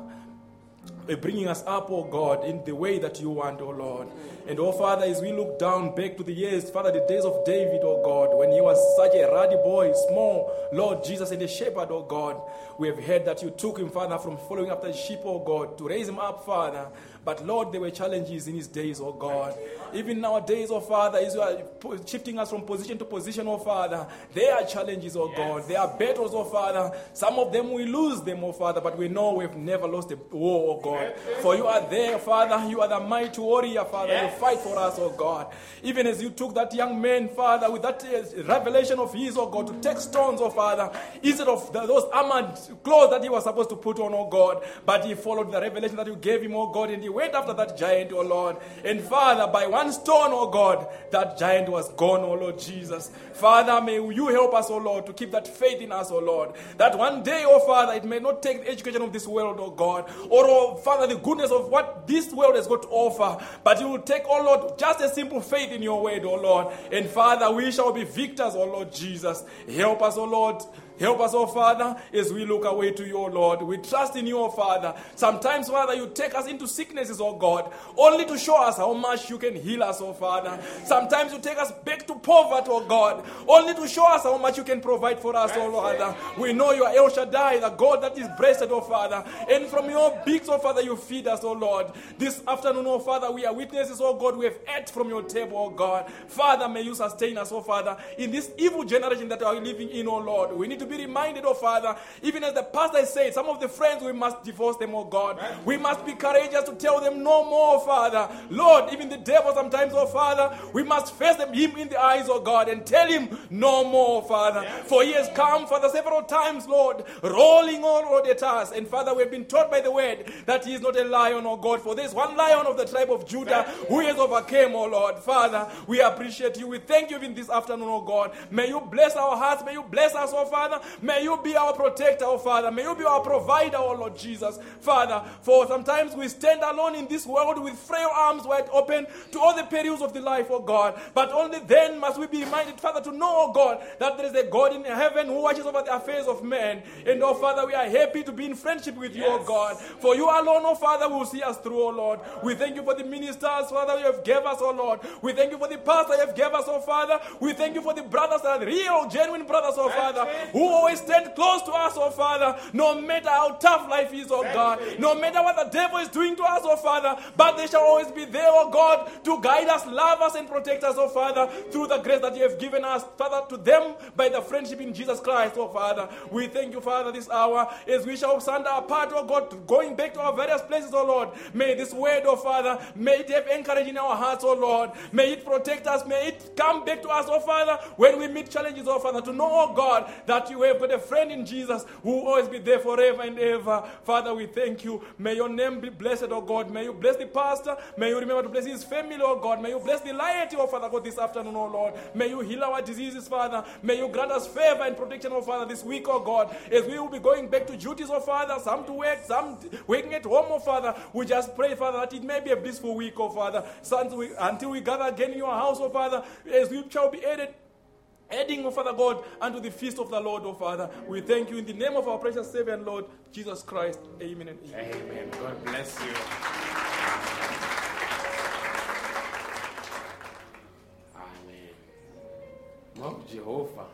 bringing us up, oh God, in the way that you want, oh Lord. And oh Father, as we look down back to the years, Father, the days of David, oh God, when he was such a ruddy boy, small, Lord Jesus, and a shepherd, oh God, we have heard that you took him, Father, from following after the sheep, oh God, to raise him up, Father. But Lord, there were challenges in his days, oh God. Even nowadays, oh Father, as you are shifting us from position to position, oh Father, there are challenges, oh God. There are battles, oh Father. Some of them we lose them, oh Father, but we know we've never lost a war, oh God. For you are there, Father. You are the mighty warrior, Father. You fight for us, oh God. Even as you took that young man, Father, with that uh, revelation of his, oh God, to take stones, oh Father, instead of the, those armored clothes that he was supposed to put on, oh God, but he followed the revelation that you gave him, oh God, and he went after that giant, oh Lord. And Father, by one stone, oh God, that giant was gone, oh Lord Jesus. Father, may you help us, oh Lord, to keep that faith in us, oh Lord, that one day, oh Father, it may not take the education of this world, oh God, or, oh Father, the goodness of what this world has got to offer, but you will take, oh Lord, just a simple faith in your word, oh Lord. And Father, we shall be victors, oh Lord Jesus. Help us, oh Lord. Help us, oh Father, as we look away to you, oh Lord. We trust in you, oh Father. Sometimes, Father, you take us into sicknesses, oh God, only to show us how much you can heal us, oh Father. Sometimes you take us back to poverty, oh God, only to show us how much you can provide for us, oh Father. We know you are El Shaddai, the God that is blessed, oh Father. And from your beaks, oh Father, you feed us, oh Lord. This afternoon, oh Father, we are witnesses, oh God. We have ate from your table, oh God. Father, may you sustain us, oh Father, in this evil generation that we are living in, oh Lord. We need to be reminded, oh Father, even as the pastor said, some of the friends we must divorce them, oh God. We must be courageous to tell them no more, oh Father. Lord, even the devil sometimes, oh Father, we must face them, him in the eyes, oh God, and tell him no more, oh Father. For he has come, Father, several times, Lord, rolling on Lord at us. And Father, we have been taught by the word that he is not a lion, oh God. For there's one lion of the tribe of Judah who has overcame, oh Lord. Father, we appreciate you. We thank you even this afternoon, oh God. May you bless our hearts. May you bless us, oh Father. May you be our protector, oh Father. May you be our provider, oh Lord Jesus. Father, for sometimes we stand alone in this world with frail arms wide open to all the perils of the life, oh God. But only then must we be reminded, Father, to know, oh God, that there is a God in heaven who watches over the affairs of men. And oh Father, we are happy to be in friendship with you, oh God. For you alone, oh Father, will see us through, oh Lord. We thank you for the ministers, Father, you have gave us, oh Lord. We thank you for the pastor you have gave us, oh Father. We thank you for the brothers that are real, genuine brothers, oh Father, who always stand close to us, oh Father, no matter how tough life is, oh God, no matter what the devil is doing to us, oh Father, but they shall always be there, oh God, to guide us, love us, and protect us, oh Father, through the grace that you have given us, Father, to them by the friendship in Jesus Christ, oh Father. We thank you, Father, this hour as we shall stand apart, oh God, going back to our various places, oh Lord. May this word, oh Father, may it have encouragement in our hearts, oh Lord. May it protect us, may it come back to us, oh Father, when we meet challenges, oh Father, to know, oh God, that you have got a friend in Jesus who will always be there forever and ever. Father, we thank you. May your name be blessed, oh God. May you bless the pastor. May you remember to bless his family, oh God. May you bless the laity, oh Father God, this afternoon, oh Lord. May you heal our diseases, Father. May you grant us favor and protection, oh Father, this week, oh God. As we will be going back to duties, oh Father, some to work, some working at home, oh Father. We just pray, Father, that it may be a blissful week, oh Father. Until we, until we gather again in your house, oh Father, as we shall be added adding, oh Father God, unto the feast of the Lord, oh Father. We thank you in the name of our precious Savior and Lord, Jesus Christ. Amen and amen. Amen. God bless you. Amen. Mungu Jehova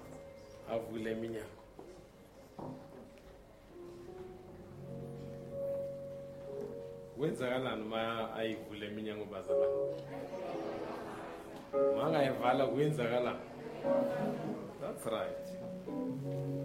avule minyango. kwenzakalani ma ayivule iminyango bazalwane mangayivala kwenzakalani that's right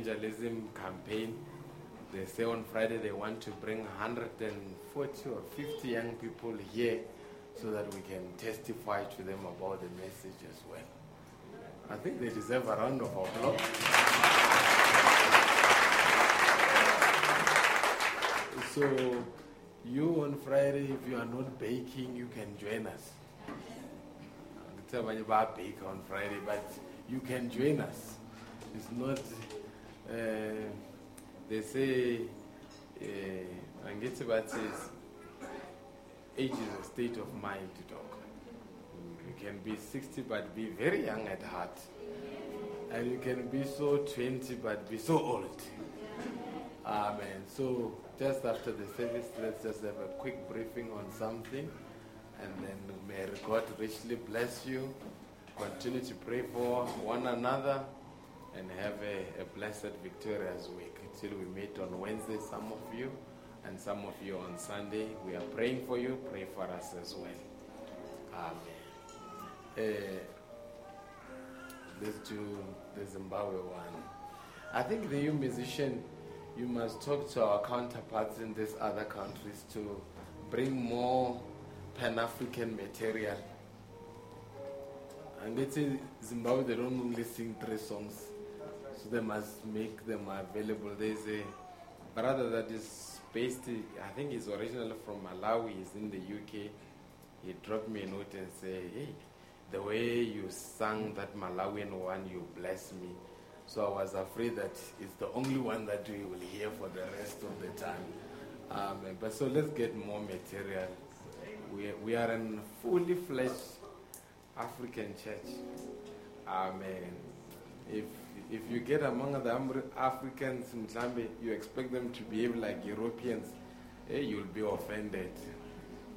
evangelism campaign. They say on Friday they want to bring 140 or 50 young people here so that we can testify to them about the message as well. I think they deserve a round of applause. So, you on Friday, if you are not baking, you can join us. It's abanye bake on Friday, but you can join us. It's not, they say, uh, angithi bathi age is a state of mind to talk. You can be 60 but be very young at heart. And you can be so 20 but be so old. Amen. So just after the service, let's just have a quick briefing on something. And then may God richly bless you. Continue to pray for one another and have a, a blessed, victorious week. Till we meet on Wednesday, some of you, and some of you on Sunday. We are praying for you. Pray for us as well. Amen. Uh, let's do the Zimbabwe one. I think the you musician, you must talk to our counterparts in these other countries to bring more Pan African material. And let's say Zimbabwe, they don't only sing three songs, so they must make them available. There's a brother that is based, I think he's originally from Malawi, he's in the UK. He dropped me a note and said, Hey, the way you sang that Malawian one, you bless me. So I was afraid that it's the only one that we will hear for the rest of the time. Um, but so let's get more material. We, we are a fully fledged African church. Amen. If if you get among the Africans in Zambia, you expect them to behave like Europeans, eh, you'll be offended.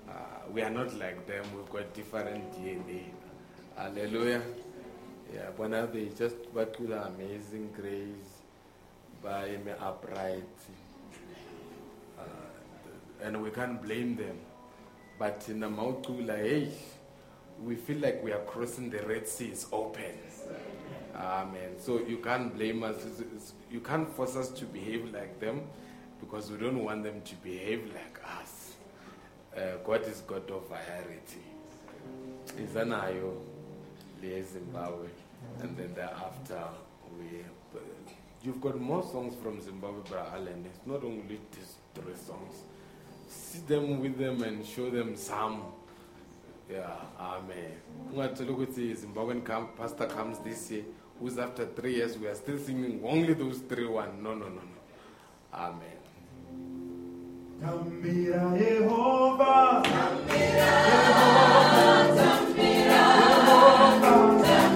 Uh, we are not like them. We've got different DNA. Hallelujah. Yeah, but now they just to the amazing grace by me upright. Uh, and we can't blame them. But in the hey, we feel like we are crossing the Red Sea, it's open. Amen. So you can't blame us. It's- it's- You can't force us to behave like them because we don't want them to behave like us. Uh, God is God of variety. Izanayo, Zimbabwe, and then thereafter we. You've got more songs from Zimbabwe, Brother Allen. It's not only these three songs. Sit them with them and show them some. Yeah, amen. Zimbabwean pastor comes this year, who's after three years, we are still singing only those three one. No, no, no, no. Amen. Tambira Jehovah. Jehovah.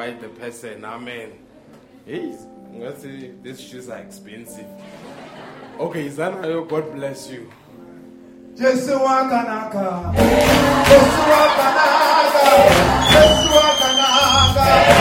fight the person. Amen. Hey, I'm these shoes are expensive. Okay, is God bless you? Jesua Kanaka. Jesua Kanaka. Jesua Kanaka.